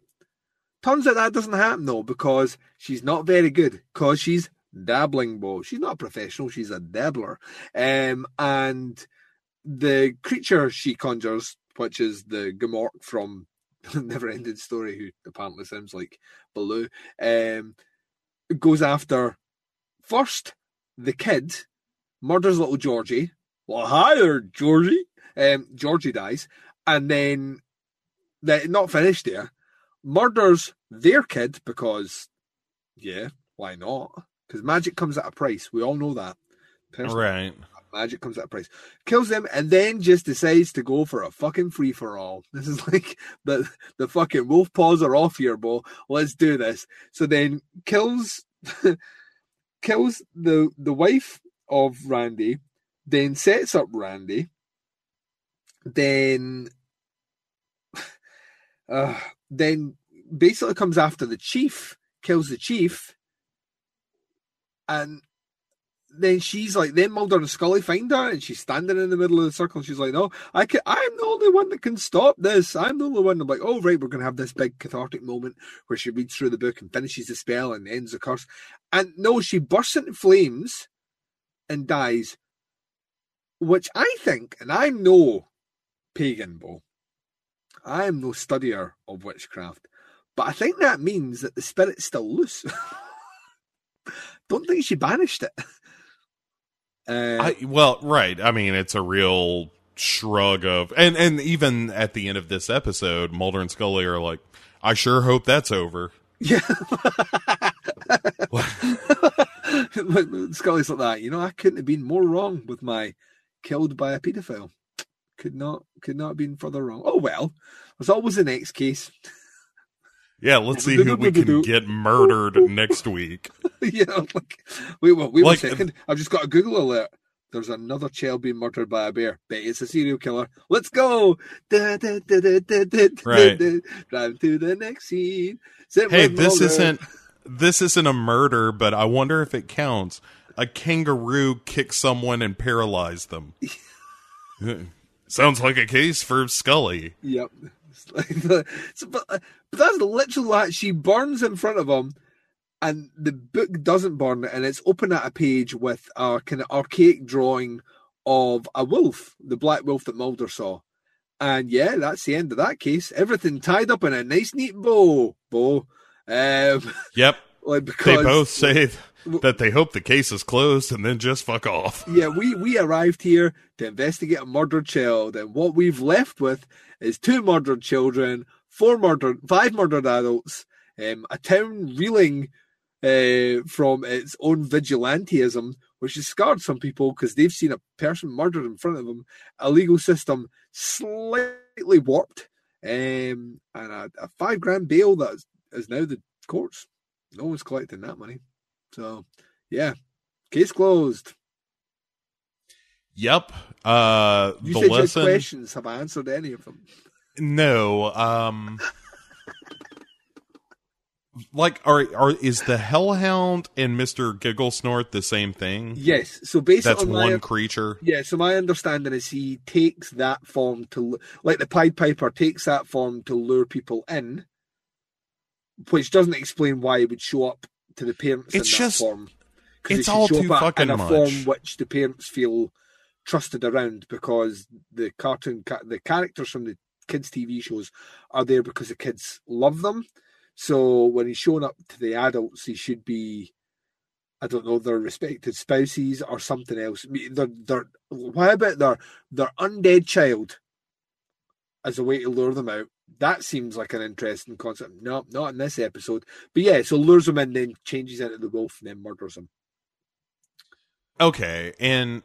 Turns out that doesn't happen though because she's not very good because she's dabbling, Bo. She's not a professional; she's a dabbler. Um, and the creature she conjures, which is the Gmork from Never Ending Story, who apparently sounds like Baloo, um, goes after first the kid, murders little Georgie. Well, hi there, Georgie. Um, Georgie dies, and then not finished there. Murders their kid because, yeah, why not? Because magic comes at a price. We all know that. Right. Magic comes at a price. Kills them and then just decides to go for a fucking free for all. This is like the the fucking wolf paws are off here, bro. Let's do this. So then kills kills the the wife of Randy, then sets up Randy, then uh, then basically comes after the chief, kills the chief, and then she's like, then Mulder and Scully find her, and she's standing in the middle of the circle. And she's like, "No, I can. I'm the only one that can stop this. I'm the only one." I'm like, "Oh right, we're gonna have this big cathartic moment where she reads through the book and finishes the spell and ends the curse." And no, she bursts into flames and dies, which I think, and I'm no pagan, Bo. I am no studier of witchcraft, but I think that means that the spirit's still loose. Don't think she banished it. Uh, I, well, right. I mean, it's a real shrug of, and and even at the end of this episode, Mulder and Scully are like, "I sure hope that's over." Yeah. Scully's like that. You know, I couldn't have been more wrong with my killed by a paedophile. Could not, could not have been further wrong. Oh well, there's always the next case. Yeah, let's see who we can get murdered next week. know, like wait, wait, wait Like- a second. I've just got a Google alert. There's another child being murdered by a bear. Bet it's a serial killer. Let's go. Da, da, da, Right. Drive to the next scene. Sit Hey, this Mulder. isn't this isn't a murder, but I wonder if it counts. A kangaroo kicked someone and paralyzed them. Sounds like a case for Scully. Yep. It's like so, but, uh, but that's literally like she burns in front of him, and the book doesn't burn, and it's open at a page with a kind of archaic drawing of a wolf, the black wolf that Mulder saw. And yeah, that's the end of that case. Everything tied up in a nice, neat bow. Bow. Um, Yep. like because They both say that they hope the case is closed and then just fuck off. yeah, we we arrived here to investigate a murdered child, and what we've left with is two murdered children, four murdered, five murdered adults, um, a town reeling uh, from its own vigilantism, which has scarred some people because they've seen a person murdered in front of them, a legal system slightly warped, um, and a, a five grand bail that is, is now the courts. No one's collecting that money, so yeah, case closed. Yep. Uh You the said lesson questions. Have I answered any of them? No. Um like are are is the hellhound and Mister Giggle Snort the same thing? Yes. So basically, That's my- one creature. Yeah, so my understanding is he takes that form to, like the Pied Piper takes that form to lure people in, which doesn't explain why he would show up to the parents It's just- form. it's all too fucking in a much. form which the parents feel trusted around because the cartoon, the characters from the kids' TV shows are there because the kids love them. So when he's shown up to the adults, he should be I don't know, their respected spouses or something else. I mean, They're, they're, why about their their undead child as a way to lure them out? That seems like an interesting concept. No, not in this episode. But yeah, so lures them in, then changes into the wolf, and then murders him. Okay, and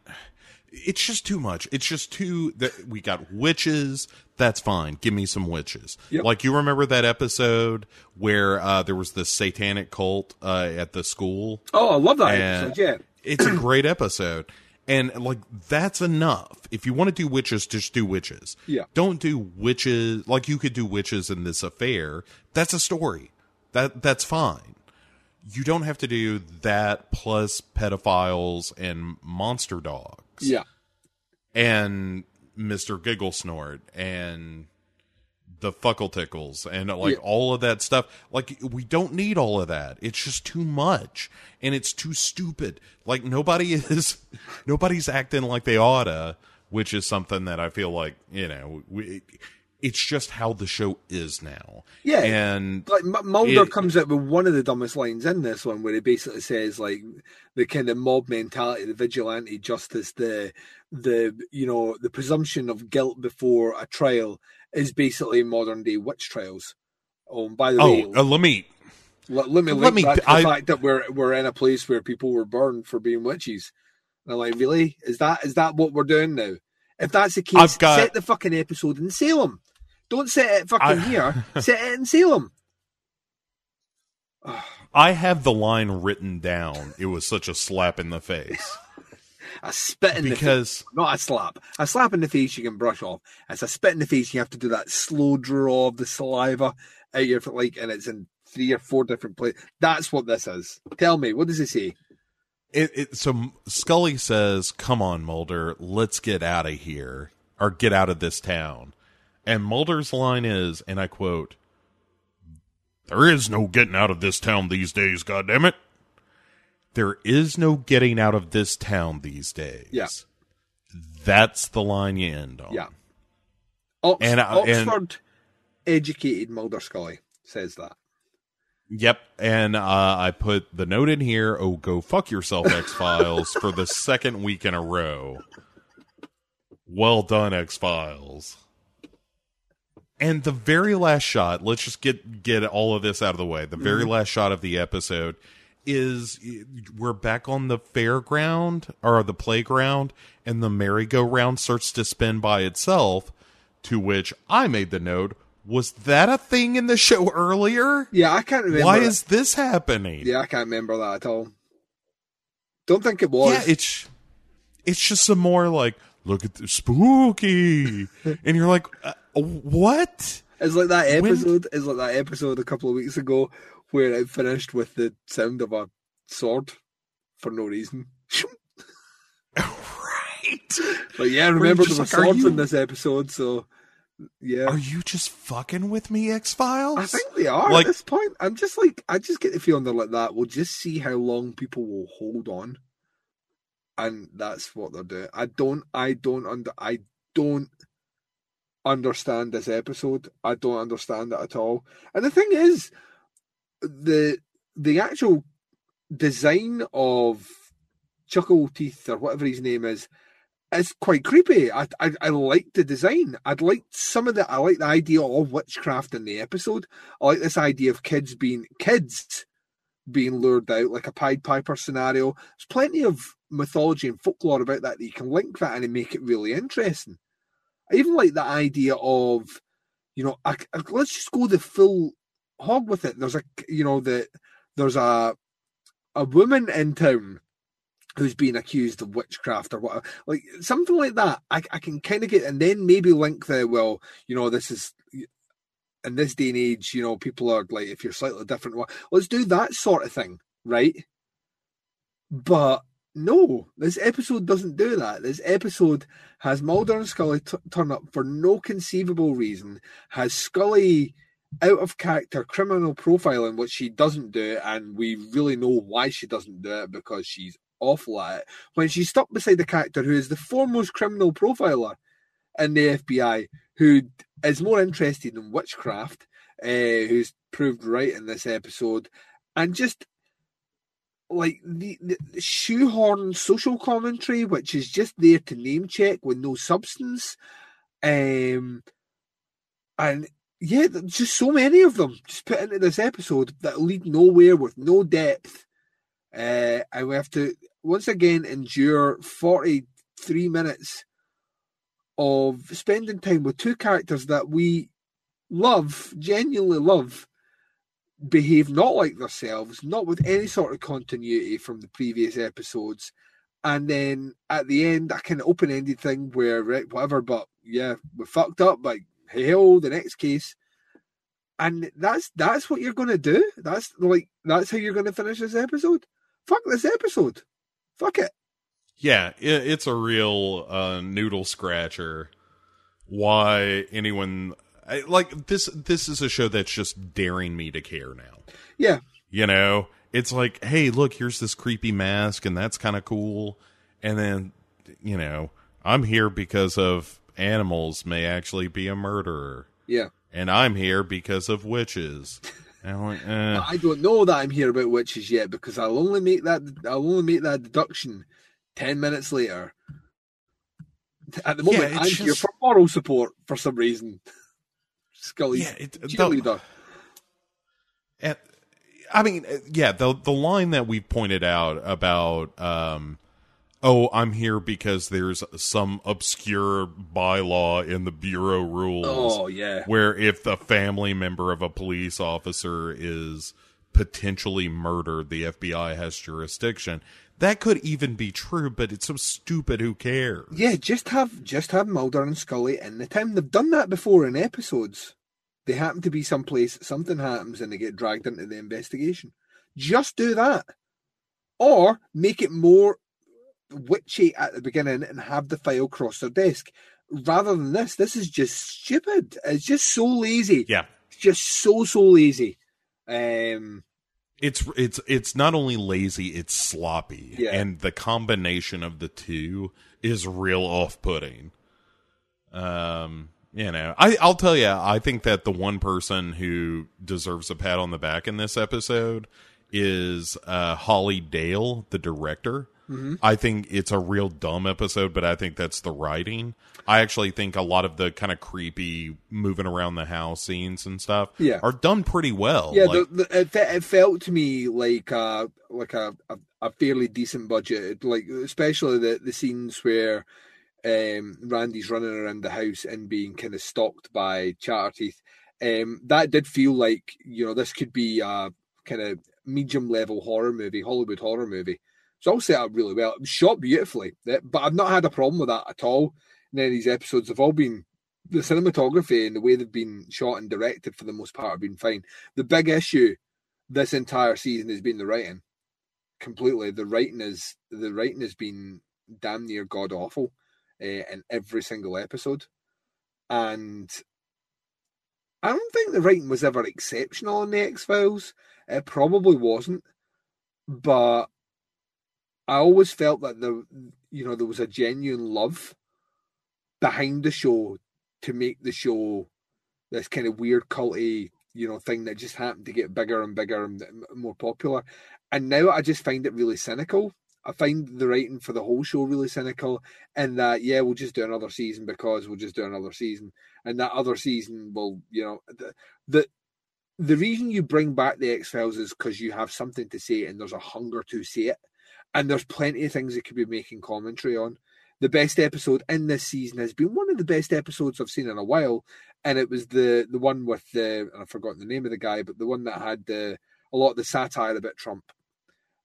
it's just too much. It's just too that we got witches. That's fine. Give me some witches. Yep. Like you remember that episode where uh, there was this satanic cult uh, at the school. Oh, I love that episode. Yeah, It's a great episode. And like that's enough. If you want to do witches, just do witches. Yeah. Don't do witches like you could do witches in this affair. That's a story. That that's fine. You don't have to do that plus pedophiles and monster dogs yeah, and Mr. Giggle Snort and the Fuckle Tickles and like Yeah. all of that stuff. Like we don't need all of that. It's just too much and it's too stupid. Like nobody is nobody's acting like they oughta, which is something that I feel like, you know, we, it's just how the show is now. Yeah. And like Mulder It- comes out with one of the dumbest lines in this one, where he basically says like the kind of mob mentality, the vigilante justice, the the you know the presumption of guilt before a trial is basically modern day witch trials. Oh, by the way, oh, uh, let me let, let me let me- the I- fact that we're we're in a place where people were burned for being witches. And I'm like, really? Is that is that what we're doing now? If that's the case, got- set the fucking episode in Salem. Don't set it fucking I- here. set it in Salem. I have the line written down. It was such a slap in the face. A spit in the face. because Not a slap. A slap in the face you can brush off. It's a spit in the face you have to do that slow draw of the saliva out your like and it's in three or four different places. That's what this is. Tell me, what does it say? it, it so Scully says, "Come on, Mulder, let's get out of here or get out of this town." And Mulder's line is, and I quote, "There is no getting out of this town these days, goddammit. There is no getting out of this town these days." Yeah. That's the line you end on. Yeah. Ox- And, uh, and- Oxford educated Mulder Scully says that. Yep. And uh, I put the note in here, oh, go fuck yourself, X Files, for the second week in a row. Well done, X Files. And the very last shot, let's just get get all of this out of the way. The very last shot of the episode is we're back on the fairground or the playground, and the merry-go-round starts to spin by itself. To which I made the note: Was that a thing in the show earlier? Yeah, I can't remember. Why that. is this happening? Yeah, I can't remember that at all. Don't think it was. Yeah, it's it's just some more like look at the spooky, and you're like, uh, what? It's like that When- episode. It's like that episode a couple of weeks ago where it finished with the sound of a sword for no reason. right? But yeah, Where remember there were like, swords you- in this episode, so yeah. Are you just fucking with me, X Files? I think they are Like- at this point. I'm just like, I just get the feeling they're like that. We'll just see how long people will hold on, and that's what they're doing. I don't, I don't under, I don't understand this episode. I don't understand it at all. And the thing is, the the actual design of Chuckleteeth or whatever his name is is quite creepy. I, I I like the design. I'd like some of the I like the idea of witchcraft in the episode. I like this idea of kids being kids being lured out like a Pied Piper scenario. There's plenty of mythology and folklore about that that you can link that in and make it really interesting. I even like the idea of, you know, I, I- let's just go the full hog with it. There's a, you know, the there's a a woman in town who's being accused of witchcraft or whatever, like something like that. I, I can kind of get, and then maybe link the well, you know, this is in this day and age, you know, people are like, if you're slightly different, let's do that sort of thing, right? But no, this episode doesn't do that. This episode has Mulder and Scully t- turn up for no conceivable reason, has Scully out of character criminal profiling, which she doesn't do, and we really know why she doesn't do it because she's awful at it. When she's stuck beside the character who is the foremost criminal profiler in the FBI, who is more interested in witchcraft, uh, who's proved right in this episode, and just like the, the shoehorn social commentary, which is just there to name check with no substance. Um, and yeah, just so many of them just put into this episode that lead nowhere with no depth. Uh, and we have to once again endure 43 minutes of spending time with two characters that we love, genuinely love, behave not like themselves, not with any sort of continuity from the previous episodes. And then at the end, a kind of open ended thing where, right, whatever, but yeah, we fucked up, Like, hell, the next case. And that's that's what you're gonna do. That's like that's how you're gonna finish this episode. Fuck this episode. Fuck it. Yeah, it, it's a real uh, noodle scratcher. Why anyone I, like this? This is a show that's just daring me to care now. Yeah, You know, it's like, hey, look, here's this creepy mask, and that's kind of cool. And then, you know, I'm here because of animals may actually be a murderer, yeah. and I'm here because of witches. Like, eh. I don't know that I'm here about witches yet because I'll only make that I'll only make that deduction ten minutes later. At the moment, Yeah, I'm here for moral support for some reason. Scully's Yeah, it- the- cheerleader. And, I mean, yeah, the the line that we pointed out about, um, oh, I'm here because there's some obscure bylaw in the bureau rules. Oh yeah, where if the family member of a police officer is potentially murdered, the FBI has jurisdiction. That could even be true, but it's so stupid. Who cares? yeah. Just have just have Mulder and Scully in the time They've done that before in episodes. They happen to be someplace, something happens, and they get dragged into the investigation. Just do that, or make it more witchy at the beginning and have the file cross their desk. Rather than this, this is just stupid. It's just so lazy. Yeah, It's just so so lazy. Um, it's it's it's not only lazy, it's sloppy, Yeah. and the combination of the two is real off-putting. Um, you know, I I'll tell you, I think that the one person who deserves a pat on the back in this episode is uh, Holly Dale, the director. Mm-hmm. I think it's a real dumb episode, but I think that's the writing. I actually think a lot of the kind of creepy moving around the house scenes and stuff Yeah. are done pretty well. yeah, Like- the, the, it, it felt to me like a like a, a, a fairly decent budget. Like especially the the scenes where um, Randy's running around the house and being kind of stalked by Chatterteeth. Um, that did feel like you know this could be a kind of medium level horror movie, Hollywood horror movie. It's all set up really well. It was shot beautifully, but I've not had a problem with that at all. Of these episodes, have all been the cinematography and the way they've been shot and directed for the most part have been fine. The big issue this entire season has been the writing. Completely, the writing is the writing has been damn near god awful uh, in every single episode, and I don't think the writing was ever exceptional in the X Files. It probably wasn't, but I always felt that the you know there was a genuine love behind the show to make the show this kind of weird culty you know thing that just happened to get bigger and bigger and more popular. And now i just find it really cynical. I find the writing for the whole show really cynical and that yeah we'll just do another season because we'll just do another season. And that other season will you know the the, the reason you bring back the x-files is because you have something to say and there's a hunger to say it and there's plenty of things that could be making commentary on the best episode in this season has been one of the best episodes I've seen in a while, and it was the the one with the and I've forgotten the name of the guy, but the one that had the a lot of the satire about Trump,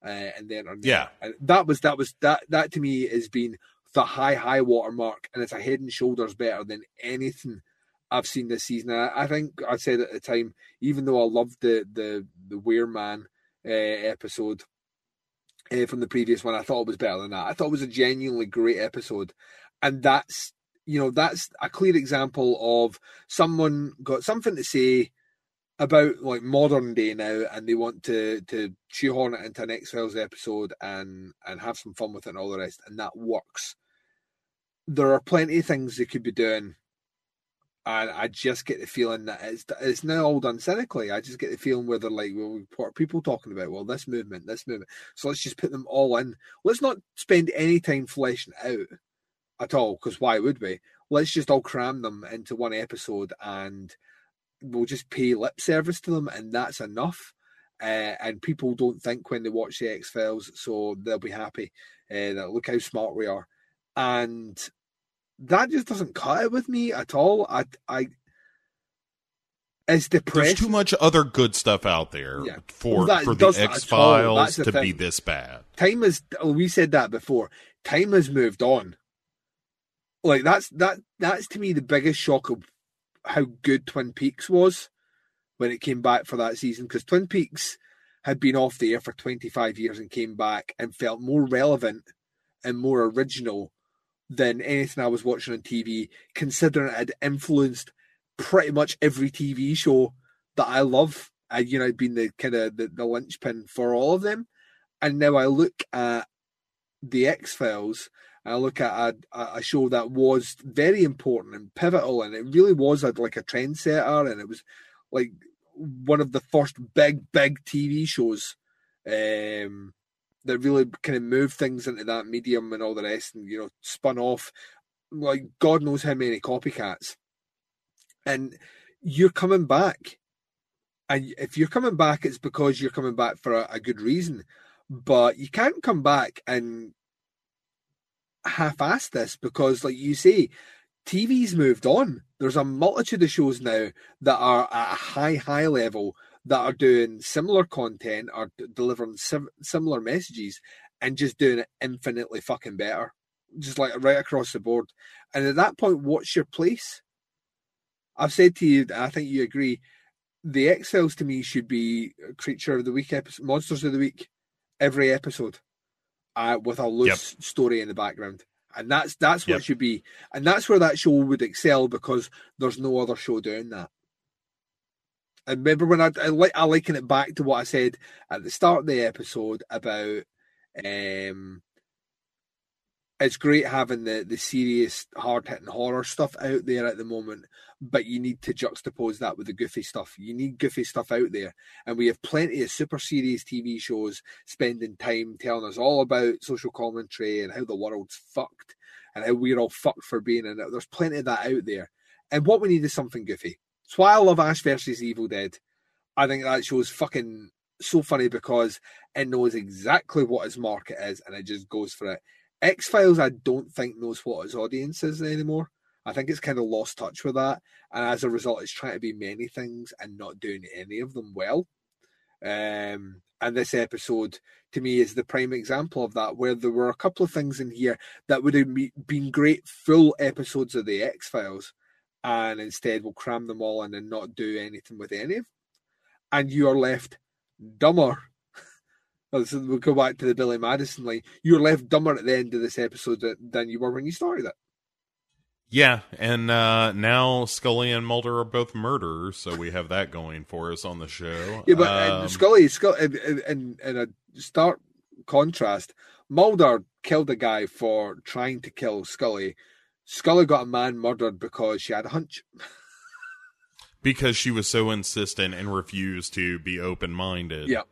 uh, and then Yeah. and that was that was that that to me has been the high high water mark, and it's a head and shoulders better than anything I've seen this season. I, I think I said at the time, even though I loved the the the Weirman uh, episode uh, from the previous one, I thought it was better than that. I thought it was a genuinely great episode, and that's you know that's a clear example of someone got something to say about like modern day now and they want to to shoehorn it into an X Files episode and and have some fun with it and all the rest, and that works. There are plenty of things they could be doing, and I just get the feeling that it's it's now all done cynically. I just get the feeling where they're like, well, what people talking about? Well, this movement, this movement. So let's just put them all in. Let's not spend any time fleshing out at all, because why would we? Let's just all cram them into one episode and we'll just pay lip service to them, and that's enough. Uh, and people don't think when they watch the X Files, so they'll be happy. Uh, that look how smart we are, and that just doesn't cut it with me at all. I, I, it's depressing. There's too much other good stuff out there Yeah. for Well, for the X. Files to be this bad. time has oh, we said that before time has moved on like that's that that's to me the biggest shock of how good twin peaks was when it came back for that season because twin peaks had been off the air for 25 years and came back and felt more relevant and more original than anything i was watching on tv considering it had influenced pretty much every tv show that i love I, you know, been the kind of the, the linchpin for all of them and now I look at the X Files. I look at a, a show that was very important and pivotal, and it really was a, like a trendsetter, and it was like one of the first big, big TV shows um, that really kind of moved things into that medium and all the rest, and you know, spun off like God knows how many copycats. And you're coming back, and if you're coming back, it's because you're coming back for a, a good reason but you can't come back and half-ass this because, like you say, TV's moved on. There's a multitude of shows now that are at a high, high level that are doing similar content or delivering sim- similar messages and just doing it infinitely fucking better, just like right across the board. And at that point, what's your place? I've said to you, I think you agree. The X Files to me should be Creature of the Week episode, Monsters of the Week every episode uh, with a loose story in the background. And that's that's what Yep. it should be. And that's where that show would excel because there's no other show doing that. And remember when I, I I liken it back to what I said at the start of the episode about um it's great having the the serious hard hitting horror stuff out there at the moment, but you need to juxtapose that with the goofy stuff. You need goofy stuff out there. And we have plenty of super serious TV shows spending time telling us all about social commentary and how the world's fucked and how we're all fucked for being in it. There's plenty of that out there. And what we need is something goofy. That's why I love Ash versus Evil Dead. I think that show's fucking so funny because it knows exactly what its market is and it just goes for it. X Files, I don't think knows what its audience is anymore. I think it's kind of lost touch with that, and as a result, it's trying to be many things and not doing any of them well. Um, and this episode, to me, is the prime example of that, where there were a couple of things in here that would have been great full episodes of the X Files, and instead we'll cram them all in and not do anything with any of them. And you are left dumber. We'll go back to the Billy Madison line. You're left dumber at the end of this episode than- you were when you started it. Yeah, and uh, now Scully and Mulder are both murderers, so we have that going for us on the show. Yeah, but Um, Scully, Scully, in, in, in a stark contrast, Mulder killed a guy for trying to kill Scully. Scully got a man murdered because she had a hunch. because she was so insistent and refused to be open minded. Yeah.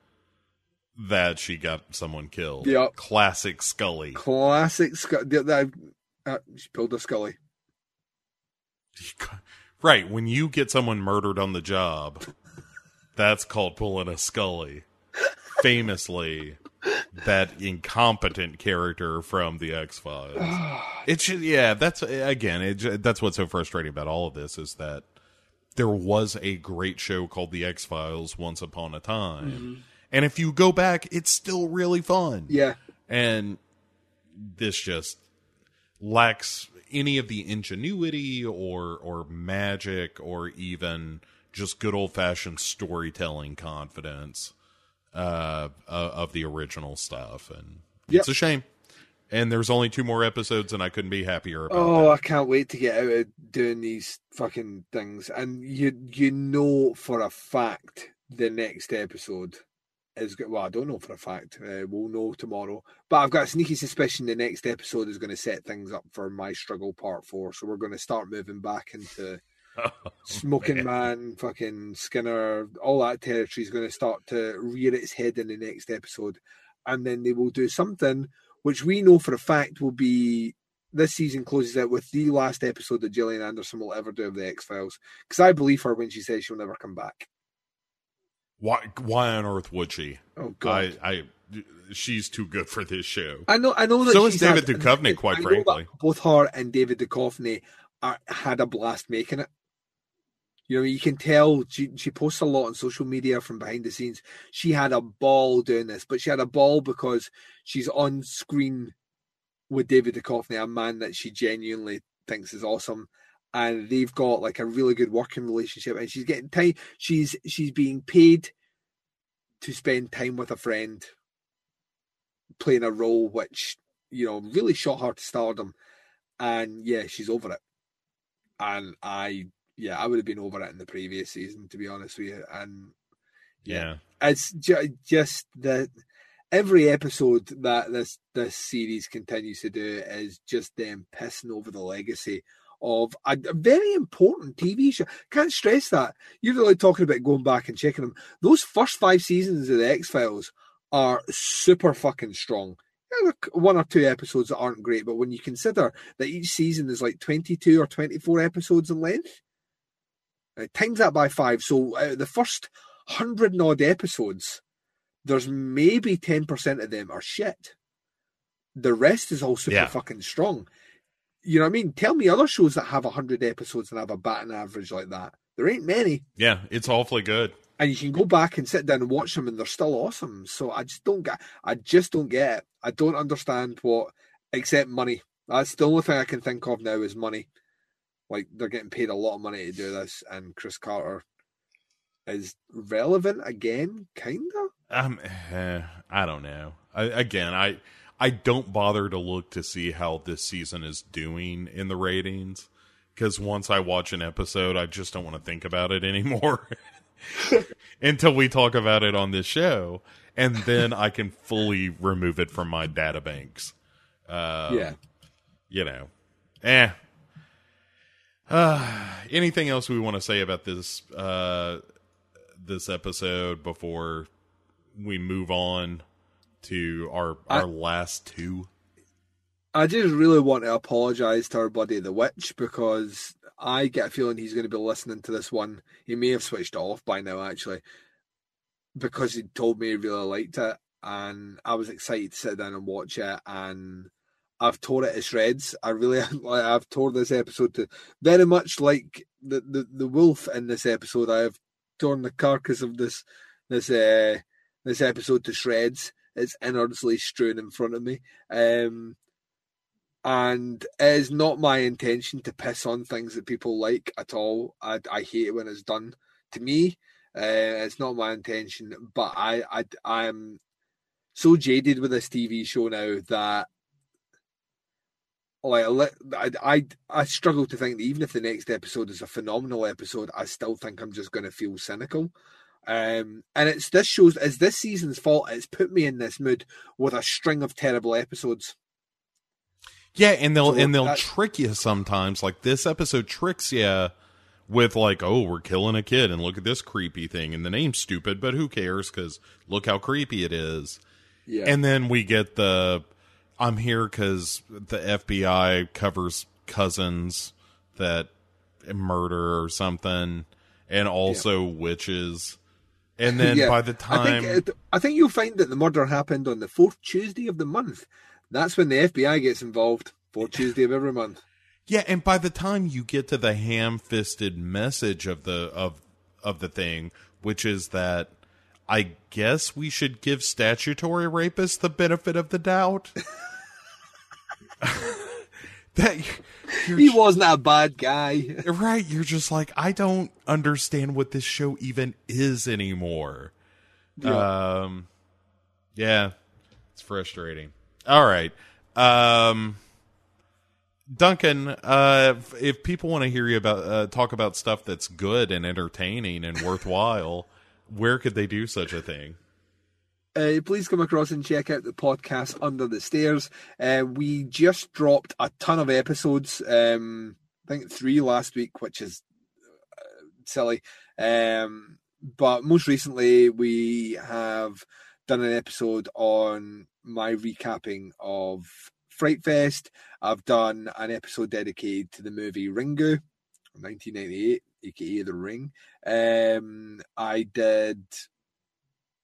that she got someone killed. Yeah. classic Scully. Classic Scully. Uh, she pulled a Scully. Right when you get someone murdered on the job, that's called pulling a Scully. Famously, that incompetent character from the X Files. It should, yeah. That's again. It, that's what's so frustrating about all of this is that there was a great show called the X Files once upon a time, mm-hmm. and if you go back, it's still really fun. Yeah. and this just lacks any of the ingenuity or or magic or even just good old fashioned storytelling confidence uh, uh, of the original stuff, and Yep. it's a shame. And there's only two more episodes, and I couldn't be happier about Oh, that. I can't wait to get out of doing these fucking things. And you you know for a fact the next episode is go- well, I don't know for a fact. Uh, we'll know tomorrow. But I've got a sneaky suspicion the next episode is going to set things up for my struggle part four. So we're going to start moving back into Oh, Smoking Man, fucking Skinner, all that territory is going to start to rear its head in the next episode. And then they will do something which we know for a fact will be this season closes out with the last episode that Gillian Anderson will ever do of the X Files. Because I believe her when she says she'll never come back. Why? Why on earth would she? Oh God! I, I, she's too good for this show. I, know. I know that So is David had- Duchovny, quite I frankly. both her and David Duchovny are, had a blast making it. You know, you can tell she she posts a lot on social media from behind the scenes. She had a ball doing this, but she had a ball because she's on screen with David Duchovny, a man that she genuinely thinks is awesome, and they've got like a really good working relationship. And she's getting time. She's she's being paid to spend time with a friend, playing a role which you know really shot her to stardom. And yeah, she's over it. And I yeah, I would have been over it in the previous season, to be honest with you. And Yeah. it's ju- just that every episode that this this series continues to do is just them pissing over the legacy of a, a very important TV show. Can't stress that. You're really talking about going back and checking them. Those first five seasons of the X Files are super fucking strong. Yeah, one or two episodes that aren't great, but when you consider that each season is like 22 or 24 episodes in length, times that by five. So uh, the first hundred and odd episodes, there's maybe 10% of them are shit. The rest is all super Yeah. fucking strong. You know what I mean? Tell me other shows that have 100 episodes and have a batting average like that. There ain't many. Yeah, it's awfully good. And you can go back and sit down and watch them and they're still awesome. So I just don't get I just don't get it. I don't understand what except money. That's the only thing I can think of now is money. Like they're getting paid a lot of money to do this and Chris Carter is relevant again, kinda. Um, eh, I don't know. I, again, I I don't bother to look to see how this season is doing in the ratings because once I watch an episode, I just don't want to think about it anymore until we talk about it on this show, and then I can fully remove it from my data banks. Um, yeah. you know, eh. Uh, anything else we want to say about this uh, this episode before we move on to our I- our last two? I just really want to apologise to our buddy the witch because I get a feeling he's going to be listening to this one. He may have switched off by now, actually, because he told me he really liked it, and I was excited to sit down and watch it. And I've tore it to shreds. I really, I've tore this episode to very much like the, the the wolf in this episode. I have torn the carcass of this this uh this episode to shreds. Its innards lay strewn in front of me. Um, and it is not my intention to piss on things that people like at all. I, I hate it when it's done to me. Uh, it's not my intention, but I, I I'm so jaded with this TV show now that like I I, I struggle to think that even if the next episode is a phenomenal episode, I still think I'm just going to feel cynical. Um, and it's this shows it's this season's fault. It's put me in this mood with a string of terrible episodes. Yeah, and they'll So and they'll trick you sometimes. Like this episode tricks you with like, oh, we're killing a kid, and look at this creepy thing, and the name's stupid, but who cares? Because look how creepy it is. Yeah. And then we get the I'm here because the FBI covers cousins that murder or something, and also witches. And then Yeah, by the I time, think, I think you'll find that the murder happened on the fourth Tuesday of the month. That's when the FBI gets involved. Fourth Tuesday of every month. yeah, and by the time you get to the ham-fisted message of the of of the thing, which is that I guess we should give statutory rapists the benefit of the doubt. that you're He wasn't a bad guy. right. You're just like I don't understand what this show even is anymore. Um, yeah, it's frustrating. All right, um, Duncan. Uh, if, if people want to hear you about uh, talk about stuff that's good and entertaining and worthwhile, where could they do such a thing? Uh, please come across and check out the podcast Under the Stairs. Uh, we just dropped a ton of episodes. Um, I think three last week, which is uh, silly. Um, but most recently, we have done an episode on my recapping of FrightFest. I've done an episode dedicated to the movie Ringu, 1998, aka The Ring. Um, I did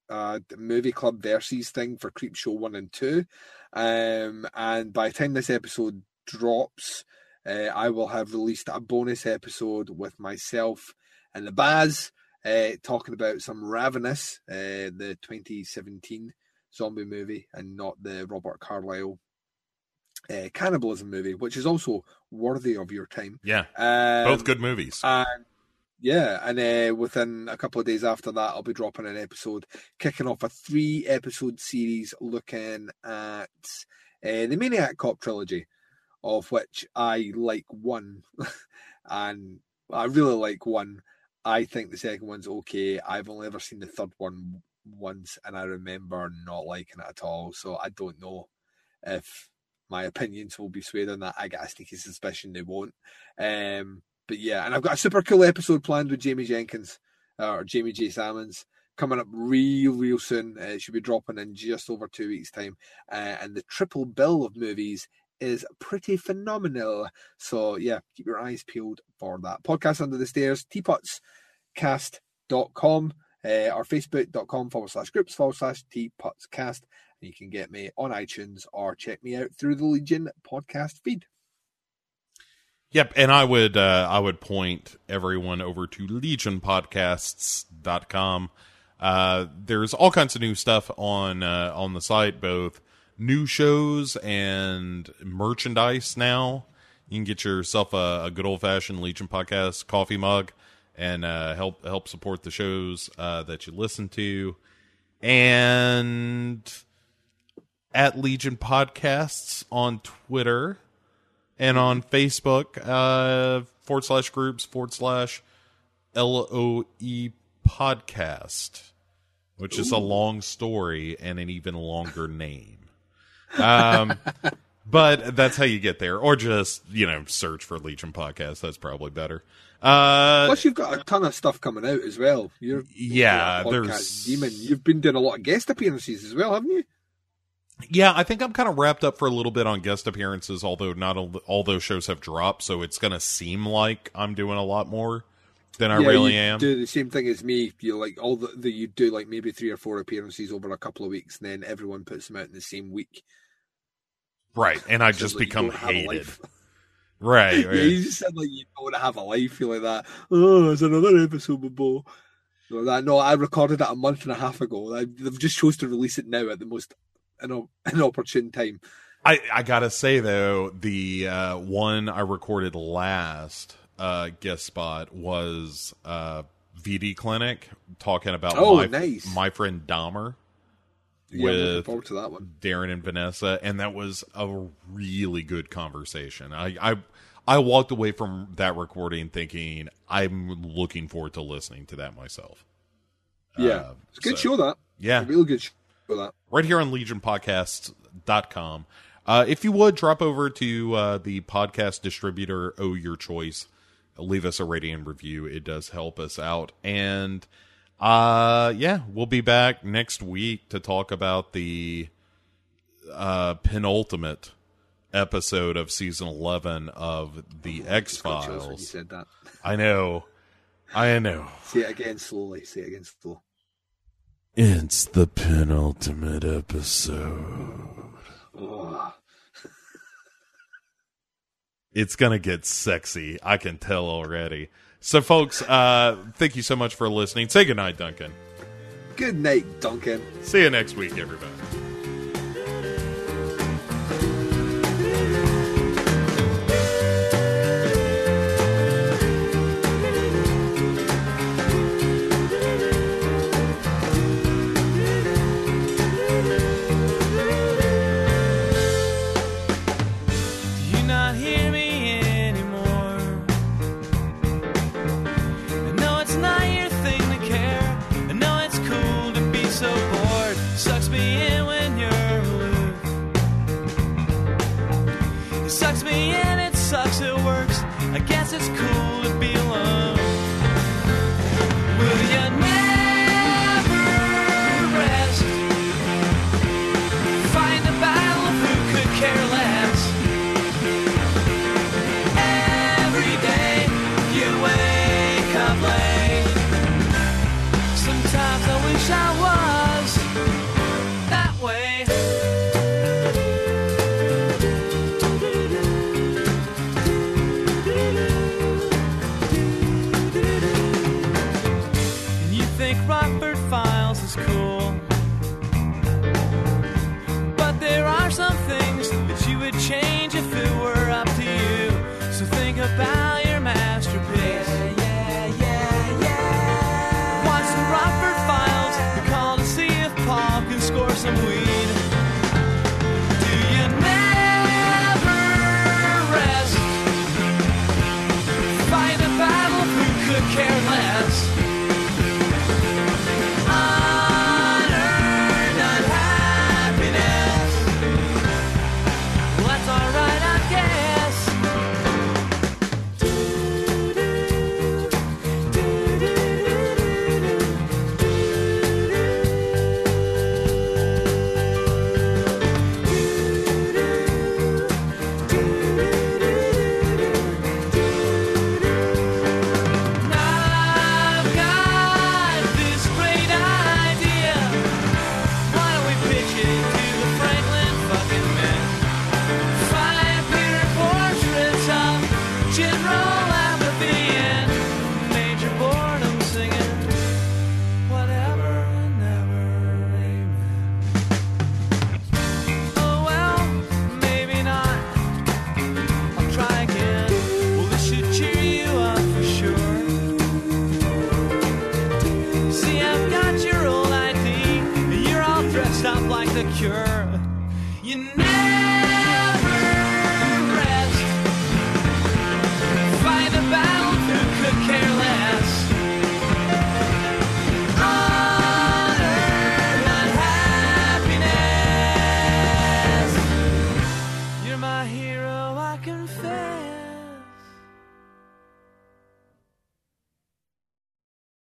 uh movie club versus thing for Creepshow one and two. Um and by the time this episode drops uh, i will have released a bonus episode with myself and the baz uh, talking about some ravenous uh, the 2017 zombie movie and not the robert carlyle uh, cannibalism movie which is also worthy of your time. Yeah, um, both good movies. and yeah, and uh, within a couple of days after that, I'll be dropping an episode, kicking off a three episode series looking at uh, the Maniac Cop trilogy, of which I like one, and I really like one. I think the second one's okay. I've only ever seen the third one once, and I remember not liking it at all. So I don't know if my opinions will be swayed on that. I got a sneaky suspicion they won't. Um, but yeah, and I've got a super cool episode planned with Jamie Jenkins uh, or Jamie J. Salmons coming up real, real soon. Uh, it should be dropping in just over two weeks' time. Uh, and the triple bill of movies is pretty phenomenal. So yeah, keep your eyes peeled for that. Podcast Under the Stairs, teapotscast.com uh, or facebook.com forward slash groups forward slash teapotscast. And you can get me on iTunes or check me out through the Legion podcast feed. Yep, and I would uh, I would point everyone over to legionpodcasts.com. Uh there's all kinds of new stuff on uh, on the site, both new shows and merchandise now. You can get yourself a, a good old fashioned Legion podcast coffee mug and uh, help help support the shows uh, that you listen to. And at Legion Podcasts on Twitter and on Facebook, uh, forward slash groups forward slash L O E podcast, which is a long story and an even longer name. Um, but that's how you get there, or just you know search for Legion podcast. That's probably better. Uh, Plus, you've got a ton of stuff coming out as well. You're Yeah, you're there's- demon. You've been doing a lot of guest appearances as well, haven't you? Yeah, I think I'm kind of wrapped up for a little bit on guest appearances, although not all, all those shows have dropped, so it's going to seem like I'm doing a lot more than I yeah, really you am. Do the same thing as me. You like all the, the you do like maybe three or four appearances over a couple of weeks, and then everyone puts them out in the same week. Right, and I just like become don't have a hated. life. Right, yeah, you just said like you don't want to have a life. You're like that. Oh, it's another episode with Bo. That no, I recorded it a month and a half ago. I, they've just chose to release it now at the most an, an opportune time. I, I gotta say though, the uh, one I recorded last uh, guest spot was uh, VD Clinic talking about Oh, my, nice. my friend Dahmer Yeah, I'm looking with forward to that one. Darren and Vanessa, and that was a really good conversation. I, I I walked away from that recording thinking I'm looking forward to listening to that myself. Yeah, Uh, it's a good so- show. That Yeah, a real good right here on legionpodcasts.com. Uh, if you would drop over to uh, the podcast distributor, Oh Your Choice, leave us a rating and review. It does help us out. And uh, yeah, we'll be back next week to talk about the uh, penultimate episode of season 11 of the X when you Files. I know. I know. Say it again slowly. Say it again slow. It's the penultimate episode. It's gonna get sexy. I can tell already. So, folks, uh, thank you so much for listening. Say goodnight, Duncan. Good night, Duncan. See you next week, everybody.